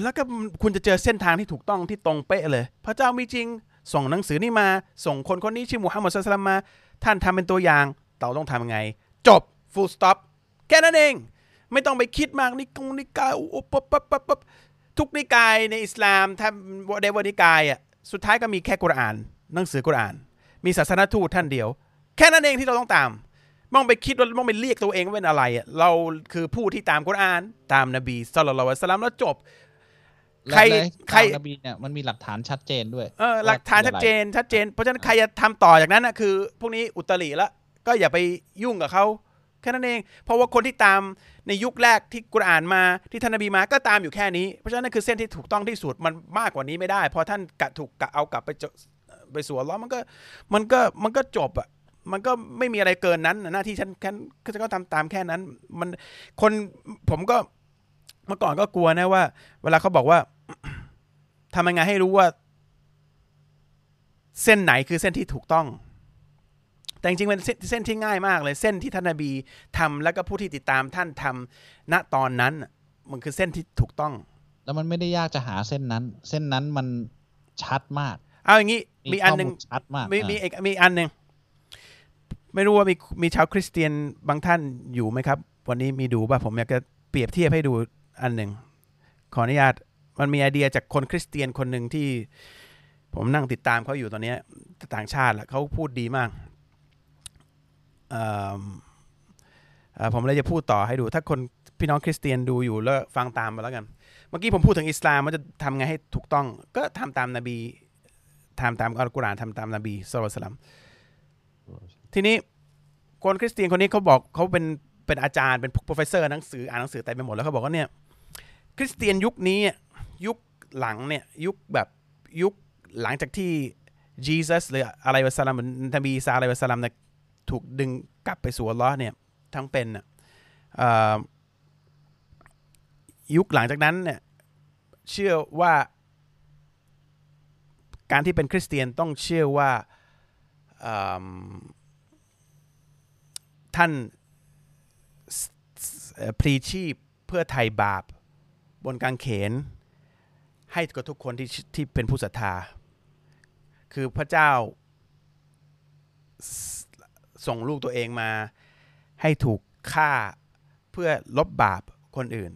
แล้วก็คุณจะเจอเส้นทางที่ถูกต้องที่ตรงเป๊ะเลย พระเจ้ามีจริง ส่งหนังสือนี่มา ส่งคนคนนี้ชื่อมุฮัมมัดสุลตัมมา ท่านทำเป็นตัวอย่างเราต้องทำยังไง จบ full stop แค่นั้นเอง ไม่ต้องไปคิดมากนิกงนิกายโอ้โอ้ปั๊บปั๊บปั๊บปั๊บทุกนิกายในอิสลามถ้าเดวนิกายอะสุดท้ายก็มีแค่กุรอาน หนังสือกุรอาน มีศาสนทูตท่านเดียว แค่นั้นเองที่เราต้องตามมองไปคิดว่าต้องไปเรียกตัวเองว่าเป็นอะไรอะเราคือผู้ที่ตามกุรอาน ตามนบีศ็อลลัลลอฮุอะลัยฮิวะซัลลัมแล้วจบใครและในใครตามนบีเนี่ยมันมีหลักฐานชัดเจนด้วยเออหลักฐานชัดเจนชัดเจน เพราะฉะนั้นใครจะทำต่อจากนั้นนะคือ พวกนี้อุตริละก็อย่าไปยุ่งกับเขาแค่นั้นเอง เพราะว่าคนที่ตามในยุคแรกที่กุรอานมาที่ท่านนบีมาก็ตามอยู่แค่นี้ เพราะฉะนั้นนั่นคือเส้นที่ถูกต้องที่สุดมันมากกว่านี้ไม่ได้เพราะท่านกะถูกกะเอากลับไปจะ ไปสู่อัลเลอฮ์มันก็มันก็มันก็จบอะมันก็ไม่มีอะไรเกินนั้นหน้าที่ฉันแค่ก็จะก็ทำตามแค่นั้น มันคนผมก็เมื่อก่อนก็กลัวนะว่า เวลาเขาบอกว่าทำยังไงให้รู้ว่า เส้นไหนคือเส้นที่ถูกต้อง แต่จริงๆเป็นเส้นที่ง่ายมากเลยเส้นที่ท่านนบีทำแล้วก็ผู้ที่ติดตามท่านทำณตอนนั้นมันคือเส้นที่ถูกต้อง แล้วมันไม่ได้ยากจะหาเส้นนั้น เส้นนั้นมันชัดมาก เอาอย่างนี้มีอันหนึ่งข้มูลชัดมากมีอ่ามีอีกมีอันหนึ่งไม่รู้ว่ามีมีชาวคริสเตียนบางท่านอยู่ไหมครับ วันนี้มีดูป่ะผมอยากจะเปรียบเทียบให้ดูอันหนึ่งขออนุญาตมันมีไอเดียจากคนคริสเตียนคนหนึ่งที่ ผมนั่งติดตามเขาอยู่ตอนเนี้ยต่างชาติแหละเขาพูดดีมากเอิ่มเอ่อผมเลยจะพูดต่อให้ดู ถ้าคนพี่น้องคริสเตียนดูอยู่แล้วฟังตามมาแล้วกัน เมื่อกี้ผมพูดถึงอิสลามว่าจะทำไงให้ถูกต้อง ก็ทำตามนบี ทำตามอัลกุรอานทำตามนบีสุลต่านสลัมทีนี้คนคริสเตียนคนนี้เขาบอกเขาเป็นเป็นอาจารย์เป็น professor หนังสืออ่านหนังสือเต็มไปหมดแล้วเขาบอกว่าเนี่ยคริสเตียนยุคนี้อะยุคหลังเนี่ยยุคแบบยุคหลังจากที่ Jesus หรืออะไรวะสลามนบีอีสาอะไรวะสลามเนี่ยถูกดึงกลับไปสู่อัลลอฮ์เนี่ยทั้งเป็นน่ะเอ่อยุคหลังจากนั้นเนี่ยเชื่อว่า การที่เป็นคริสเตียนต้องเชื่อว่าท่านพลีชีพเพื่อไถ่บาป บนกางเขน ให้กับทุกคนที่ที่เป็นผู้ศรัทธา คือพระเจ้าสส่งลูกตัวเองมาให้ถูกฆ่าเพื่อลบบาปคนอื่น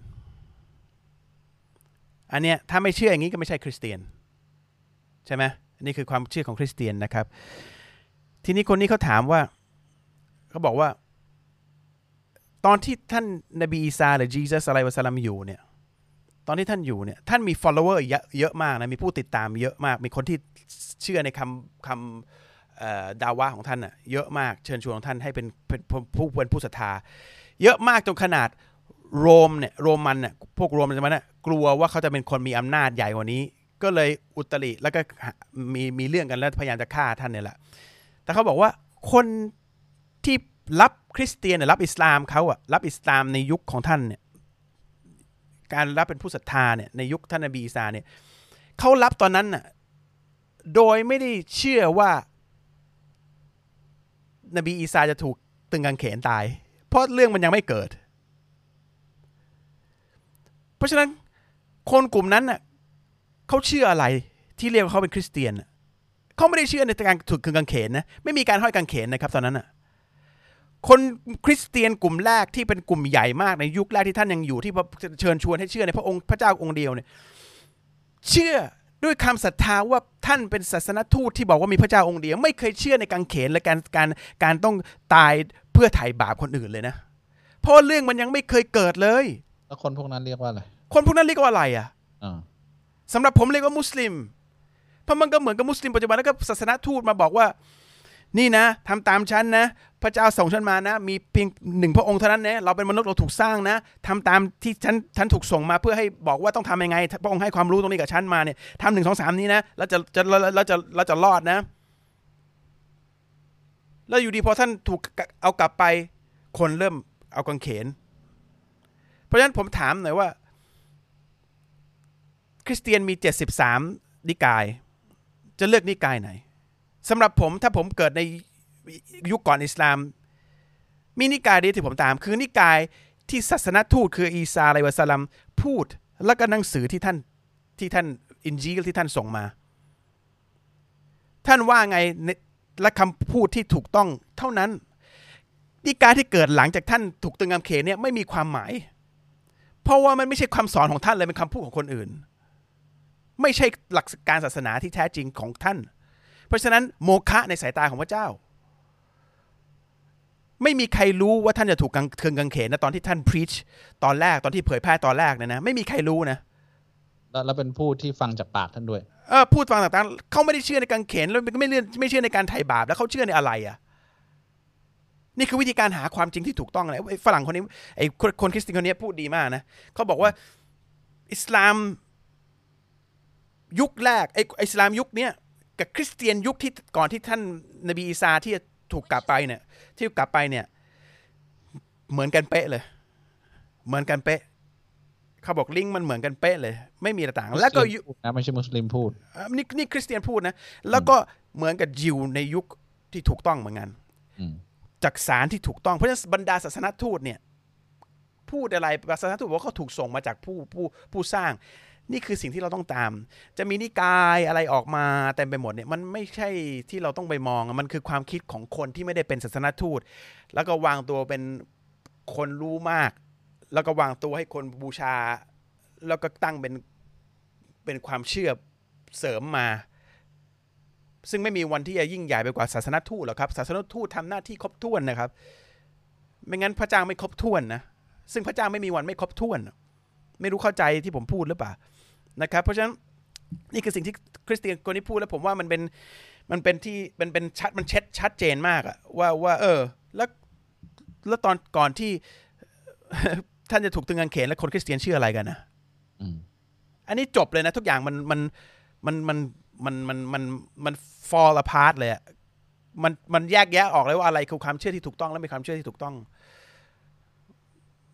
อันเนี้ยถ้าไม่เชื่ออย่างนี้ก็ไม่ใช่คริสเตียน ใช่ไหมนนี้คือความเชื่อของคริสเตียนนะครับ ทีนี้คนนี้เขาถามว่าเขาบอกว่า ตอนที่ท่านนบีอีสาหรือ Jesus อะไรวะสลัมอยู่เนี่ยตอนที่ท่านอยู่เนี่ยท่านมี follower เยอะเยอะมากนะมีผู้ติดตามเยอะมาก มีคนที่เชื่อในคำคำดาวะของท่านอะเยอะมากเชิญชวนของท่านให้เป็นเป็นผู้เป็นผู้ศรัทธา เยอะมากจนขนาดโรมเนี่ยโรมันเนี่ยพวกโรมันมันน่ะกลัวว่าเขาจะเป็นคนมีอำนาจใหญ่กว่านี้ ก็เลยอุตริแล้วก็มีมีเรื่องกันแล้วพยายามจะฆ่าท่านเนี่ยแหละ แต่เขาบอกว่าคนที่รับคริสเตียนรับอิสลามเขาอะรับอิสลามในยุคของท่านเนี่ยการรับเป็นผู้ศรัทธาเนี่ยในยุคท่านนบีอีสาเนี่ยเขารับตอนนั้นน่ะโดยไม่ได้เชื่อว่า นบีอีสาจะถูกตึงกางเขนตาย เพราะเรื่องมันยังไม่เกิด เพราะฉะนั้นคนกลุ่มนั้นน่ะ เขาเชื่ออะไรที่เรียกว่าเขาเป็นคริสเตียนน่ะเขาไม่ได้เชื่อในการถูกตึงกางเขนนะไม่มีการห้อยกางเขนนะครับ ตอนนั้นน่ะคนคริสเตียนกลุ่มแรกที่เป็นกลุ่มใหญ่มากในยุคแรกที่ท่านยังอยู่ที่เชิญชวนให้เชื่อในพระองค์พระเจ้าองค์เดียวเนี่ยเชื่อด้วยคำศรัทธาว่าท่านเป็นศาสนทูตที่บอกว่ามีพระเจ้าองค์เดียว ไม่เคยเชื่อในการเขนและการการการต้องตายเพื่อไถ่บาปคนอื่นเลยนะ เพราะเรื่องมันยังไม่เคยเกิดเลย แล้วคนพวกนั้นเรียกว่าอะไร คนพวกนั้นเรียกว่าอะไรอะอ่า สำหรับผมเรียกว่ามุสลิม เพราะมันก็เหมือนกับมุสลิมปัจจุบันแล้วก็ศาสนาทูตมาบอกว่า นี่นะทำตามฉันนะ พระเจ้าส่งฉันมานะ มีเพียงหนึ่งพระองค์เท่านั้นนะเราเป็นมนุษย์เราถูกสร้างนะทำตามที่ฉันฉันถูกส่งมาเพื่อให้บอกว่าต้องทำยังไง พระองค์ให้ความรู้ตรงนี้กับฉันมาเนี่ยทำหนึ่งสองสามนี้นะแล้วจะจะเราจะเราจะรอดนะ แล้วอยู่ดีพอท่านถูกเอากลับไป คนเริ่มเอากังเขน เพราะฉะนั้นผมถามหน่อยว่า คริสเตียนมี 73 นิกาย จะเลือกนิกายไหนสำหรับผมถ้าผมเกิดในยุคก่อนอิสลาม มีนิกายเดียวที่ผมตาม คือนิกายที่ศาสนทูตคืออีซาอะลัยวะสลัมพูดแล้วก็หนังสือที่ท่านที่ท่านอินจีลที่ท่านส่งมา ท่านว่าไงในและคำพูดที่ถูกต้องเท่านั้นนิกายที่เกิดหลังจากท่านถูกตึงกำเขนเนี่ยไม่มีความหมาย เพราะว่ามันไม่ใช่คำสอนของท่านเลยเป็นคำพูดของคนอื่น ไม่ใช่หลักการศาสนาที่แท้จริงของท่าน เพราะฉะนั้นโมฆะในสายตาของพระเจ้า ไม่มีใครรู้ว่าท่านจะถูกกังเคืองกังเขนนะตอนที่ท่านพรีชตอนแรกตอนที่เผยแพร่ตอนแรกเนี่ยนะ ไม่มีใครรู้นะแล้วแล้วเป็นผู้ที่ฟังจากปากท่านด้วยเออพูดฟังต่างๆเขาไม่ได้เชื่อในกังเขนแล้วก็ไม่เลื่อนไม่เชื่อในการไถ่บาปแล้วเขาเชื่อในอะไรอะนี่คือวิธีการหาความจริงที่ถูกต้องนะไอ้ฝรั่งคนนี้ไอ้คนคนคริสเตียนคนนี้พูดดีมากนะเขาบอกว่า อิสลาม ยุคแรกไอ้อิสลามยุคเนี้ยกับคริสเตียนยุคที่ก่อนที่ท่านนบีอีสาที่จะถูกกลับไปเนี่ย ที่กลับไปเนี่ย เหมือนกันเป๊ะเลย เหมือนกันเป๊ะเขาบอกลิงก์มันเหมือนกันเป๊ะเลย ไม่มีต่าง แล้วก็ยุมุสลิมพูดนะไม่ใช่มุสลิมพูดอะนี่นี่คริสเตียนพูดนะ แล้วก็เหมือนกับยิวในยุคที่ถูกต้องเหมือนกันอืมจากสารที่ถูกต้อง เพราะฉะนั้นบรรดาศาสนทูตเนี่ย พูดอะไรศาสนทูตบอกว่าเขาถูกส่งมาจากผู้ผู้ผู้สร้าง นี่คือสิ่งที่เราต้องตาม จะมีนิกายอะไรออกมาเต็มไปหมดเนี่ยมันไม่ใช่ที่เราต้องไปมอง มันคือความคิดของคนที่ไม่ได้เป็นศาสนทูต แล้วก็วางตัวเป็นคนรู้มาก แล้วก็วางตัวให้คนบูชา แล้วก็ตั้งเป็นเป็นความเชื่อเสริมมา ซึ่งไม่มีวันที่จะยิ่งใหญ่ไปกว่าศาสนทูตหรอกครับศาสนทูตทำหน้าที่ครบถ้วนนะครับ ไม่งั้นพระเจ้าไม่ครบถ้วนนะซึ่งพระเจ้าไม่มีวันไม่ครบถ้วน ไม่รู้เข้าใจที่ผมพูดหรือเปล่า นะครับ เพราะฉะนั้นนี่คือสิ่งที่คริสเตียนคนนี้พูดแล้วผมว่ามันเป็นมันเป็นที่มันเป็นชัดมันเช็ดชัดเจนมากอะว่าว่า เออ แล้วแล้วตอนก่อนที่ท่านจะถูกตึงกางเขนแล้วคนคริสเตียนเชื่ออะไรกันนะอืมอันนี้จบเลยนะ ทุกอย่างมันมันมันมันมันมันมันมัน fall apart เลยอะมันมันแยกแยะออกเลยว่าอะไรคือความเชื่อที่ถูกต้องและไม่ความเชื่อที่ถูกต้อง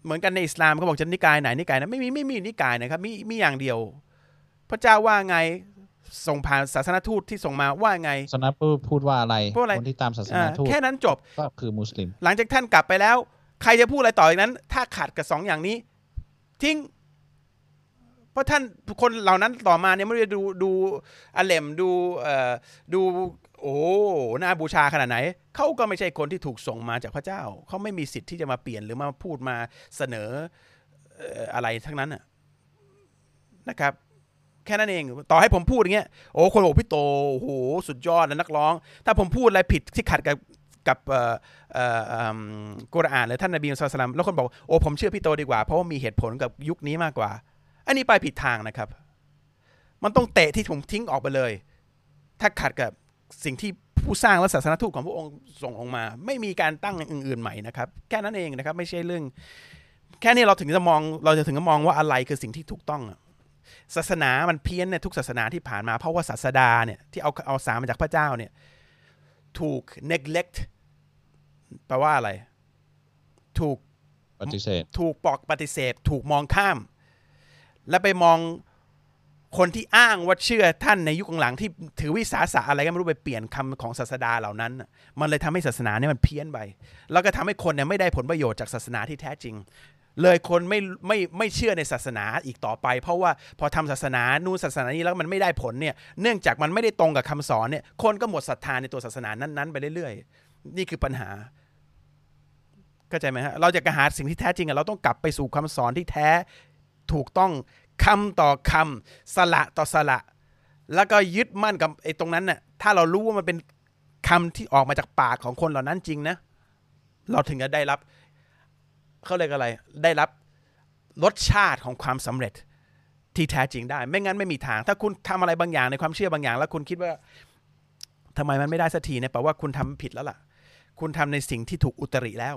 เหมือนกันในอิสลามเขาบอกจะนิกายไหนนิกายนะไม่มีไม่มีนิกายนะครับมีมีอย่างเดียว พระเจ้าว่าไงส่งผ่านศาสนทูตที่ส่งมาว่าไงศาสนาพูดพูดว่าอะไรพูดอะไรคนที่ตามศาสอ่านาทูตแค่นั้นจบก็คือมุสลิม หลังจากท่านกลับไปแล้ว ใครจะพูดอะไรต่อจากนั้น ถ้าขาดกับสองอย่างนี้ ทิ้ง เพราะท่านคนเหล่านั้นต่อมาเนี่ยไม่ได้ดูดูอาเลมดูเอ่อดูโอ้น่าบูชาขนาดไหน เขาก็ไม่ใช่คนที่ถูกส่งมาจากพระเจ้า เขาไม่มีสิทธิ์ที่จะมาเปลี่ยนหรือมาพูดมาเสนอเอ่ออะไรทั้งนั้นน่ะนะครับ แค่นั้นเอง ต่อให้ผมพูดอย่างเงี้ยโอ้คนบอกพี่โตโอ้โหสุดยอดนะนักร้อง ถ้าผมพูดอะไรผิดที่ขัดกับกับอ่อเอ่อเอิ่มกุรอานหรือท่านนบีมุฮัมมัดศ็อลลัลลอฮุอะลัยฮิวะซัลลัมแล้วคนบอกโอ้ผมเชื่อพี่โตดีกว่า เพราะว่ามีเหตุผลกับยุคนี้มากกว่า อันนี้ไปผิดทางนะครับ มันต้องเตะที่ผมทิ้งออกไปเลย ถ้าขัดกับสิ่งที่ผู้สร้างและศาสนทูตของพระองค์ส่งออกมา ไม่มีการตั้งอย่างอื่นๆใหม่นะครับ แค่นั้นเองนะครับ ไม่ใช่เรื่อง แค่นี้เราถึงจะมองเราจะถึงจะมองว่าอะไรคือสิ่งที่ถูกต้องอะ ศาสนามันเพี้ยนเนี่ยทุกศาสนาที่ผ่านมา เพราะว่าศาสดาเนี่ยที่เอาเอาสารมาจากพระเจ้าเนี่ยถูก neglect แปลว่าอะไร ถูกปฏิเสธ ถูกปอกปฏิเสธ ถูกมองข้าม และไปมอง คนที่อ้างว่าเชื่อท่านในยุคหลังที่ถือวิสาสะอะไรก็ไม่รู้ไปเปลี่ยนคำของศาสดาเหล่านั้น มันเลยทำให้ศาสนาเนี่ยมันเพี้ยนไป แล้วก็ทำให้คนเนี่ยไม่ได้ผลประโยชน์จากศาสนาที่แท้จริง เลยคนไม่ไม่ไม่เชื่อในศาสนาอีกต่อไป เพราะว่าพอทำศาสนานู่นศาสนานี้แล้วมันไม่ได้ผลเนี่ยเนื่องจากมันไม่ได้ตรงกับคำสอนเนี่ยคนก็หมดศรัทธาในตัวศาสนานั้นๆไปเรื่อยๆ นี่คือปัญหาเข้าใจไหมฮะเราจะกระหาสิ่งที่แท้จริงอะเราต้องกลับไปสู่คำสอนที่แท้ถูกต้อง คำต่อคำสละต่อสละ แล้วก็ยึดมั่นกับไอ้ตรงนั้นน่ะถ้าเรารู้ว่ามันเป็นคำที่ออกมาจากปากของคนเหล่านั้นจริงนะ เราถึงจะได้รับเขาเรียกอะไรได้รับรสชาติของความสำเร็จที่แท้จริงได้ ไม่งั้นไม่มีทาง ถ้าคุณทำอะไรบางอย่างในความเชื่อบางอย่าง แล้วคุณคิดว่าทำไมมันไม่ได้สักทีเนี่ยแปลว่าคุณทำผิดแล้วล่ะ คุณทำในสิ่งที่ถูกอุตริแล้ว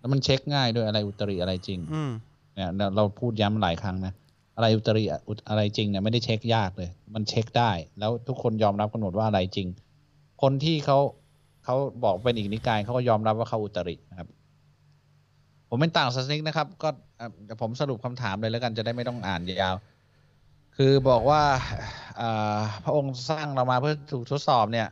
แล้วมันเช็คง่ายด้วยอะไรอุตริอะไรจริงอืมเนี่ยเราเราพูดย้ำหลายครั้งนะ อะไรอุตริอะอุตอะไรจริงเนี่ยไม่ได้เช็คยากเลย มันเช็คได้ แล้วทุกคนยอมรับกันหมดว่าอะไรจริง คนที่เขาเขาบอกเป็นอีกนิกายเขาก็ยอมรับว่าเขาอุตรินะครับ ผมเป็นต่างศาสนิกนะครับ ก็ผมสรุปคำถามเลยแล้วกันจะได้ไม่ต้องอ่านยาว คือบอกว่าพระองค์สร้างเรามาเพื่อถูกทดสอบเนี่ย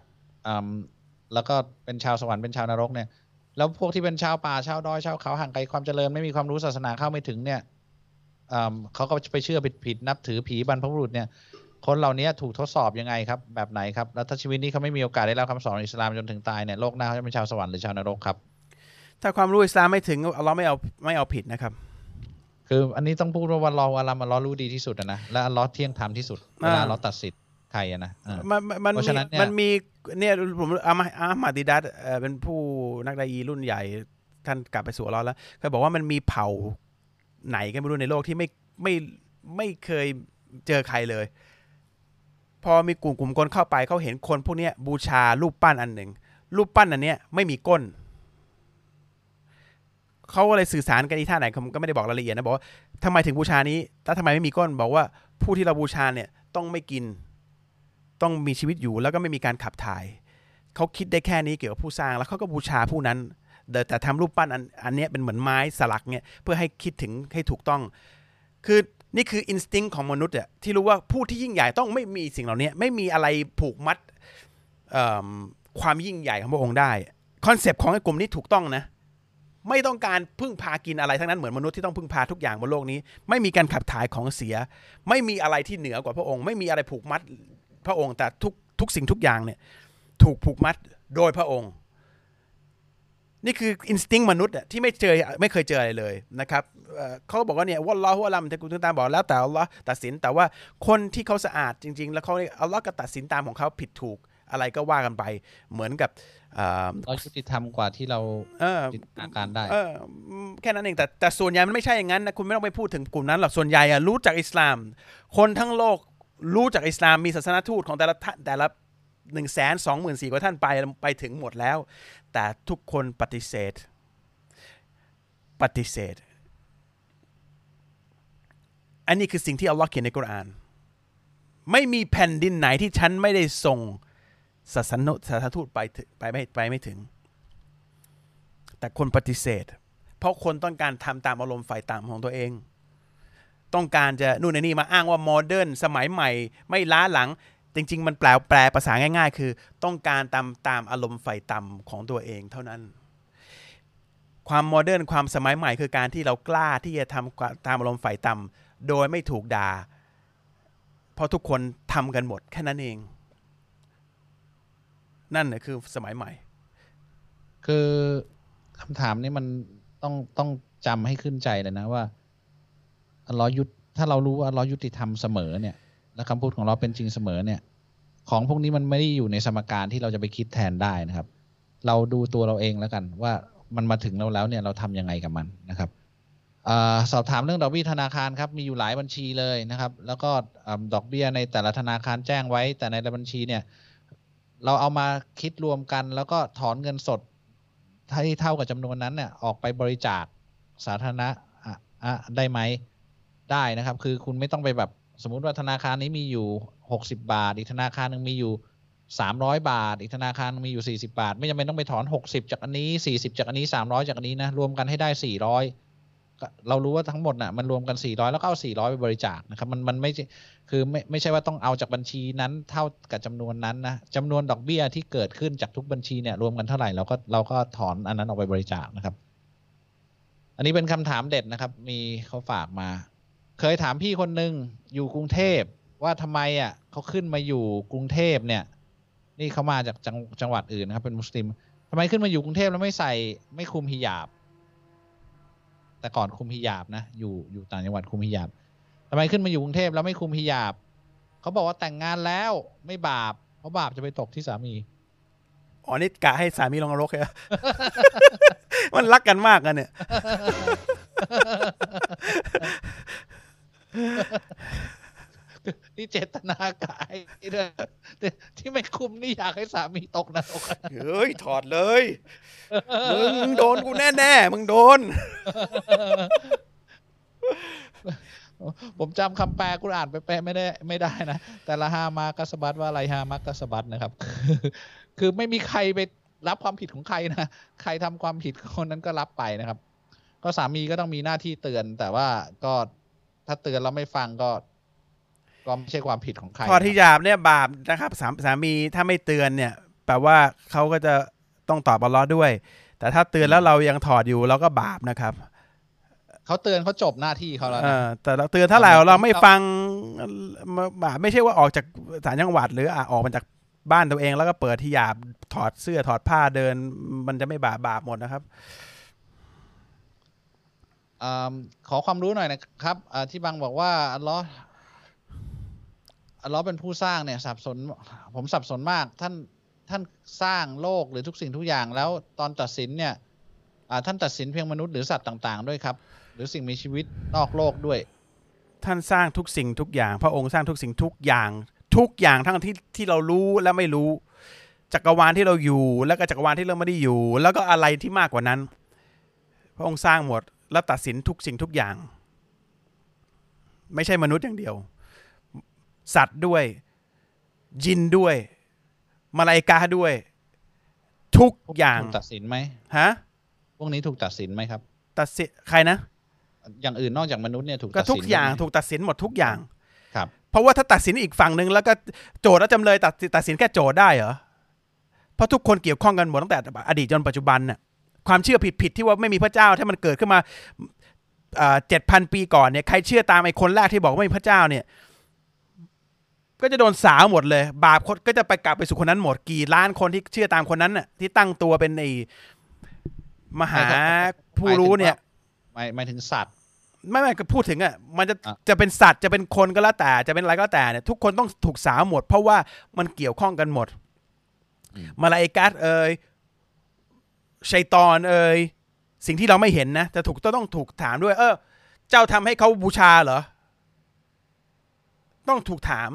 แล้วก็เป็นชาวสวรรค์เป็นชาวนรกเนี่ยแล้วพวกที่เป็นชาวป่าชาวดอยชาวเขาห่างไกลความเจริญไม่มีความรู้ศาสนาเข้าไม่ถึงเนี่ย เขาก็ไปเชื่อผิดๆนับถือผีบรรพบุรุษเนี่ยคนเหล่านี้ถูกทดสอบยังไงครับ แบบไหนครับ แล้วถ้าชีวิตนี้เขาไม่มีโอกาสได้รับคำสอนของอิสลามจนถึงตายเนี่ยโลกหน้าเขาจะเป็นชาวสวรรค์หรือชาวนรกครับ ถ้าความรู้อิสลามไม่ถึงเราไม่เอาไม่เอาผิดนะครับ คืออันนี้ต้องพูดว่าวันรอวันละมันรอรู้ดีที่สุดอะนะและอัลลอฮ์เที่ยงธรรมที่สุดเวลาอ่าเราตัดสินใครอะนะอ่ามันมันเพราะมีฉะนั้นเนี่ยมันมีเนี่ยผมอามาอามาดิดัตเอ่อเป็นผู้นักดาอีรุ่นใหญ่ท่านกลับไปสู่อัลเลอฮ์แล้วเคยบอกว่ามันมีเผ่า ไหนก็ไม่รู้ในโลกที่ไม่ไม่ไม่เคยเจอใครเลย พอมีกลุ่มกลุ่มคนเข้าไปเขาเห็นคนพวกนี้บูชารูปปั้นอันหนึ่งรูปปั้นอันเนี้ยไม่มีก้นเขาก็เลยสื่อสารกันที่ท่าไหนผมก็ไม่ได้บอกรายละเอียดนะบอกว่าทำไมถึงบูชานี้แล้วทำไมไม่มีก้นบอกว่าผู้ที่เราบูชาเนี่ยต้องไม่กินต้องมีชีวิตอยู่แล้วก็ไม่มีการขับถ่ายเขาคิดได้แค่นี้เกี่ยวกับผู้สร้างแล้วเขาก็บูชาผู้นั้น แต่แต่ทำรูปปั้นอันอันนี้เป็นเหมือนไม้สลักเนี่ยเพื่อให้คิดถึงให้ถูกต้อง คือนี่คืออินสติ้งของมนุษย์อะที่รู้ว่าผู้ที่ยิ่งใหญ่ต้องไม่มีสิ่งเหล่านี้ไม่มีอะไรผูกมัดความยิ่งใหญ่ของพระองค์ได้ concept ของไอ้กลุ่มนี้ถูกต้องนะไม่ต้องการพึ่งพากินอะไรทั้งนั้นเหมือนมนุษย์ที่ต้องพึ่งพาทุกอย่างบนโลกนี้ ไม่มีการขับถ่ายของเสีย ไม่มีอะไรที่เหนือกว่าพระองค์ ไม่มีอะไรผูกมัดพระองค์แต่ทุกทุกสิ่งทุกอย่างเนี่ยถูกผูกมัดโดยพระองค์ นี่คือ instinct มนุษย์อะที่ไม่เจอไม่เคยเจออะไรเลยนะครับเอ่อเขาบอกว่าเนี่ยวัลลอฮุอะลัมแต่กุณตามบอกแล้วแต่อัลลอฮ์ตัดสินแต่ว่าคนที่เขาสะอาดจริง ๆ แล้วเขาอัลลอฮ์ก็ตัดสินตามของเขาผิดถูกอะไรก็ว่ากันไปเหมือนกับเอ่อเรายุติธรรมกว่าที่เราเออจินตนาการได้เอออืมแค่นั้นเองแต่แต่ส่วนใหญ่มันไม่ใช่อย่างนั้นนะคุณไม่ต้องไปพูดถึงกลุ่มนั้นหรอกส่วนใหญ่อะรู้จักอิสลาม คนทั้งโลกรู้จักอิสลามมีศาสนทูตของแต่ละท่านแต่ละ หนึ่งแสนสองหมื่นสี่กว่าท่านไปไปถึงหมดแล้ว แต่ทุกคนปฏิเสธ ปฏิเสธ อันนี้คือสิ่งที่อัลลอฮ์เขียนในกุรอาน ไม่มีแผ่นดินไหนที่ฉันไม่ได้ส่งศาสนศาสนทูตไปถึงไปไม่ไปไม่ถึง แต่คนปฏิเสธ เพราะคนต้องการทำตามอารมณ์ฝ่ายต่ำของตัวเอง ต้องการจะนู่นนี่มาอ้างว่าโมเดิร์นสมัยใหม่ ไม่ล้าหลัง จริง ๆ มันแปลแปลภาษาง่าย ๆ คือ ต้องการตามตามอารมณ์ฝ่ายต่ำของตัวเองเท่านั้น ความโมเดิร์นความสมัยใหม่คือการที่เรากล้าที่จะทำตามอารมณ์ฝ่ายต่ำโดยไม่ถูกด่า เพราะทุกคนทำกันหมดแค่นั้นเอง นั่นนะคือสมัยใหม่ คือคำถามนี้มันต้องต้องจำให้ขึ้นใจเลยนะว่าอัลลอฮ์ยุถ้าเรารู้ว่าอัลลอฮ์ยุติธรรมเสมอเนี่ย และคำพูดของเราเป็นจริงเสมอเนี่ย ของพวกนี้มันไม่ได้อยู่ในสมการที่เราจะไปคิดแทนได้นะครับ เราดูตัวเราเองแล้วกัน ว่ามันมาถึงเราแล้วเนี่ยเราทำยังไงกับมันนะครับอสอบถามเรื่องดอกเบี้ยธนาคารครับมีอยู่หลายบัญชีเลยนะครับ แล้วก็อดอกเบี้ยในแต่ละธนาคารแจ้งไว้ แต่ในละบัญชีเนี่ยเราเอามาคิดรวมกัน แล้วก็ถอนเงินสดที่เท่ากับจำนวนนั้นเนี่ยออกไปบริจาคสาธารณะะอะได้ไหมได้นะครับ คือคุณไม่ต้องไปแบบ สมมุติว่าธนาคารนี้มีอยู่ 60 บาท อีกธนาคารหนึ่งมีอยู่ 300 บาท อีกธนาคารมีอยู่ 40 บาท ไม่จำเป็นต้องไปถอน 60 จากอันนี้ 40 จากอันนี้ 300 จากอันนี้นะ รวมกันให้ได้ 400 เรารู้ว่าทั้งหมดน่ะมันรวมกัน 400 แล้วก็เอา 400 ไปบริจาคนะครับ มันมันไม่ใช่คือไม่ไม่ใช่ว่าต้องเอาจากบัญชีนั้นเท่ากับจำนวนนั้นนะจำนวนดอกเบี้ยที่เกิดขึ้นจากทุกบัญชีเนี่ยรวมกันเท่าไหร่เราก็เราก็ถอนอันนั้นออกไปบริจาคนะครับ อันนี้เป็นคำถามเด็ดนะครับ มีเขาฝากมา เคยถามพี่คนหนึ่งอยู่กรุงเทพว่าทำไมอะเขาขึ้นมาอยู่กรุงเทพเนี่ย นี่เขามาจากจังจงหวัดอื่นนะครับ เป็นมุสลิมทำไมขึ้นมาอยู่กรุงเทพแล้วไม่ใส่ไม่คุมฮิญาบ แต่ก่อนคุมฮิญาบนะอยู่อยู่ต่างจังหวัดคุมฮิญาบทำไมขึ้นมาอยู่กรุงเทพแล้วไม่คุมฮิญาบเขาบอกว่าแต่งงานแล้วไม่บาป เพราะบาปจะไปตกที่สามีอ๋อนี่กะให้สามีลงนรกเหรอมันรักกันมากกันเนี่ย นี่เจตนากายด้วยที่ไม่คุมนี่อยากให้สามีตกนรกเฮ้ย ถอดเลย มึงโดนกูแน่ๆ มึงโดน ผมจำคำแปลกุรอานไปแปลไม่ได้ไม่ได้นะ แต่ละฮามากัสบัตว่าอะไรฮามากัสบัตนะครับ คือไม่มีใครไปรับความผิดของใครนะ ใครทำความผิดคนนั้นก็รับไปนะครับ ก็สามีก็ต้องมีหน้าที่เตือน แต่ว่าก็ ถ้าเตือนแล้วไม่ฟังก็ก็ไม่ใช่ความผิดของใครทอดที่นะครับหยาบเนี่ยบาปนะครับสามสามีถ้าไม่เตือนเนี่ยแปลว่าเขาก็จะต้องตอบอัลเลอฮ์ด้วย แต่ถ้าเตือนแล้วเรายังถอดอยู่เราก็บาปนะครับเขาเตือนเขาจบหน้าที่เขาแล้วเอนะอแต่เราเตือนเท่าไหร่เราไม่ฟังบาปไม่ใช่ว่าออกจากสารจังหวัด หรืออะออกมาจากบ้านตัวเองแล้วก็เปิดที่หยาบถอดเสื้อถอดผ้าเดิน มันจะไม่บาปบาปหมดนะครับอ่า ขอความรู้หน่อยนะครับอที่บางบอกว่าอัลลอฮ์อัลลอฮ์เป็นผู้สร้างเนี่ยสับสน ผมสับสนมากท่านท่านสร้างโลกหรือทุกสิ่งทุกอย่างแล้วตอนตัดสินเนี่ยท่านตัดสินเพียงมนุษย์หรือสัตว์ต่าง ๆ ด้วยครับ หรือสิ่งมีชีวิตนอกโลกด้วย ท่านสร้างทุกสิ่งทุกอย่าง พระองค์สร้างทุกสิ่งทุกอย่าง ทุกอย่างทั้งที่ที่เรารู้และไม่รู้ จักรวาลที่เราอยู่ แล้วก็จักรวาลที่เราไม่ได้อยู่ แล้วก็อะไรที่มากกว่านั้น พระองค์สร้างหมด แล้วตัดสินทุกสิ่งทุกอย่าง ไม่ใช่มนุษย์อย่างเดียว สัตว์ด้วย ยินด้วยมาลายกาด้วย ทุกอย่างถูกตัดสินไหมฮะพวกนี้ถูกตัดสินไหมครับ ตัดสินใครนะ อย่างอื่นนอกจากมนุษย์เนี่ยถูกก็ตัดสินทุกอย่างไหมถูกตัดสินหมดทุกอย่างครับ เพราะว่าถ้าตัดสินอีกฝั่งหนึ่งแล้วก็โจทย์และจำเลยตัดตัดสินแค่โจทย์ได้เหรอเพราะทุกคนเกี่ยวข้องกันหมดตั้งแต่อดีตจนปัจจุบันน่ะ ความเชื่อผิดผิดๆที่ว่าไม่มีพระเจ้าถ้ามันเกิดขึ้นมาเจ็ดพันปีก่อนเนี่ยใครเชื่อตามไอ้คนแรกที่บอกว่าไม่มีพระเจ้าเนี่ย ก็จะโดนสาวหมดเลย บาปคนก็จะไปกลับไปสู่คนนั้นหมดกี่ล้านคนที่เชื่อตามคนนั้นน่ะที่ตั้งตัวเป็นไอ้มหาผู้รู้เนี่ยหมายหมายถึงสัตว์ไม่ไม่ก็พูดถึงอะมันจะอะจะเป็นสัตว์จะเป็นคนก็แล้วแต่จะเป็นอะไรก็แล้วแต่เนี่ยทุกคนต้องถูกสาวหมด เพราะว่ามันเกี่ยวข้องกันหมดมาลาอิกัสเอ่ย ชัยตอนเอ่ยสิ่งที่เราไม่เห็นนะจะถูกต้องถูกถามด้วย เออ เจ้าทำให้เขาบูชาเหรอ ต้องถูกถาม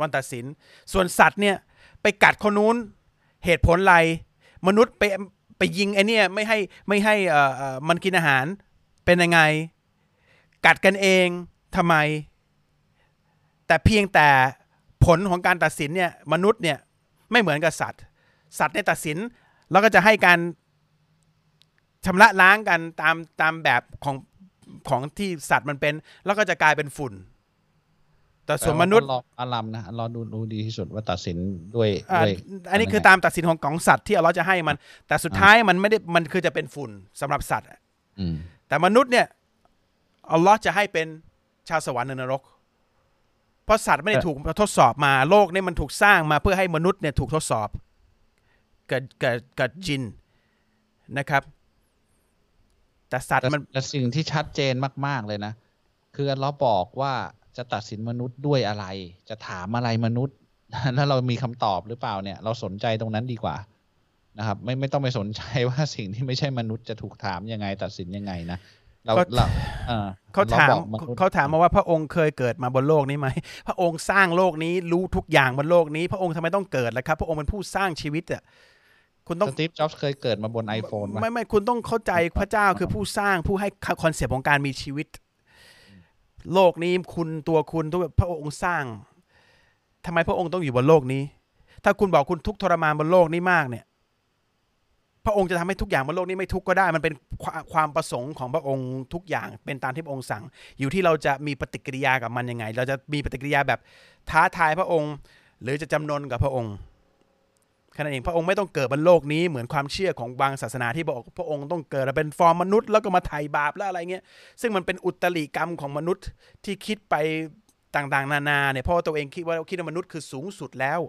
วันตัดสิน ส่วนสัตว์เนี่ย ไปกัดคนนู้น เหตุผลอะไรมนุษย์ไปไปยิงไอเนี่ยไม่ให้ไม่ให้เอ่อเอ่อมันกินอาหารเป็นยังไง กัดกันเองทำไม แต่เพียงแต่ผลของการตัดสินเนี่ย มนุษย์เนี่ยไม่เหมือนกับสัตว์ สัตว์เนี่ยตัดสิน แล้วก็จะให้การชำระล้างกันตามตามแบบของของที่สัตว์มันเป็น แล้วก็จะกลายเป็นฝุ่น แต่ส่วนมนุษย์อัลลอฮ์อาลัมนะอัลลอฮ์ดูรู้ดีที่สุดว่าตัดสินด้วยอ่าด้วยอันนี้คือตามตัดสินของของสัตว์ที่อัลเลาะห์จะให้มัน แต่สุดท้ายมันไม่ได้มันคือจะเป็นฝุ่นสำหรับสัตว์อืมแต่มนุษย์เนี่ยอัลเลาะห์จะให้เป็นชาวสวรรค์ในนรก เพราะสัตว์ไม่ได้ถูกทดสอบมาโลกเนี่ยมันถูกสร้างมาเพื่อให้มนุษย์เนี่ยถูกทดสอบ กับกับกับจินนะครับ แต่สัตว์และมันและสิ่งที่ชัดเจนมาก ๆ เลยนะ คืออัลเลอฮ์บอกว่าจะตัดสินมนุษย์ด้วยอะไร จะถามอะไรมนุษย์ แล้วเรามีคำตอบหรือเปล่าเนี่ย เราสนใจตรงนั้นดีกว่านะครับ ไม่ไม่ต้องไปสนใจว่าสิ่งที่ไม่ใช่มนุษย์จะถูกถามยังไง ตัดสินยังไงนะเราก็เราเออเขาถามรบอกนุษย์เขาถามมาว่าพระองค์เคยเกิดมาบนโลกนี้ไหมพระองค์สร้างโลกนี้รู้ทุกอย่างบนโลกนี้ พระองค์ทำไมต้องเกิดล่ะครับ พระองค์เป็นผู้สร้างชีวิตอะ คุณต้อง Steve Jobs เคยเกิดมาบน iPhone ป่ะไม่ไม่คุณต้องเข้าใจพระเจ้าคือผู้สร้างผู้ให้ concept ของการมีชีวิต โลกนี้คุณตัวคุณตัวพระองค์สร้างทำไมพระองค์ต้องอยู่บนโลกนี้ ถ้าคุณบอกคุณทุกข์ทรมานบนโลกนี้มากเนี่ย พระองค์จะทำให้ทุกอย่างบนโลกนี้ไม่ทุกข์ก็ได้ มันเป็นความความประสงค์ของพระองค์ทุกอย่างเป็นตามที่พระองค์สั่ง อยู่ที่เราจะมีปฏิกิริยากับมันยังไง เราจะมีปฏิกิริยาแบบท้าทายพระองค์ หรือจะจำนนกับพระองค์ แค่นั้นเองพระองค์ไม่ต้องเกิดบนโลกนี้เหมือนความเชื่อของบางศาสนาที่บอกพระองค์ต้องเกิดเป็นฟอร์มมนุษย์แล้วก็มาไถ่บาปแล้วอะไรเงี้ยซึ่งมันเป็นอุตริกรรมของมนุษย์ที่คิดไปต่างๆ นานาเนี่ยเพราะตัวเองคิดว่าคิดว่ามนุษย์คือสูงสุดแล้ว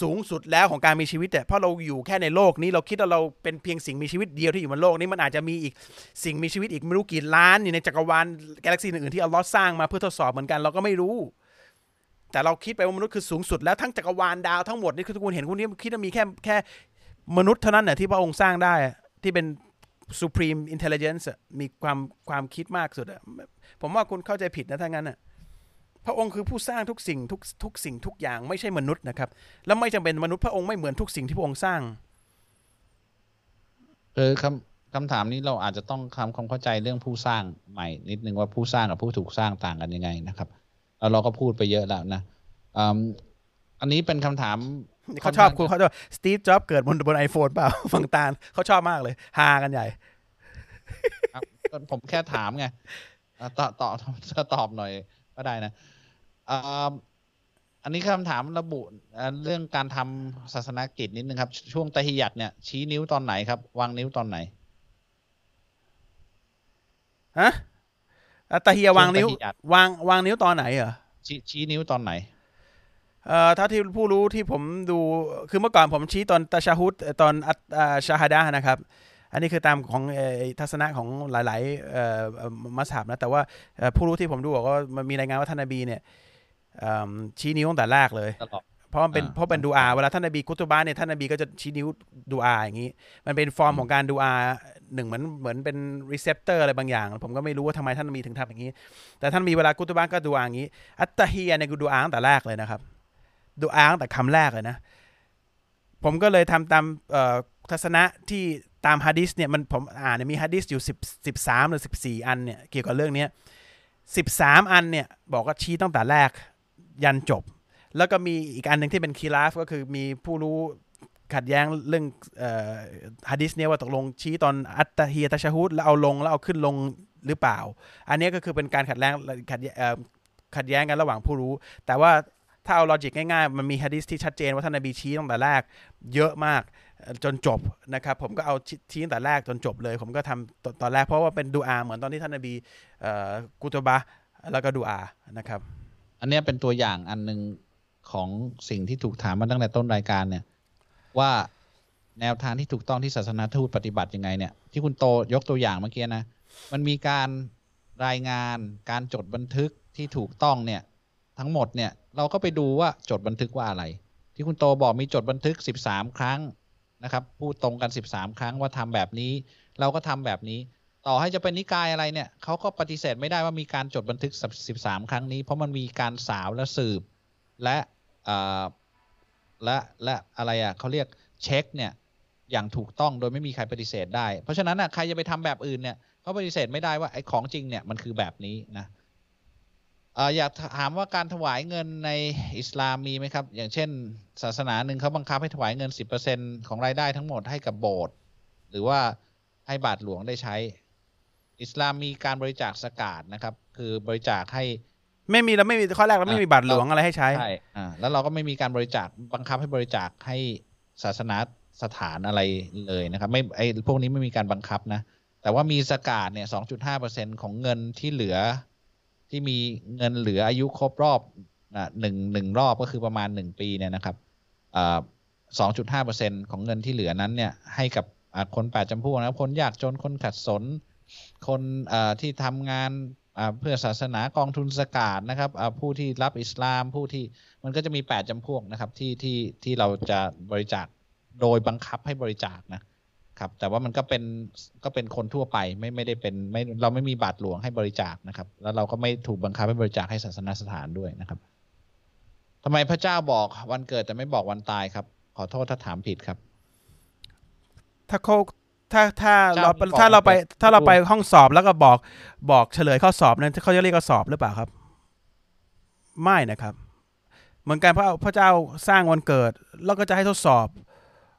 สูงสุดแล้วของการมีชีวิตแต่เพราะเราอยู่แค่ในโลกนี้เราคิดว่าเราเป็นเพียงสิ่งมีชีวิตเดียวที่อยู่บนโลกนี้มันอาจจะมีอีกสิ่งมีชีวิตอีกไม่รู้กี่ล้านอยู่ในจักรวาลกาแล็กซีอื่นๆที่อัลลอฮ์สร้างมาเพื่อทดสอบเหมือนกันเราก็ไม่รู้ แต่เราคิดไปว่ามนุษย์คือสูงสุดแล้วทั้งจักรวาลดาวทั้งหมดนี่คือทุกคนเห็นคุณนี่คิดว่ามีแค่แค่มนุษย์เท่านั้นน่ะที่พระองค์สร้างได้ที่เป็น supreme intelligence มีความความคิดมากสุดอะผมว่าคุณเข้าใจผิดนะถ้างั้นอะพระองค์คือผู้สร้างทุกสิ่งทุกทุกสิ่งทุกอย่างไม่ใช่มนุษย์นะครับ แล้วไม่จำเป็นมนุษย์พระองค์ไม่เหมือนทุกสิ่งที่พระองค์สร้างคือคำคำถามนี้เราอาจจะต้องทำความเข้าใจเรื่องผู้สร้างใหม่นิดนึงว่าผู้สร้างกับผู้ถูกสร้างต่างกันยังไงนะครับ แล้วเราก็พูดไปเยอะแล้วนะอืมอันนี้เป็นคำถามเขาชอบคุณค่นข้างเขาชอบสตีฟจ็อบเกิดบนบนไอโฟนเปล่าฝั่งตาลเขาชอบมากเลยฮากันใหญ่ครับก็ผมแค่ถามไงอะตอบตอบจะตอบหน่อยก็ได้นะอ่าอันนี้คำถามระบุอ่าเรื่องการทำศาสนกิจนิดนึงครับ ช่วงตะฮิยัดเนี่ยชี้นิ้วตอนไหนครับ วางนิ้วตอนไหนฮะอั ตตาเฮียวางนิ้วช่วงตะฮิยัดวางวางนิ้วตอนไหนเหรอชี้ชี้นิ้วตอนไหนเอ่อถ้าที่ผู้รู้ที่ผมดูคือเมื่อก่อนผมชี้ตอนตาชาฮุดตอนอัตอ่าชาฮาดะห์นะครับ อันนี้คือตามของเอ่อทัศนะของหลายๆเอ่อเอ่อมัสฮับนะแต่ว่าเอ่อผู้รู้ที่ผมดูบอกว่ามันมีรายงานว่าท่านนบีเนี่ยเอิ่มชี้นิ้วตั้งแต่แรกเลยตลอด เพราะมันเป็นอ่าเพราะเป็นดูอาเวลาท่านนบีกุตุบะเนี่ยท่านนบีก็จะชี้นิ้วดูอาอย่างนี้ มันเป็นฟอร์มของการดูอาหนึ่งเหมือนเหมือนเป็น receptor อะไรบางอย่าง ผมก็ไม่รู้ว่าทำไมท่านนบีถึงทำอย่างนี้ แต่ท่านมีเวลากุตุบะก็ดูอาอย่างนี้ อัตตาฮียเนี่ยคือดูอาตั้งแต่แรกเลยนะครับ ดูอาตั้งแต่คำแรกเลยนะ ผมก็เลยทำตามเอ่อทัศนะที่ตามฮะดิษเนี่ยมันผมอ่านเนี่ยมีฮะดิษอยู่สิบสิบสามหรือสิบสี่อันเนี่ยเกี่ยวกับเรื่องเนี้สิบสามอันเนี่ยบอกว่าชี้ตั้งแต่แรกยันจบ แล้วก็มีอีกอันหนึ่งที่เป็นคีราฟก็คือมีผู้รู้ขัดแย้งเรื่องอฮะดิษเนี่ยว่าตกลงชี้ตอนอัตตฮียตะชะฮุดแล้วเอาลงแล้วเอาขึ้นลงหรือเปล่า อันนี้ก็คือเป็นการขัดแย้งขัดแย้งเอ่อขัดแย้งกันระหว่างผู้รู้ แต่ว่าถ้าเอาลอจิกง่ายๆ มันมีฮะดิษที่ชัดเจนว่าท่านนบีชี้ตั้งแต่แรกเยอะมากจนจบนะครับ ผมก็เอาชี้ตั้งแต่แรกจนจบเลย ผมก็ทำตตอนแรกเพราะว่าเป็นดูอา เหมือนตอนที่ท่านนบีเอ่อกุตบะแล้วก็ดูอานะครับ อันนี้เป็นตัวอย่างอันหนึ่ง ของสิ่งที่ถูกถามมาตั้งแต่ต้นรายการเนี่ย ว่าแนวทางที่ถูกต้องที่ศาสนาทูตปฏิบัติยังไงเนี่ย ที่คุณโตยกตัวอย่างเมื่อกี้นะ มันมีการรายงานการจดบันทึกที่ถูกต้องเนี่ย ทั้งหมดเนี่ยเราก็ไปดูว่าจดบันทึกว่าอะไร ที่คุณโตบอกมีจดบันทึก 13 ครั้งนะครับพูดตรงกัน 13 ครั้งว่าทำแบบนี้ เราก็ทำแบบนี้ ต่อให้จะเป็นนิกายอะไรเนี่ยเขาก็ปฏิเสธไม่ได้ว่ามีการจดบันทึก 13 ครั้งนี้ เพราะมันมีการสาวและสืบ และ และและอะไรอะเขาเรียกเช็คเนี่ยอย่างถูกต้องโดยไม่มีใครปฏิเสธได้ เพราะฉะนั้นอะใครจะไปทำแบบอื่นเนี่ยเขาปฏิเสธไม่ได้ว่าไอ้ของจริงเนี่ยมันคือแบบนี้นะเอ่ออยากถามว่าการถวายเงินในอิสลามมีไหมครับ อย่างเช่น ศาสนาหนึ่งเขาบังคับให้ถวายเงิน 10%ของรายได้ทั้งหมดให้กับโบสถ์หรือว่าให้บาทหลวงได้ใช้ อิสลามมีการบริจาคสกาดนะครับ คือบริจาคให้ ไม่มีเราไม่มีข้อแรกเราไม่มีบัตรหลวงอะไรให้ใช้ใช่อ่าแล้วเราก็ไม่มีการบริจาคบังคับให้บริจาคให้ศาสนาสถานอะไรเลยนะครับไม่ไอพวกนี้ไม่มีการบังคับนะ แต่ว่ามีสกาดเนี่ย2.5เปอร์เซ็นของเงินที่เหลือ ที่มีเงินเหลืออายุครบรอบอ่าหนึ่งหนึ่งรอบก็คือประมาณหนึ่งปีเนี่ยนะครับอ่า2.5เปอร์เซ็นของเงินที่เหลือนั้นเนี่ยให้กับอ่าคนแปดจำพวกนะครับคนยากจนคนขัดสน คนอ่าที่ทำงานอ่า เพื่อศาสนากองทุนสกาดนะครับผู้ที่รับอิสลามผู้ที่มันก็จะมีแปดจำพวกนะครับที่ที่ที่เราจะบริจาคโดยบังคับให้บริจาคนะครับแต่ว่ามันก็เป็นก็เป็นคนทั่วไปไม่ไม่ได้เป็นไม่เราไม่มีบาทหลวงให้บริจาคนะครับ แล้วเราก็ไม่ถูกบังคับให้บริจาคให้ศาสนาสถานด้วยนะครับทำไมพระเจ้าบอกวันเกิดแต่ไม่บอกวันตายครับ ขอโทษถ้าถามผิดครับ ถ้าเขา ถ้าถ้าเจ้าเรามีบอกถ้าเราไปเปิดถ้าเราดูไปห้องสอบแล้วก็บอกบอกเฉลยข้อสอบนั้นเขาจะเรียกข้อสอบหรือเปล่าครับ ไม่นะครับ เหมือนกันพระพระเจ้าสร้างวันเกิด แล้วก็จะให้ทดสอบ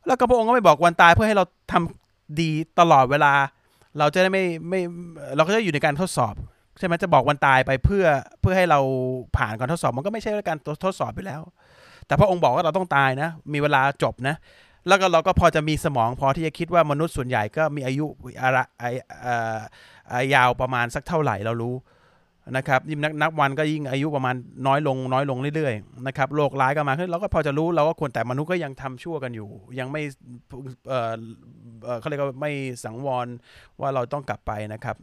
แล้วก็พระองค์ก็ไม่บอกวันตายเพื่อให้เราทำดีตลอดเวลา เราจะได้ไม่ไม่เราก็จะอยู่ในการทดสอบใช่ไหมจะบอกวันตายไปเพื่อเพื่อให้เราผ่านการทดสอบ มันก็ไม่ใช่การทดสอบไปแล้ว แต่พระองค์บอกว่าเราต้องตายนะ มีเวลาจบนะ แล้วก็เราก็พอจะมีสมองพอที่จะคิดว่ามนุษย์ส่วนใหญ่ก็มีอายุอาระไอายาวประมาณสักเท่าไหร่เรารู้นะครับยิ่งนักนับวันก็ยิ่งอายุประมาณน้อยลงน้อยลงเรื่อยๆนะครับโรคร้ายก็มาขึ้นเราก็พอจะรู้เราก็ควรแต่มนุษย์ก็ยังทำชั่วกันอยู่ ยังไม่เขาเรียกว่าไม่สังวรว่าเราต้องกลับไปนะครับ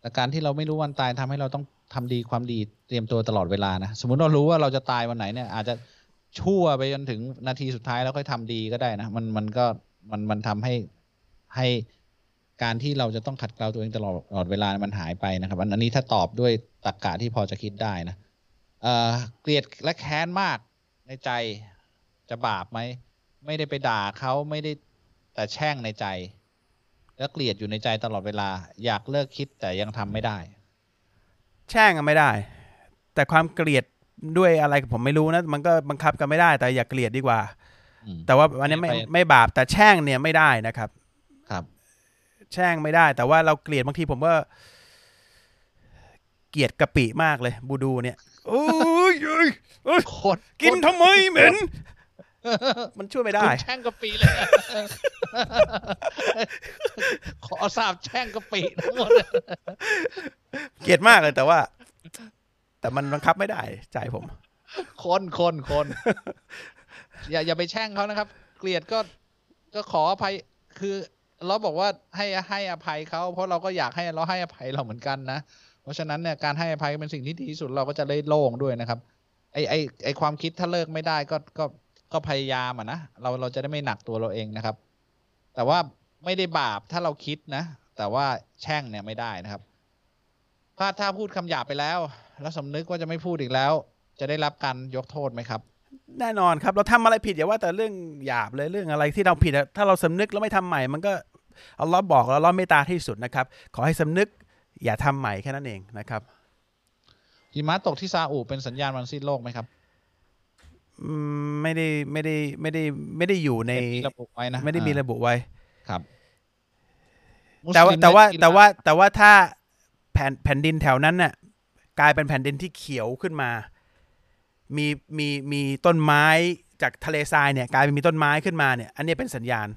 แต่การที่เราไม่รู้วันตายทำให้เราต้องทำดีความดีเตรียมตัวตลอดเวลานะ สมมุติเรารู้ว่าเราจะตายวันไหนเนี่ยอาจจะ ชั่วไปจนถึงนาทีสุดท้ายแล้วค่อยทำดีก็ได้นะ มันมันก็มันมันทำให้ให้การที่เราจะต้องขัดเกลาตัวเองตลอดตลอดเวลามันหายไปนะครับ อันนี้ถ้าตอบด้วยตรรกกะที่พอจะคิดได้นะเอ่อเกลียดและแค้นมากในใจจะบาปไหมไม่ได้ไปด่าเขาไม่ได้แต่แช่งในใจ แล้วเกลียดอยู่ในใจตลอดเวลา อยากเลิกคิดแต่ยังทำไม่ได้ แช่งกันไม่ได้ แต่ความเกลียด ด้วยอะไรผมไม่รู้นะ มันก็บังคับกันไม่ได้ แต่อย่าเกลียดดีกว่าอืมแต่ว่าอันนี้ไม่ไปไม่บาปแต่แช่งเนี่ยไม่ได้นะครับ ครับ แช่งไม่ได้ แต่ว่าเราเกลียดบางทีผมก็เกลียดกะปิมากเลย บูดูเนี่ยโอ้ยเอ้ยเอ้ยโคตรกินทำไมเหม็นมันช่วยไม่ได้คุณแช่งกะปิเลย ขอสาบแช่งกะปิทั้งหมดเกลียดมากเลยแต่ว่า แต่มันบังคับไม่ได้ใจผมคนคนคนอย่าอย่าไปแช่งเขานะครับ เกลียดก็ก็ขออภัยคือเราบอกว่าให้ให้อภัยเขาเพราะเราก็อยากให้เราให้อภัยเราเหมือนกันนะ เพราะฉะนั้นเนี่ยการให้อภัยเป็นสิ่งที่ดีที่สุดเราก็จะได้โล่งด้วยนะครับ ไอไอไอความคิดถ้าเลิกไม่ได้ก็ก็ก็พยายามอะนะเราเราจะได้ไม่หนักตัวเราเองนะครับ แต่ว่าไม่ได้บาปถ้าเราคิดนะ แต่ว่าแช่งเนี่ยไม่ได้นะครับ ถ้าถ้าพูดคำหยาบไปแล้ว แล้วสำนึกว่าจะไม่พูดอีกแล้ว จะได้รับการยกโทษไหมครับ แน่นอนครับเราทำอะไรผิดอย่าว่าแต่เรื่องหยาบเลยเรื่องอะไรที่เราผิดอะถ้าเราสำนึกแล้วไม่ทำใหม่ มันก็อัลลอฮ์บอกแล้วอัลลอฮ์เมตตาที่สุดนะครับ ขอให้สำนึกอย่าทำใหม่แค่นั้นเองนะครับหิมะตกที่ซาอุเป็นสัญญาณวันสิ้นโลกไหมครับอืมไม่ได้ไม่ได้ไม่ได้ไม่ได้อยู่ในไม่มีระบุไว้นะไม่ได้มีอ่าระบุไว้ครับแต่ว่ามุสลิมแต่ว่าเล่นกีฬแต่ว่าแต่ว่าถ้า แผ่นแผ่นดินแถวนั้นน่ะกลายเป็นแผ่นดินที่เขียวขึ้นมา มีมีมีต้นไม้จากทะเลทรายเนี่ยกลายเป็นมีต้นไม้ขึ้นมาเนี่ย อันนี้เป็นสัญญาณ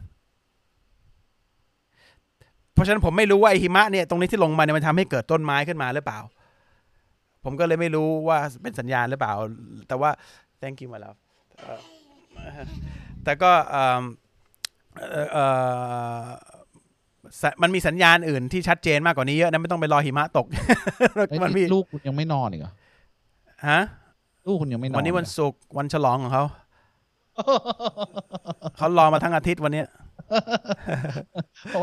เพราะฉะนั้นผมไม่รู้ว่าไอหิมะเนี่ยตรงนี้ที่ลงมาเนี่ยมันทำให้เกิดต้นไม้ขึ้นมาหรือเปล่า ผมก็เลยไม่รู้ว่าเป็นสัญญาณหรือเปล่า แต่ว่า thank you มาแล้วแต่ก็เอ่อเอ่อ มันมีสัญญาณอื่นที่ชัดเจนมากกว่านี้เยอะนะไม่ต้องไปรอหิมะตกเฮ้ยมันมีลูกคุณยังไม่นอนอีกเหรอฮะลูกคุณยังไม่นอนวันนี้วันอีกเหรอศุกร์วันฉลองของเขาเขารอมาทั้งอาทิตย์วันเนี้ย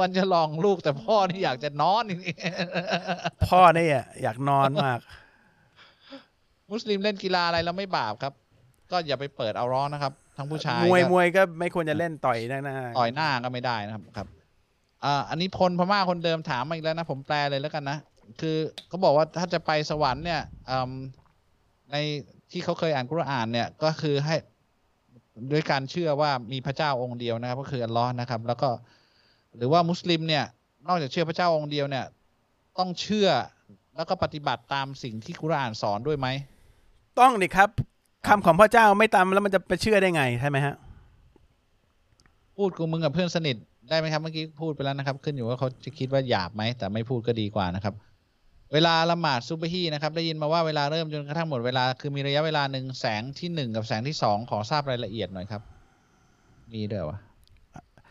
วันจะลองลูกแต่พ่อนี่อยากจะนอนอีกพ่อเนี่ยอยากนอนมาก มุสลิมเล่นกีฬาอะไรแล้วไม่บาปครับ ก็อย่าไปเปิดเอาร้อนนะครับ ทั้งผู้ชายมวยก็มวยก็ไม่ควรจะเล่นต่อยหน้าต่อยหน้าก็ไม่ได้นะครับครับ อ่าอันนี้พลพม่าคนเดิมถามมาอีกแล้วนะผมแปลเลยแล้วกันนะ คือเขาบอกว่าถ้าจะไปสวรรค์เนี่ยอืมในที่เขาเคยอ่านกุรอานเนี่ยก็คือให้ด้วยการเชื่อว่ามีพระเจ้าองค์เดียวนะครับ ก็คืออัลลอฮ์นะครับ แล้วก็หรือว่ามุสลิมเนี่ยนอกจากเชื่อพระเจ้าองค์เดียวเนี่ย ต้องเชื่อแล้วก็ปฏิบัติตามสิ่งที่กุรอานสอนด้วยไหมต้องดิครับคำของพระเจ้าไม่ตามแล้วมันจะไปเชื่อได้ไงใช่ไหมฮะพูดกูมึงกับเพื่อนสนิท ได้ไหมครับเมื่อกี้พูดไปแล้วนะครับ ขึ้นอยู่ว่าเขาจะคิดว่าหยาบไหมแต่ไม่พูดก็ดีกว่านะครับ เวลาละหมาดซุบฮีนะครับได้ยินมาว่าเวลาเริ่มจนกระทั่งหมดเวลาคือมีระยะเวลาหนึ่งแสงที่หนึ่งกับแสงที่สองขอทราบรายละเอียดหน่อยครับ มีด้วยเหรอวะ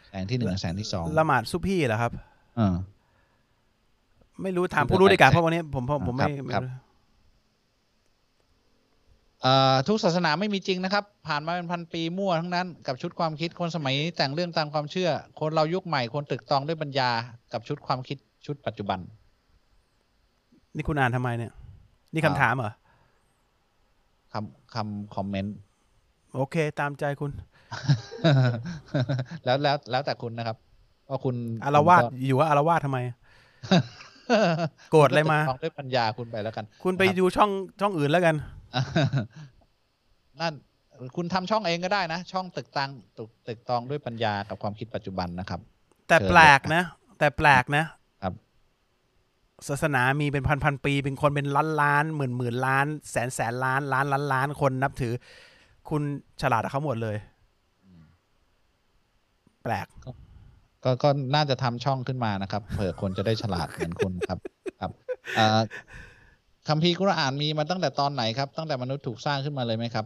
แสงที่หนึ่งกับแสงที่สองละหมาดซุปพี่เหรอครับเออไม่รู้ถามคือผู้รู้ดีกว่าไปเพราะวันนี้ผมผมผมไม่ครับไม่ครับเอ่อ ทุกศาสนาไม่มีจริงนะครับ ผ่านมาเป็นพันปีมั่วทั้งนั้นกับชุดความคิดคนสมัยนี้แต่งเรื่องตามความเชื่อ คนเรายุคใหม่คนตึกตองด้วยปัญญากับชุดความคิดชุดปัจจุบัน นี่คุณอ่านทำไมเนี่ย นี่คำถามเหรอคำคำคอมเมนต์โอเค ตามใจคุณ แล้วแล้วแล้วแต่คุณนะครับว่าคุณอารวาสคุณอยู่ว่าอารวาสทำไมก็โกรธอะไรมาคุณก็ตึกตองด้วยปัญญาคุณไปแล้วกัน คุณไปครับดูช่องช่องอื่นแล้วกัน นั่นคุณทำช่องเองก็ได้นะ ช่องตึกตังตึกตึกตองด้วยปัญญากับความคิดปัจจุบันนะครับ แต่เชิญแปลกนะ แต่แปลกนะ ครับ ศาสนามีเป็นพันพันปี เป็นคนเป็นล้านล้านหมื่นหมื่นล้าน แสนแสนล้านล้านล้านล้านคนนับถือ คุณฉลาดกว่าเขาหมดเลย แปลก ก็ก็น่าจะทำช่องขึ้นมานะครับเผื่อคนจะได้ฉลาดเหมือนคุณครับ ครับเอ่อ คัมภีร์กุรอานมีมาตั้งแต่ตอนไหนครับ ตั้งแต่มนุษย์ถูกสร้างขึ้นมาเลยไหมครับ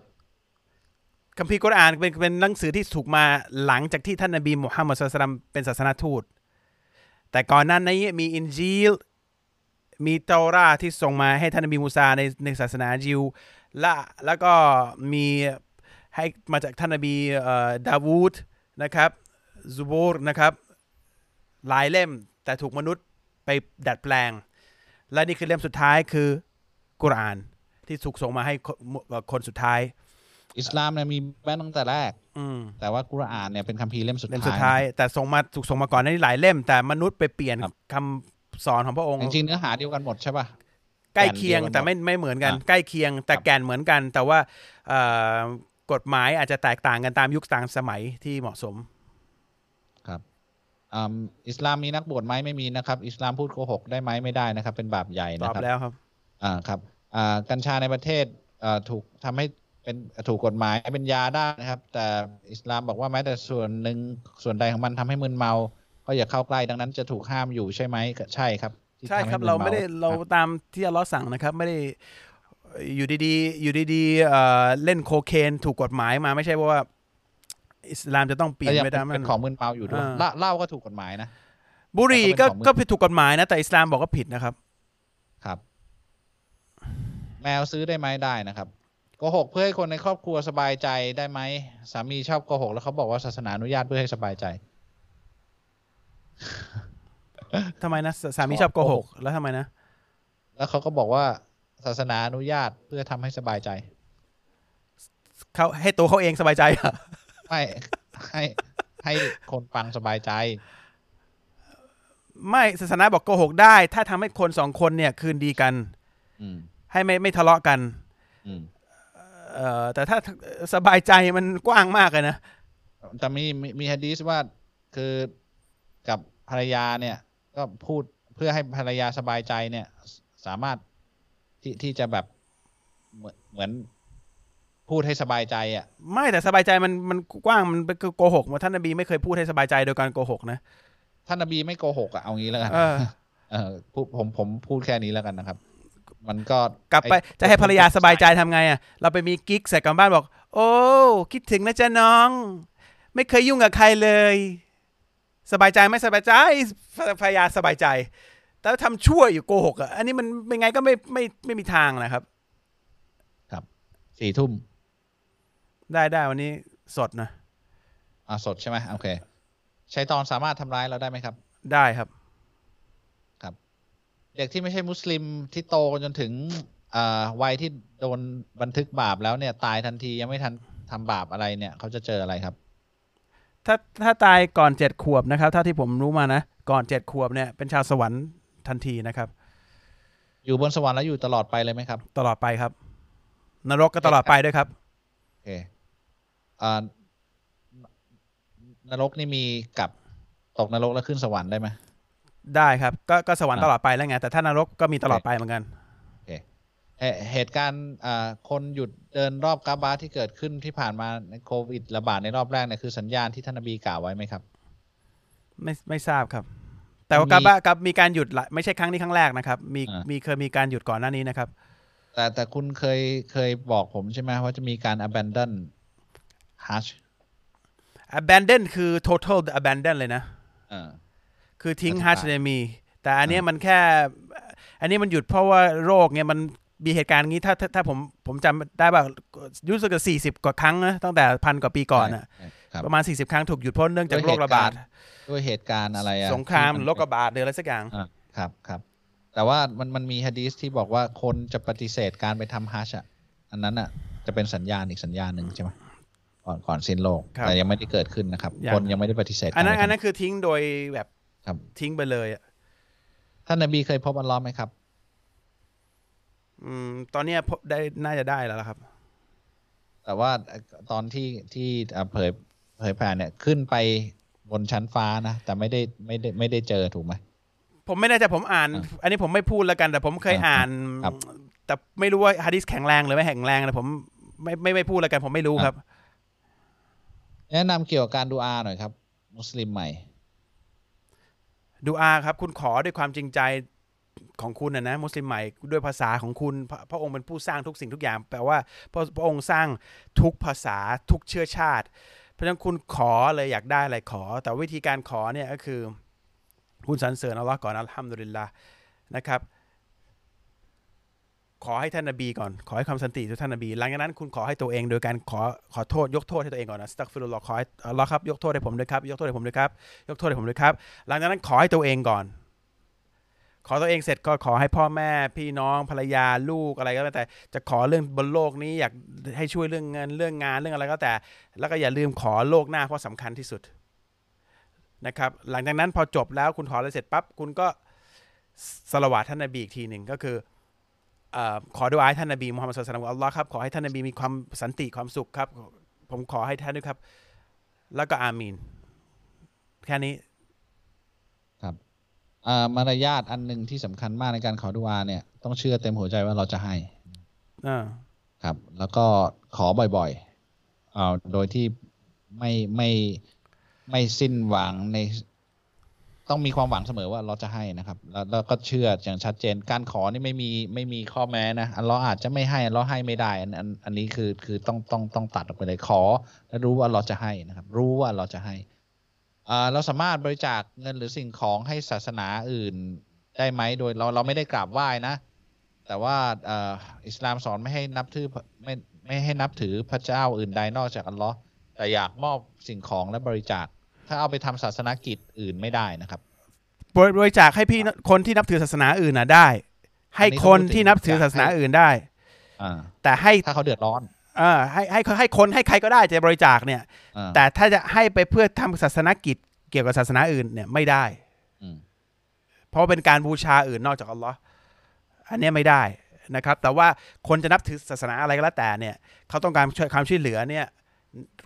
คัมภีร์กุรอานเป็นเป็นหนังสือที่ถูกมาหลังจากที่ท่านนบีมุฮัมมัดสุลตัมเป็นศาสนาทูต แต่ก่อนหนั้นนี้มีอินจีล มีเตาราที่ส่งมาให้ท่านนบีมูซาในในศาสนายิวและแล้วก็มีให้มาจากท่านนบีดาวูดนะครับซูโบรนะครับหลายเล่มแต่ถูกมนุษย์ไปดัดแปลง และนี่คือเล่มสุดท้ายคือกุรอาน ที่ถูกส่งมาให้คนคนสุดท้าย อิสลามเนี่ยมีแม้ตั้งแต่แรก อืมแต่ว่ากุรอานเนี่ยเป็นคัมภีร์เล่มสุดเล่มท้ายสุดท้าย แต่ส่งมาถูกส่งมาก่อนหนานี้หลายเล่ม แต่มนุษย์ไปเปลี่ยนครับคำสอนของพระองค์จริงๆเนื้อหาเดียวกันหมดใช่ป่ะใกล้เคียงแก่นเดียวกันแต่ไม่ไม่เหมือนกันอะใกล้เคียง แต่ครับแก่นเหมือนกัน แต่ว่าเอ่อกฎหมายอาจจะแตกต่างกันตามยุคต่างสมัยที่เหมาะสมครับ อืมอิสลามมีนักบวชไหมไม่มีนะครับ อิสลามพูดโกหกได้ไหมไม่ได้นะครับ เป็นบาปใหญ่ตนะอบครับแล้วครับ อ่าครับอ่ากัญชาในประเทศอ่าถูกทำให้เป็นถูกกฎหมายเป็นยาได้นะครับ แต่อิสลามบอกว่าแม้แต่ส่วนหนึ่งส่วนใดของมันทำให้มึนเมา ก็อย่าเข้าใกล้ดังนั้นจะถูกห้ามอยู่ใช่ไหมก็ใช่ครับที่ใช่ทำให้ครับนเราไม่ได้คบเราตามที่อัลเลอฮ์สั่งนะครับ ไม่ได้อยู่ดีๆอยู่ดีๆเอ่อเล่นโคเคนถูกกฎหมายมาไม่ใช่เพราะว่า อิสลามจะต้องเปลี่ยนก็ยังไปตามเป็นนั้นของมึนเมาอยู่ด้วยอ่าเหล้าเหล้าก็ถูกกฎหมายนะบุหรี่แต่ก็ก็เป็นของก็ผิดถูกกฎหมายนะแต่อิสลามบอกว่าผิดนะครับ ครับ แมวซื้อได้ไหมได้นะครับโกหกเพื่อให้คนในครอบครัวสบายใจได้ไหมสามีชอบโกหกแล้วเขาบอกว่าศาสนาอนุญาตเพื่อให้สบายใจทำไมนะสสามีชอบโกหก แล้วทำไมนะ แล้วเขาก็บอกว่าศาสนาอนุญาตเพื่อทำให้สบายใจเขาให้ตัวเขาเองสบายใจเหรอ ไม่ให้ให้คนฟังสบายใจ ไม่ศาสนาบอกโกหกได้ ถ้าทำให้คนสองคนเนี่ย คืนดีกัน อืมให้ไม่ไม่ทะเลาะกัน อืมเอ่อแต่ถ้าสบายใจมันกว้างมากเลยนะแต่มีมีมีฮะดีสว่าคือกับภรรยาเนี่ย ก็พูดเพื่อให้ภรรยาสบายใจเนี่ยสสามารถที่ที่จะแบบเหมือนเหมือน พูดให้สบายใจอะ ไม่แต่สบายใจมันมันกว้างมันเป็นโกหกมาท่านนบีไม่เคยพูดให้สบายใจโดยการโกหกนะท่านนบีไม่โกหกอะเอางี้แล้วกันเออเออพูดผมผมพูดแค่นี้แล้วกันนะครับ มันก็กลับไปอ้จะให้ภรรยาสบายใจทำไงอะ เราไปมีกิ๊กใส่กลับบ้านบอก โอ้คิดถึงนะจ๊ะน้อง ไม่เคยยุ่งกับใครเลย สบายใจไหม่สบายใจภรรยาสบายใจแต่ทำชั่วอยู่โกหกอะอันนี้มันเป็นไงก็ไม่ไม่ไม่มีทางนะครับสี่ทุ่ม ได้ได้วันนี้สดนะอ่าสดใช่ไหมโอเคชัยตอนสามารถทำร้ายเราได้ไหมครับ ได้ครับเด็กที่ไม่ใช่มุสลิมที่โตจนถึงอ่าวัยที่โดนบันทึกบาปแล้วเนี่ย ตายทันทียังไม่ทันทำบาปอะไรเนี่ย เขาจะเจออะไรครับ ถ้าถ้าตายก่อนเจ็ดขวบนะครับเท่าที่ผมรู้มานะก่อนเจ็ดขวบเนี่ยเป็นชาวสวรรค์ทันทีนะครับ อยู่บนสวรรค์แล้วอยู่ตลอดไปเลยไหมครับ ตลอดไปครับ นรกก็ตลอดไปด้วยครับโอเคอ่า นรกนี่มีกับตกนรกแล้วขึ้นสวรรค์ได้ไหมได้ครับ ก็ก็สวรรค์อะตลอดไปแล้วไง แต่ถ้านรกก็มีตลอดไปเหมือนกันเหเหตุการณ์อ่าคนหยุดเดินรอบกาบาที่เกิดขึ้นที่ผ่านมาในโควิดระบาดในรอบแรกเนี่ยคือสัญญาณที่ท่านนบีกล่าวไว้ไหมครับ ไม่ไม่ทราบครับ แต่ว่ามีกาบะกับมีการหยุดหลายไม่ใช่ครั้งนี้ครั้งแรกนะครับ มีอ่ามีเคยมีการหยุดก่อนหน้านี้นะครับ แต่แต่คุณเคยเคยบอกผมใช่ไหมว่าจะมีการ abandon Hajj abandon คือ total abandon เลยนะเออคือทิ้งอธิบายฮัชเนี่ยมี แต่อันเนี้ยอ่ามัมันแค่ อันนี้มันหยุดเพราะว่าโรคเนี่ยมันมีเหตุการณ์งี้ถ้าถ้าถ้าผมผมจำได้ว่ารู้สึกสี่สิบกว่าครั้งนะตั้งแต่พันกว่าปีก่อนนะใช่ครับประมาณ40ครั้งถูกหยุดเพราะเนื่องจากด้วยโรคระบาดเหตุการณ์ด้วยเหตุการณ์อะไรอะสงครามที่นโรคระบาดหรืออะไรสักอย่างอ่าครับครับ แต่ว่ามันมันมีฮะดีสที่บอกว่าคนจะปฏิเสธการไปทำฮัจญ์อะอันนั้นอะจะเป็นสัญญาณอีกสัญญาณหนึ่งใช่ไหม ก่อนก่อนสิ้นโลก ครับแต่ยังไม่ได้เกิดขึ้นนะครับ ยัง คนยังไม่ได้ปฏิเสธอันนั้นการไปอันนั้ทำนคือทิ้งโดยแบบครับทิ้งไปเลยอะท่านนบีเคยพบอัลลอฮ์ไหมครับ อืม ตอนเนี้ยพบได้น่าจะได้แล้วล่ะครับ แต่ว่าตอนที่ที่อ่าเผยเผยแผ่เนี่ยขึ้นไปบนชั้นฟ้านะ แต่ไม่ได้ไม่ได้ไม่ได้เจอถูกไหม ผมไม่แน่ใจผมอ่าน อะอันนี้ผมไม่พูดแล้วกัน แต่ผมเคยอะอ่าน ครับแต่ไม่รู้ว่าฮะดิษแข็งแรงหรือไม่แข็งแรงนะผมไม่ไม่ไม่พูดแล้วกันผมไม่รู้ครับ แนะนำเกี่ยวกับการดูอาหน่อยครับ มุสลิมใหม่ ดูอาครับคุณขอด้วยความจริงใจของคุณนะนะมุสลิมใหม่ด้วยภาษาของคุณพระพระองค์เป็นผู้สร้างทุกสิ่งทุกอย่าง แปลว่าพระพระองค์สร้างทุกภาษาทุกเชื้อชาติ เพราะฉะนั้นคุณขอเลยอยากได้อะไรขอ แต่วิธีการขอเนี่ยก็คือ คุณสรรเสริญอัลลอฮ์ก่อนอัลฮัมดุลิลละนะครับ ขอให้ท่านนบีก่อน ขอให้ความสันติทุกท่านนบี หลังจากนั้นคุณขอให้ตัวเองโดยการขอขอโทษยกโทษให้ตัวเองก่อนนะสตักฟิรุลลอฮ์ขอให้อัลลอฮ์ครับยกโทษให้ผมด้วยครับ ยกโทษให้ผมด้วยครับ ยกโทษให้ผมด้วยครับ หลังจากนั้นขอให้ตัวเองก่อน ขอตัวเองเสร็จก็ขอให้พ่อแม่ พี่น้องภรรยาลูกอะไรก็แล้วแต่ จะขอเรื่องบนโลกนี้อยากให้ช่วยเรื่องเงินเรื่องงานเรื่องอะไรก็แต่ แล้วก็อย่าลืมขอโลกหน้าเพราะสำคัญที่สุดนะครับ หลังจากนั้นพอจบแล้วคุณขออะไรเสร็จปั๊บคุณก็สละวาท่านนบีอีกทีหนึ่งก็คือเออ ขอดูอาให้ท่านนบีมุฮัมมัดสุลตัลลัลลอฮ์อัลลอฮ์ครับขอให้ท่านนบีมีความสันติความสุขครับ ผมขอให้ท่านด้วยครับ แล้วก็อามีน แค่นี้อ่ามารยาทอันหนึ่งที่สำคัญมากในการขอดุอาเนี่ย ต้องเชื่อเต็มหัวใจว่าเราจะให้อ่าครับ แล้วก็ขอบ่อยๆเอาโดยที่ไม่ไม่ไม่สิ้นหวังใน ต้องมีความหวังเสมอว่าเราจะให้นะครับ แล้วแล้วก็เชื่ออย่างชัดเจน การขอนี่ไม่มีไม่มีข้อแม้นะอันเราอาจจะไม่ให้อันเราให้ไม่ได้อันอันอันนี้คือคือต้องต้องต้องตัดออกไปเลยขอ แล้วรู้ว่าเราจะให้นะครับ รู้ว่าเราจะให้อ่าเราสามารถบริจาคเงินหรือสิ่งของให้ศาสนาอื่นได้ไหมโดยเราเราไม่ได้กราบไหว้นะ แต่ว่าอ่ออิสลามสอนไม่ให้นับถือไม่ไม่ให้นับถือพระเจ้าอื่นใดนอกจากอัลลอฮ์แต่อยากมอบสิ่งของและบริจาค ถ้าเอาไปทำศาสนกิจอื่นไม่ได้นะครับบริบริจาคให้พี่คนที่นับถือศาสนาอื่นน่ะได้ ให้คนที่นับถือศาสนาอื่นได้อ่าแต่ให้ถ้าเขาเดือดร้อนเออให้ให้ให้คนให้ใครก็ได้จะบริจาคเนี่ยอ่าแต่ถ้าจะให้ไปเพื่อทำศาสนกิจเกี่ยวกับศาสนาอื่นเนี่ยไม่ได้อืมเพราะเป็นการบูชาอื่นนอกจากอัลลอฮ์อันเนี้ยไม่ได้นะครับ แต่ว่าคนจะนับถือศาสนาอะไรก็แล้วแต่เนี่ย เขาต้องการช่วยความช่วยเหลือเนี่ย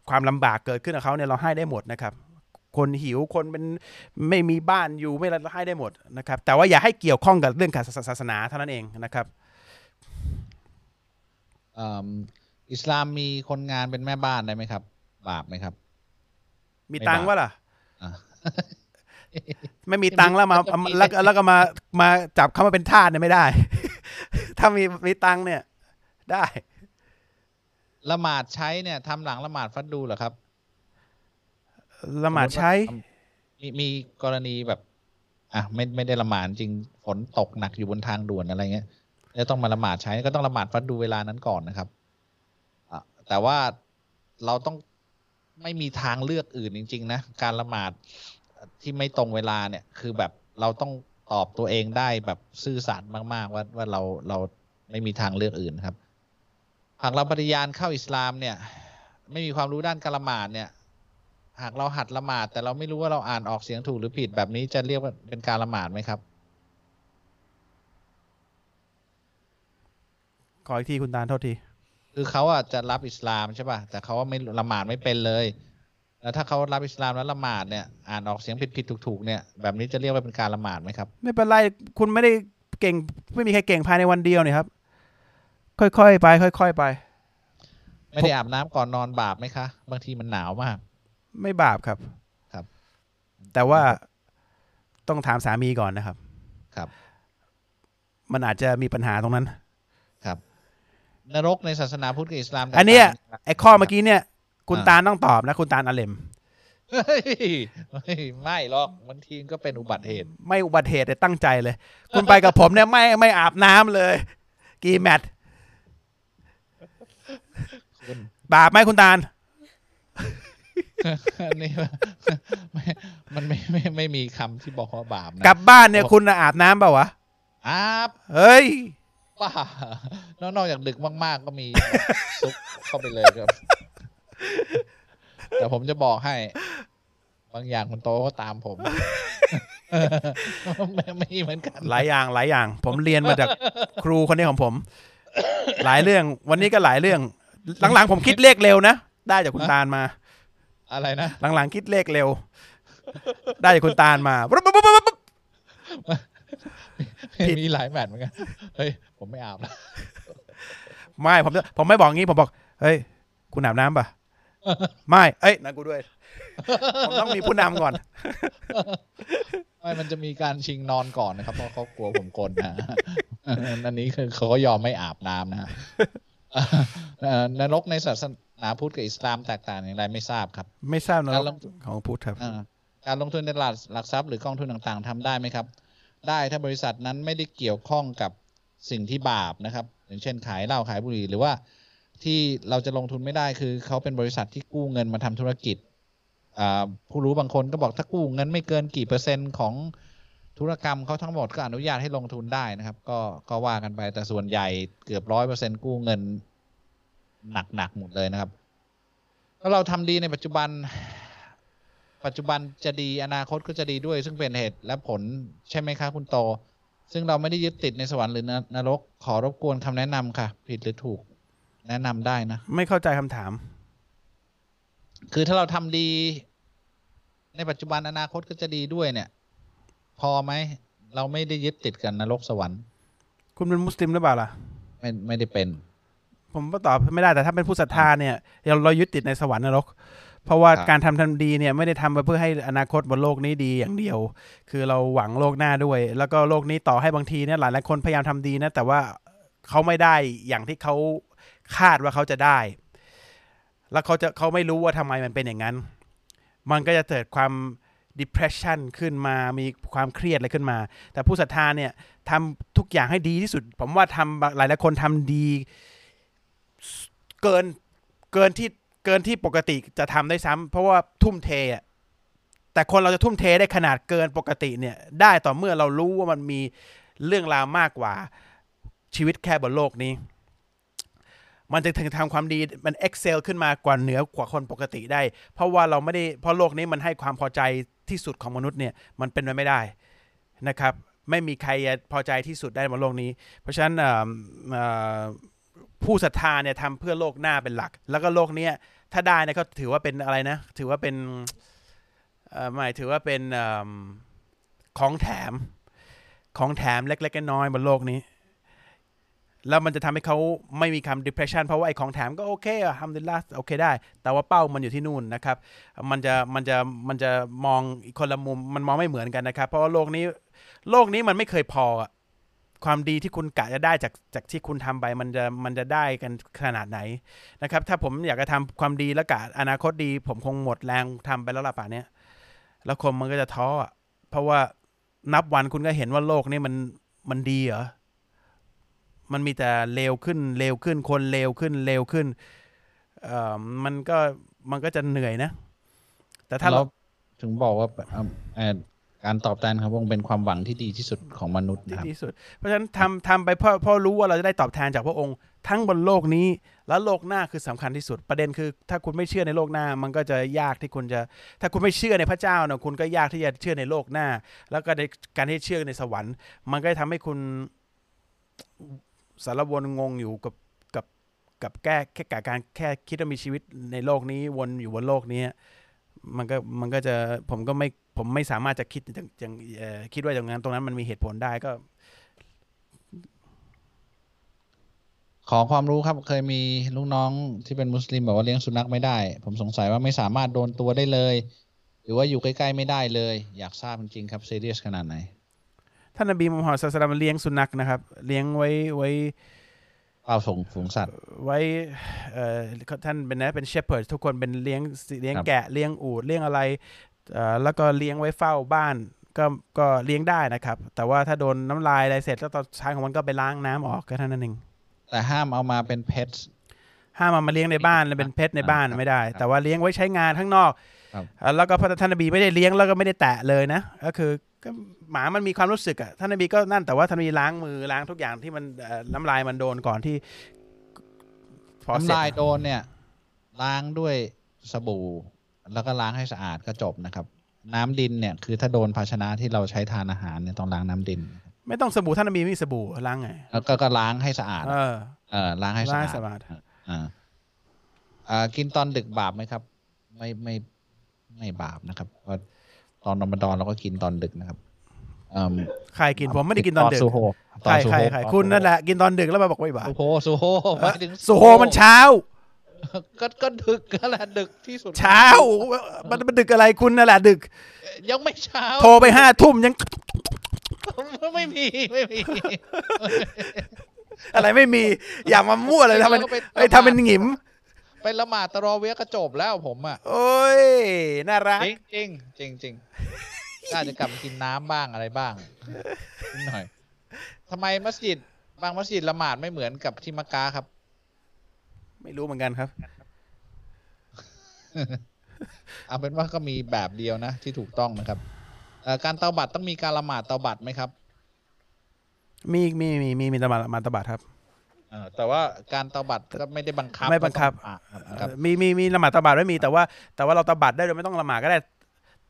ความลำบากเกิดขึ้นกับเขาเนี่ยเราให้ได้หมดนะครับ คนหิวคนเป็นไม่มีบ้านอยู่ไม่อะไรเราให้ได้หมดนะครับ แต่ว่าอย่าให้เกี่ยวข้องกับเรื่องการศาสนาเท่านั้นเองนะครับอืมอิสลามมีคนงานเป็นแม่บ้านได้ไหมครับ บาปไหมครับ มีไม่ตังค์บาปวะล่ะอ่าไม่มีตังค์แล้วมาก็มีแล้วแล้วก็มามาจับเขามาเป็นทาสเนี่ยไม่ได้ ถ้ามีมีตังค์เนี่ย ได้ละหมาดใช้เนี่ยทำหลังละหมาดฟัดดูเหรอครับ ละหมาดใช้ มีมีกรณีแบบ อะไม่ไม่ได้ละหมาดจริงฝนตกหนักอยู่บนทางด่วนอะไรเงี้ยแล้วต้องมาละหมาดใช้ก็ต้องละหมาดฟัดดูเวลานั้นก่อนนะครับอะแต่ว่าเราต้องไม่มีทางเลือกอื่นจริง ๆ นะ การละหมาดที่ไม่ตรงเวลาเนี่ย คือแบบเราต้องตอบตัวเองได้แบบซื่อสัตย์มาก ๆ ว่าว่าเราเราไม่มีทางเลือกอื่นครับ หากเราปฏิญาณเข้าอิสลามเนี่ย ไม่มีความรู้ด้านการละหมาดเนี่ย หากเราหัดละหมาด แต่เราไม่รู้ว่าเราอ่านออกเสียงถูกหรือผิดแบบนี้จะเรียกว่าเป็นการละหมาดไหมครับ ขออีกทีคุณตาลโทษที คือเขาอะจะรับอิสลามใช่ป่ะแต่เขาว่าไม่ละหมาดไม่เป็นเลย แล้วถ้าเขารับอิสลามแล้วละหมาดเนี่ยอ่านออกเสียงผิดผิดถูกถูกๆเนี่ยแบบนี้จะเรียกว่าเป็นการละหมาดไหมครับ ไม่เป็นไรคุณไม่ได้เก่ง ไม่มีใครเก่งภายในวันเดียวนี่ครับ ค่อยๆไป ค่อย ๆ ไป ไม่ได้อาบน้ำก่อนนอนบาปไหมคะ บางทีมันหนาวมาก ไม่บาปครับ ครับ แต่ว่าต้องถามสามีก่อนนะครับ ครับ มันอาจจะมีปัญหาตรงนั้น ครับ นรกในศาสนาพุทธกับอิสลาม อันเนี้ยต่างกัไอ้ข้อเมื่อกี้เนี่ย คุณอ่าตาลต้องตอบนะ คุณตาลอาเลมเฮ้ยเฮ้ยไม่หรอกบางทีก็เป็นอุบัติเหตุ ไม่อุบัติเหตุแต่ตั้งใจเลย คุณไปกับผมเนี่ยไม่ไม่อาบน้ำเลย กี่แมตช์คุณบาปไหมคุณตาล อันนี้ไม่มันไม่ไม่ไม่มีคำที่บอกว่าบาปนะกลับบ้านเนี่ยคุณน่ะอาบน้ำเปล่าวะอาบเฮ้ยป้าแล้วนอกจากดึกมาก ๆ ก็มีซุกเข้าไปเลยครับ แต่ผมจะบอกให้ บางอย่างคุณโตก็ตามผมไม่ไม่เหมือนกัน หลายอย่างหลายอย่าง ผมเรียนมาจากครูคนนี้ของผม หลายเรื่อง วันนี้ก็หลายเรื่อง หลัง ๆ ผมคิดเลขเร็วนะ ได้จากคุณตาลมา อะไรนะ หลังๆคิดเลขเร็ว ได้จากคุณตาลมาปุ๊บปุ๊บปุ๊บปุ๊บปุ๊บผิดมีหลายแมตช์เหมือนกัน เฮ้ย ผมไม่อาบแล้วไม่ผมจะผมไม่บอกงี้ผมบอก เฮ้ย คุณอาบน้ำป่ะ ไม่ เอ้ยนั่นกูด้วย ผมต้องมีผู้นำก่อน ไม่ไม่มันจะมีการชิงนอนก่อนนะครับ เพราะเขากลัวผมกลนะอันนี้คือเขาก็ยอมไม่อาบน้ำนะฮะเอ่อนรกในศาสนา พุทธกับอิสลามแตกต่างอย่างไรไม่ทราบครับ ไม่ทราบนะการลงของพุทธครับอ่าการลงทุนในตลาดหลักทรัพย์หรือกองทุนต่างๆทำได้ไหมครับ ได้ถ้าบริษัทนั้นไม่ได้เกี่ยวข้องกับสิ่งที่บาปนะครับ อย่างเช่นขายเหล้าขายบุหรี่หรือว่าที่เราจะลงทุนไม่ได้คือเขาเป็นบริษัทที่กู้เงินมาทำธุรกิจอ่าผู้รู้บางคนก็บอกถ้ากู้เงินไม่เกินกี่เปอร์เซ็นต์ของธุรกรรมเขาทั้งหมดก็อนุญาตให้ลงทุนได้นะครับ ก็ก็ว่ากันไปแต่ส่วนใหญ่เกือบร้อยเปอร์เซ็นกู้เงิน หนักๆหมดเลยนะครับถ้าเราทำดีในปัจจุบัน ปัจจุบันจะดีอนาคตก็จะดีด้วย ซึ่งเป็นเหตุและผลใช่ไหมคะคุณโต ซึ่งเราไม่ได้ยึดติดในสวรรค์หรือนนรก ขอรบกวนคำแนะนำค่ะ ผิดหรือถูก แนะนำได้นะ ไม่เข้าใจคำถาม คือถ้าเราทำดี ในปัจจุบันอนาคตก็จะดีด้วยเนี่ย พอไหมเราไม่ได้ยึดติดกันนรกสวรรค์ คุณเป็นมุสลิมหรือเปล่าล่ะ ไม่ไม่ได้เป็น ผมก็ตอบไม่ได้แต่ถ้าเป็นผู้ศรัทธาเนี่ยเราเรายึดติดในสวรรค์นรก เพราะว่าครับการทำทำดีเนี่ยไม่ได้ทำไปเพื่อให้อนาคตบนโลกนี้ดีอย่างเดียว คือเราหวังโลกหน้าด้วย แล้วก็โลกนี้ต่อให้บางทีเนี่ยหลายหลายๆคนพยายามทำดีนะแต่ว่าเขาไม่ได้อย่างที่เขาคาดว่าเขาจะได้ แล้วเขาจะเขาไม่รู้ว่าทำไมมันเป็นอย่างนั้น มันก็จะเกิดความ depression ขึ้นมา มีความเครียดอะไรขึ้นมา แต่ผู้ศรัทธาเนี่ยทำทุกอย่างให้ดีที่สุด ผมว่าทำหลายหลายๆคนทำดี เกินเกินที่เกินที่ปกติจะทำได้ซ้ำเพราะว่าทุ่มเทอะแต่คนเราจะทุ่มเทได้ขนาดเกินปกติเนี่ย ได้ต่อเมื่อเรารู้ว่ามันมีเรื่องราวมากกว่าชีวิตแค่บนโลกนี้ มันจะถึงทำความดีมัน excel ขึ้นมากว่าเหนือกว่าคนปกติได้ เพราะว่าเราไม่ได้เพราะโลกนี้มันให้ความพอใจที่สุดของมนุษย์เนี่ย มันเป็นไปไม่ได้นะครับ ไม่มีใครพอใจที่สุดได้บนโลกนี้ เพราะฉะนั้นอ่อเอ่อ ผู้ศรัทธาเนี่ยทำเพื่อโลกหน้าเป็นหลัก แล้วก็โลกเนี้ยถ้าได้เนี่ยก็ถือว่าเป็นอะไรนะ ถือว่าเป็นเอ่อไม่ถือว่าเป็นอของแถมของแถมเล็กๆน้อยๆบนโลกนี้ แล้วมันจะทำให้เขาไม่มีคำ depression เพราะว่าไอ้ของแถมก็โอเคอะทำดีละโอเคได้ แต่ว่าเป้ามันอยู่ที่นู่นนะครับ มันจะมันจะมันจะมองอีกคนละมุมมันมองไม่เหมือนกันนะครับ เพราะว่าโลกนี้ โลกนี้มันไม่เคยพออะ ความดีที่คุณกะจะได้จากจากที่คุณทำไปมันจะมันจะได้กันขนาดไหนนะครับ ถ้าผมอยากจะทำความดีแล้วกะอนาคตดี ผมคงหมดแรงทำไปแล้วล่ะป่านนี้แล้วคนมันก็จะท้ออะเพราะว่านับวันคุณก็เห็นว่าโลกนี้มันมันดีเหรอมันมีแต่เลวขึ้นเลวขึ้นคนเลวขึ้นเลวขึ้นเอ่อมันก็มันก็จะเหนื่อยนะ แต่ถ้าเราถึงบอกว่าเอ่อเอ่อ การตอบแทนครับวงเป็นความหวังที่ดีที่สุดของมนุษย์ดีนะครับที่สุด เพราะฉะนั้นทำทำไปเพราะเพราะรู้ว่าเราจะได้ตอบแทนจากพระองค์ ทั้งบนโลกนี้และโลกหน้าคือสำคัญที่สุด ประเด็นคือ ถ้าคุณไม่เชื่อในโลกหน้า มันก็จะยากที่คุณจะ ถ้าคุณไม่เชื่อในพระเจ้าเนะคุณก็ยากที่จะเชื่อในโลกหน้า แล้วก็ในการที่เชื่อในสวรรค์ มันก็จะทำให้คุณสารวนงงอยู่กับกับกับแก้แค่กับการแค่คิดว่ามีชีวิตในโลกนี้วนอยู่บนโลกนี้ มันก็มันก็จะผมก็ไม่ผมไม่สามารถจะคิดอย่างอย่างเอ่อคิดว่าอย่างนั้นตรงนั้นมันมีเหตุผลได้ก็ ขอความรู้ครับเคยมีลูกน้องที่เป็นมุสลิมบอกว่าเลี้ยงสุนัขไม่ได้ ผมสงสัยว่าไม่สามารถโดนตัวได้เลย หรือว่าอยู่ใกล้ๆไม่ได้เลย อยากทราบจริงๆครับซีเรียสขนาดไหนท่านนบีมุฮัมมัดศาสนาเลี้ยงสุนัขนะครับ เลี้ยงไว้ไว้ เปล่าส่งฝูงสัตว์ ไว้เอ่อท่านเป็นนะเป็นเชฟเพิร์ดทุกคนเป็นเลี้ยงเลี้ยงครับแกะเลี้ยงอูฐเลี้ยงอะไรเอ่อแล้วก็เลี้ยงไว้เฝ้าบ้านก็ก็เลี้ยงได้นะครับ แต่ว่าถ้าโดนน้ำลายอะไรเสร็จแล้วตอนท้ายของมันก็ไปล้างน้ำออกก็เท่านั้นเองแต่ห้ามเอามาเป็นเพ t ห้ามเอามาเลี้ยงในบ้านและเป็นเพชในบ้านครับไม่ได้ครับแต่ว่าเลี้ยงไว้ใช้งานข้างนอกครับเอ่อ แล้วก็พระท่านนบีไม่ได้เลี้ยงแล้วก็ไม่ได้แตะเลยนะ ก็คือก็หมามันมีความรู้สึกอะท่านนบีก็นั่นแต่ว่าท่านนบีล้างมือล้างทุกอย่างที่มันเอ่อน้ำลายมันโดนก่อนที่พอเสร็จน้ำลายโดนเนี่ย ล้างด้วยสบู่ แล้วก็ล้างให้สะอาดก็จบนะครับ น้ำดินเนี่ยคือถ้าโดนภาชนะที่เราใช้ทานอาหารเนี่ยต้องล้างน้ำดิน ไม่ต้องสบู่ท่านนบีไม่มีสบู่ล้างไงแล้วก็ก็ล้างให้สะอาด เออเออล้างให้สะล้างอาให้ดสะอาดอ่าอ่ากินตอนดึกบาปไหมครับ ไม่ไม่ ไม่บาปนะครับเพราะตอนรอมฎอนเราก็กินตอนดึกนะครับอืมใครกินผมไม่ได้กินตอนดึกซูโฮตใคอรนซูใครโฮใครคุณนั่นแหละกินตอนดึกแล้วมาบอกว่าบาปซูโฮซูโฮหมายถึงสุโฮมันเช้าก็ก็ดึกก็แหละดึกที่สุด เช้า มันมันดึกอะไรคุณนั่นแหละดึก ยังไม่เช้า โทรไปห้าทุ่มยัง ไม่มีไม่มี อะไรไม่มี อย่ามามั่วเลยทำเป็นแล้วก็ไปไอ้ยทำเป็นหงิม ไปละหมาดตะรอเวียก็จบแล้วผมอะโอ้ย น่ารัก จริงจริงจริงจริงน่าจะกลับมากินน้ำบ้างอะไรบ้างนิดหน่อยทำไมมัสยิด บางมัสยิดละหมาดไม่เหมือนกับที่มักกะครับ ไม่รู้เหมือนกันครับ เอาเป็นว่าก็มีแบบเดียวนะ ที่ถูกต้องนะครับเอ่อการเตาบัตรต้องมีการละหมาดเตาบัตรไหมครับ มีมีมีมีมีตะมามาตะบัดครับ เออแต่ว่าการเตาบัตรก็ไม่ได้บังคับไม่บังคับว่าต้องอะครับมีมีมีละหมาดตะบัดไม่มีแต่ว่า แต่ว่าเราตะบัดได้โดยไม่ต้องละหมาดก็ได้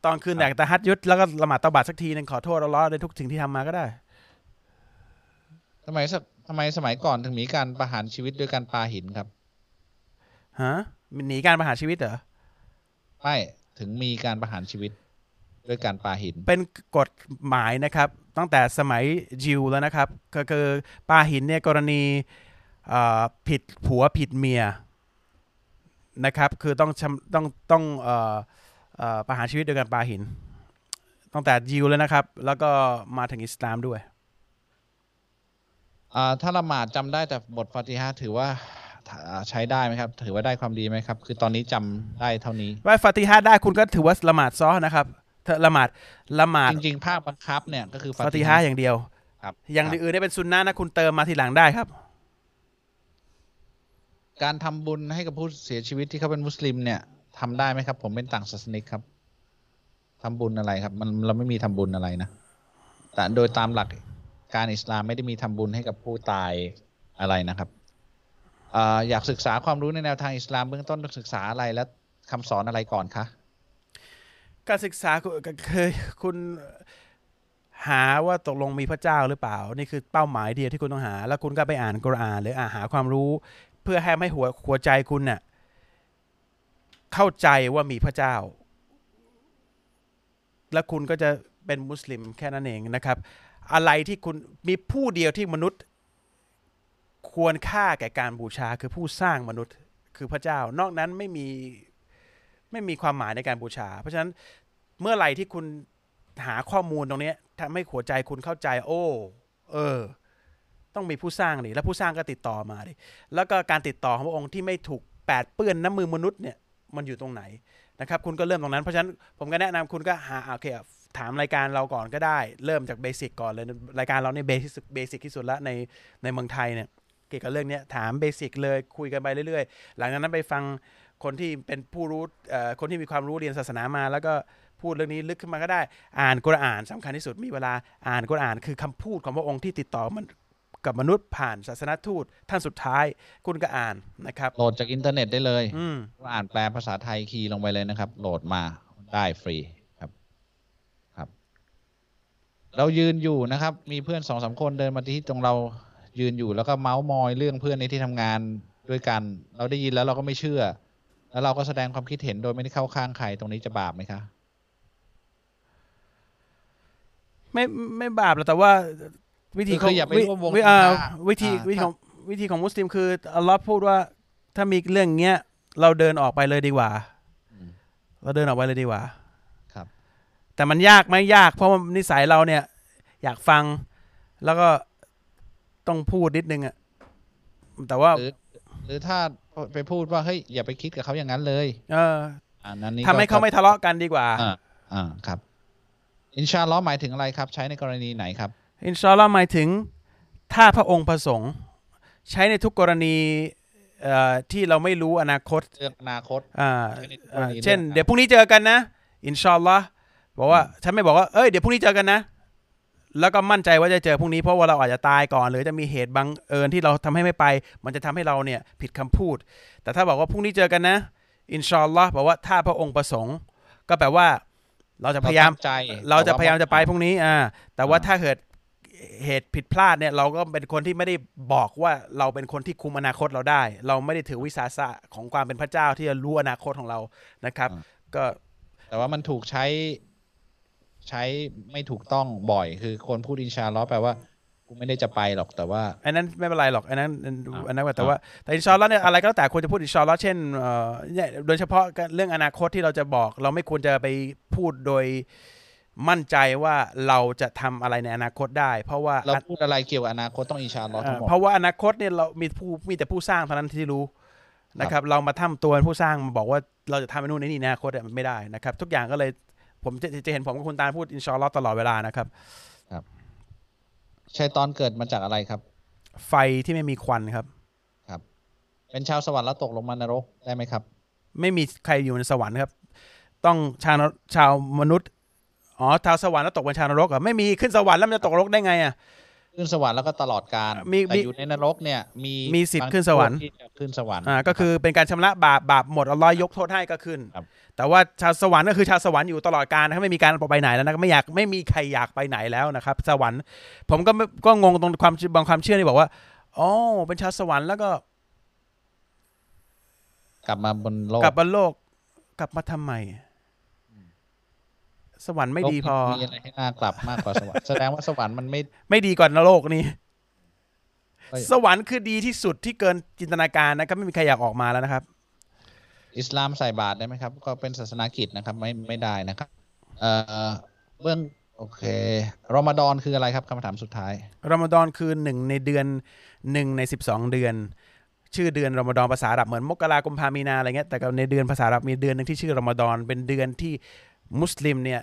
ตอนคืนครับแดกตะฮัดยุดแล้วก็ละหมาดตะบัดสักทีหนึงขอโทษเราล้อในทุกสิ่งที่ทำมาก็ได้ทำไมสทำไมสมัยก่อนถึงมีการประหารชีวิตด้วยการปาหินครับฮะมันหนีการประหารชีวิตเหรอไม่ถึงมีการประหารชีวิตด้วยการปาหิน เป็นกฎหมายนะครับ ตั้งแต่สมัยจิวแล้วนะครับ ก็คือปาหินเนี่ยกรณีเอ่อ ผิดผัวผิดเมียนะครับคือต้องชำต้องต้องเอ่อเอ่อประหารชีวิตโดยการปาหิน ตั้งแต่ยิวแล้วนะครับ แล้วก็มาถึงอิสลามด้วยอ่าถ้าละหมาดจำได้แต่บทฟาติฮะห์ถือว่าอ่าใช้ได้ไหมครับ ถือว่าได้ความดีไหมครับ คือตอนนี้จำได้เท่านี้ว่าฟาติฮะห์ได้คุณก็ถือว่าละหมาดซ้อนะครับถ้าละหมาดละหมาดจริงๆภาคบังคับเนี่ยก็คือฟาติฮะห์อย่างเดียวครับอย่างครับอื่นๆเนี่ยเป็นซุนนะห์นะคุณเติมมาทีหลังได้ครับ การทำบุญให้กับผู้เสียชีวิตที่เขาเป็นมุสลิมเนี่ยทำได้ไหมครับ ผมเป็นต่างศาสนิกครับทำบุญอะไรครับ มันเราไม่มีทำบุญอะไรนะแต่โดยตามหลักการอิสลามไม่ได้มีทำบุญให้กับผู้ตายอะไรนะครับออยากศึกษาความรู้ในแนวทางอิสลามเบื้องต้นต้องศึกษาอะไรและคำสอนอะไรก่อนคะการศึกษาเคยคุณหาว่าตกลงมีพระเจ้าหรือเปล่า นี่คือเป้าหมายเดียวที่คุณต้องหา แล้วคุณก็ไปอ่านกุรอาน หรืออาหาความรู้ พื่อให้ให้หัวหัวใจคุณเน่ะเข้าใจว่ามีพระเจ้า แล้วคุณก็จะเป็นมุสลิมแค่นั้นเองนะครับ อะไรที่คุณมีผู้เดียวที่มนุษย์ ควรค่าแก่การบูชาคือผู้สร้างมนุษย์คือพระเจ้า นอกนั้นไม่มีไม่มีความหมายในการบูชา เพราะฉะนั้นเมื่อไหร่ที่คุณหาข้อมูลตรงนี้ทำให้หัวใจคุณเข้าใจ โอ้ เออ ต้องมีผู้สร้างดิแล้วผู้สร้างก็ติดต่อมาดิแล้วก็การติดต่อของพระองค์ที่ไม่ถูกแปดเปื้อนน้ำมือมนุษย์เนี่ยมันอยู่ตรงไหนนะครับคุณก็เริ่มตรงนั้นเพราะฉะนั้นผมก็แนะนำคุณก็หาโอเคถามรายการเราก่อนก็ได้ เริ่มจาก basic ก่อนเลยรายการเราเนี่ย basic basic ที่สุดละในในเมืองไทยเนี่ยเกี่ยวกับเรื่องนี้ถามเบสิกเลยคุยกันไปเรื่อยๆ หลังจากนั้นไปฟังคนที่เป็นผู้รู้คนที่มีความรู้เรียนศาสนามา แล้วก็พูดเรื่องนี้ลึกขึ้นมาก็ได้ อ่านกุรอานสำคัญที่สุดมีเวลาอ่านกุรอาน คือคำพูดของพระองค์ที่ติดต่อมัน กับมนุษย์ผ่านศาสนทูต ท่านสุดท้ายคุณก็อ่านนะครับโหลดจากอินเทอร์เน็ตได้เลยอืมอ่านแปลภาษาไทยคีย์ลงไปเลยนะครับ โหลดมาได้ฟรีครับครับ เรายืนอยู่นะครับ มีเพื่อนสองสามคนเดินมาที่ตรงเรายืนอยู่แล้วก็เมาส์มอยเรื่องเพื่อนในที่ทำงานด้วยกัน เราได้ยินแล้วเราก็ไม่เชื่อ แล้วเราก็แสดงความคิดเห็นโดยไม่ได้เข้าข้างใครตรงนี้จะบาปไหมคะไม่ไม่บาปหรอกแต่ว่า วิธีคืออย่าไปร่วมวงวิอ่าอ่าวิธีอ่าวิธีถ้าของวิธีของมุสลิมคืออัลลอฮ์พูดว่าถ้ามีเรื่องเงี้ย เราเดินออกไปเลยดีกว่า เราเดินออกไปเลยดีกว่า ครับ แต่มันยากไหมยาก เพราะว่านิสัยเราเนี่ย อยากฟังแล้วก็ต้องพูดนิดนึงอะแต่ว่าหรือหรือถ้าไปพูดว่าเฮ้ยอย่าไปคิดกับเขาอย่างนั้นเลย เอออันนั้นนี่ทำให้ก็เขาไม่ทะเลาะกันดีกว่าอ่าอ่าครับ อินชาอัลลอฮ์หมายถึงอะไรครับ ใช้ในกรณีไหนครับ อินชาอัลลอฮ์หมายถึงถ้าพระองค์ประสงค์ใช้ในทุกกรณีเอ่อที่เราไม่รู้อนาคตเรื่องอนาคตอ่าใช้ในกรณีอ่าเรื่องเช่นอนาคตเดี๋ยวพรุ่งนี้เจอกันนะ อินชาอัลลอฮ์บอกว่าฉันไม่บอกว่าเอ้ยเดี๋ยวพรุ่งนี้เจอกันนะ แล้วก็มั่นใจว่าจะเจอพรุ่งนี้เพราะว่าเราอาจจะตายก่อน หรือจะมีเหตุบังเอิญที่เราทำให้ไม่ไป มันจะทำให้เราเนี่ยผิดคำพูด แต่ถ้าบอกว่าพรุ่งนี้เจอกันนะ อินชาอัลลอฮ์บอกว่าถ้าพระองค์ประสงค์ ก็แปลว่า เราจะพยายามเตั้งใจเราจะพยายามจะไปพพวกรุ่งนี้อ่าแต่ว่าอ่าถ้าเกิด เหตุผิดพลาดเนี่ยเราก็เป็นคนที่ไม่ได้บอกว่าเราเป็นคนที่คุมอนาคตเราได้ เราไม่ได้ถือวิสาสะของความเป็นพระเจ้าที่จะรู้อนาคตของเรานะครับ ก็ แต่ว่ามันถูกใช้ใช้ไม่ถูกต้องบ่อย คือคนพูดอินชาอัลลอฮ์แปลว่ากูไม่ได้จะไปหรอกแต่ว่าอันนั้นไม่เป็นไรหรอกอันนั้นอันอ่าอันนั้นแต่ว่าแต่อินชาอัลลอฮ์เนี่ยอะไรก็แล้วแต่ควรจะพูดอินชาอัลลอฮ์เช่นเอ่อเนี่ยโดยเฉพาะเรื่องอนาคตที่เราจะบอก เราไม่ควรจะไปพูดโดย มั่นใจว่าเราจะทำอะไรในอนาคตได้ เพราะว่าเราพูดอะไรเกี่ยวกับอนาคตต้องอินชาอัลลอฮ์เอ่ทั้องหมดเพราะว่าอนาคตเนี่ยเรามีผู้มีแต่ผู้สร้างเท่านั้นที่รู้นะครับ เรามาทำตัวเป็นผู้สร้างมาบอกว่าเราจะทำไอ้นู่นไอ้นี่ในอนาคตเนี่ยมันไม่ได้นะครับ ทุกอย่างก็เลยผมจะจะเห็นผมกับคุณตาลพูดอินชาอัลลอฮ์ตลอดเวลานะครับชัยตอนเกิดมาจากอะไรครับ ไฟที่ไม่มีควันครับ เป็นชาวสวรรค์แล้วตกลงมานรกได้ไหมครับ ไม่มีใครอยู่ในสวรรค์ครับ ต้องชาวนชาวมนุษย์ อ๋อชาวสวรรค์แล้วตกเป็นชาวนรกเหรอะไม่มีขึ้นสวรรค์แล้วมันจะตกนรกได้ไงอะขึ้นสวรรค์แล้วก็ตลอดการมีแต่มีอยู่ในนรกเนี่ยมีมีสิทธิ์บางขึ้นสวรรค์พกที่จะขึ้นสวรรค์อ่าก็คือเป็นการชำระบาปบาปหมดอัลลอฮ์ยกโทษให้ก็ขึ้นครับแต่ว่าชาวสวรรค์ก็คือชาวสวรรค์อยู่ตลอดกาลนะครับไม่มีการไปไหนแล้วนะไม่อยากไม่มีใครอยากไปไหนแล้วนะครับ สวรรค์ผมก็ไม่ก็งงตรงความบางความเชื่อที่บอกว่าอ๋อเป็นชาวสวรรค์แล้วก็ กลับมาบนโลกกลับบนโลกกลับมาทำไม สวรรค์ไม่ดีพอโลกมีอะไรให้น่ากลับมากกว่าสวรรค์แสดงว่าสวรรค์มันไม่ไม่ดีกว่านโลกนี้ไม่สวรรค์คือดีที่สุดที่เกินจินตนาการนะครับไม่มีใครอยากออกมาแล้วนะครับ อิสลามใส่บาตรได้ไหมครับ ก็เป็นศาสนากิจนะครับ ไม่ไม่ได้นะครับเอ่อเบื้องโอเครอมฎอนคืออะไรครับคำถามสุดท้ายรอมฎอนคือหนึ่งในเดือนหนึ่งในสิบสองเดือน ชื่อเดือนรอมฎอนภาษาอาหรับเหมือนมกราคมพามีนาอะไรเงี้ยแต่ก็ในเดือนภาษาอาหรับมีเดือนหนึงที่ชื่อรอมฎอนเป็นเดือนที่ มุสลิมเนี่ย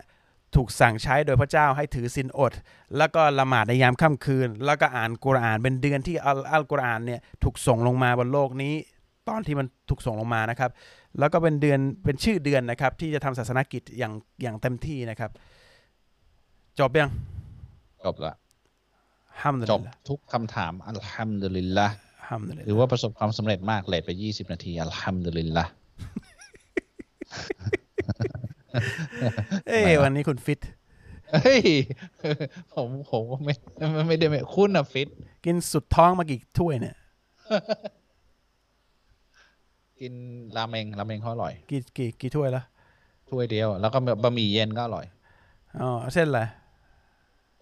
ถูกสั่งใช้โดยพระเจ้าให้ถือศีลอด แล้วก็ละหมาดในยามค่ำคืน แล้วก็อ่านกุรอานเป็นเดือนที่อัลอัลกุรอานเนี่ยถูกส่งลงมาบนโลกนี้ ตอนที่มันถูกส่งลงมานะครับ แล้วก็เป็นเดือนเป็นชื่อเดือนนะครับ ที่จะทำศาสนกิจอย่างอย่างเต็มที่นะครับ จบยังจบละห้ามเลยจบทุกคำถามอัลฮัมดุลิลละห้ามเลยหรือว่าประสบความสำเร็จมากเลทไป20นาทีอัลฮัมดุลิลละ เอ้ยวันนี้คุณฟิตเฮ้ยผมผมก็ไม่ไม่ได้ไม่คุณอะฟิตกินสุดท้องมากี่ถ้วยเนี่ย กินราเมงราเมงเขาอร่อย กี่กี่กี่ถ้วยแล้วถ้วยเดียว แล้วก็บะหมี่เย็นก็อร่อยอ๋อเส้นอะไร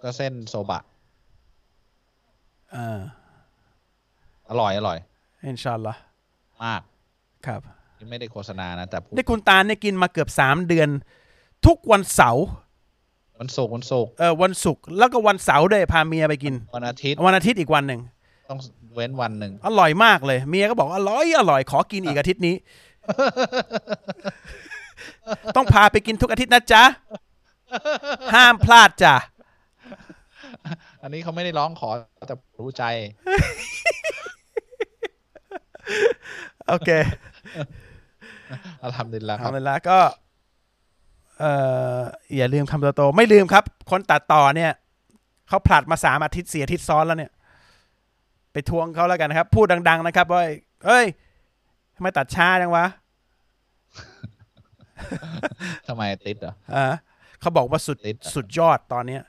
ก็เส้นโซบะอ่าอร่อยอร่อยอินชาอัลลอฮ์มากครับ ไม่ได้โฆษณานะแต่พูดนี่คุณตาลเนี่ยกินมาเกือบสามเดือน ทุกวันเสาร์วันศุกร์วันศุกร์เออวันศุกร์แล้วก็วันเสาร์ด้วยพาเมียไปกิน วันอาทิตย์วันอาทิตย์อีกวันหนึ่งต้องเว้นวันหนึ่งอร่อยมากเลยเมียก็บอกอร่อยอร่อยขอกินอีกอาทิตย์นี้ ต้องพาไปกินทุกอาทิตย์นะจ๊ะห้ามพลาดจ้ะอันนี้เขาไม่ได้ร้องขอแต่รู้ใจ โอเค อัลฮัมดุลิลละคเอารับเลยละก็เอ่ออย่าลืมคำโตๆไม่ลืมครับ คนตัดต่อเนี่ยเขาผลัดมาสามอาทิตย์สี่อาทิตย์ซ้อนแล้วเนี่ย ไปทวงเขาแล้วกันนะครับ พูดดัง ๆ นะครับว่าเอ้ยทำไมตัดช้าจังวะทำไมติดเหรออ่าเขาบอกว่าสุดติดอะสุดยอดตอนเนี้ย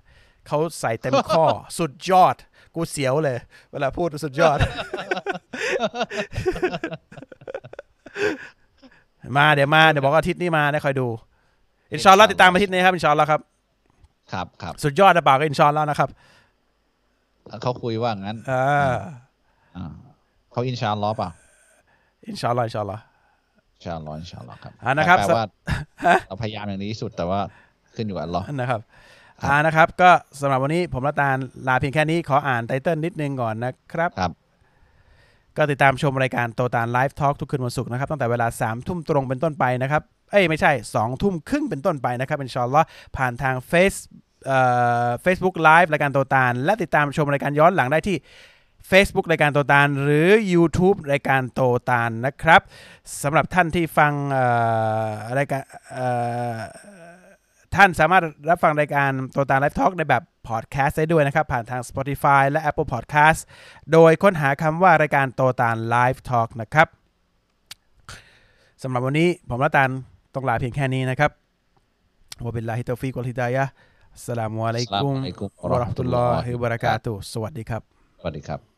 เขาใส่เต็มข้อ สุดยอด กูเสียวเลย เวลาพูดสุดยอด มาเดี๋ยวมาเดี๋ยวบอกว่าอาทิตย์นี้มาได้คอยดู อินชาอัลลอฮ์ติดตามอาทิตย์นี้ครับอินชาอัลลอฮ์ครับ ครับครับสุดยอดนะเปล่าก็อินชาอัลลอฮ์นะครับเขาคุยว่างั้นอ่าอ่าเขาอินชาอัลลอฮ์เปล่าอินชาอัลลอฮ์อินชาอัลลอฮ์อินชาอัลลอฮ์อินชาอัลลอฮ์ครับอ่านะครับแปลว่าเราพยายามอย่างดีที่สุดแต่ว่าขึ้นอยู่กับอัลลอฮ์นะครับอ่านะครับ ก็สำหรับวันนี้ผมและตาลลาเพียงแค่นี้ขออ่าน title นิดนึงก่อนนะครับครับ ก็ติดตามชมรายการโตตาล Live Talk ทุกคืนวันศุกร์นะครับตั้งแต่เวลา3ามทุ่มตรงเป็นต้นไปนะครับ เอ้ยไม่ใช่2องทุ่มครึ่งเป็นต้นไปนะครับอินชาอัลลอฮ์ผ่านทาง Face เอ่อ Facebook Live รายการโตตาลและติดตามชมรายการย้อนหลังได้ที่ Facebook รายการโตตาลหรือ YouTube รายการโตตาลนะครับสำหรับท่านที่ฟังเอ่อรายการเอ่อ ท่านสามารถรับฟังรายการโตตาล Live Talk ในแบบพอดแคสต์ได้ด้วยนะครับ ผ่านทาง Spotify และ Apple Podcast โดยค้นหาคำว่ารายการโตตาล Live Talk นะครับสำหรับวันนี้ผมละตาลต้องลาเพียงแค่นี้นะครับวะบิลลาฮิตอฟิกวัลฮิดายะฮ์อัสสลามุอะลัยกุมอัสสลามุอะลัยกุมวะเราะห์มะตุลลอฮิวะบะเราะกาตุฮ์สวัสดีครับ สวัสดีครับ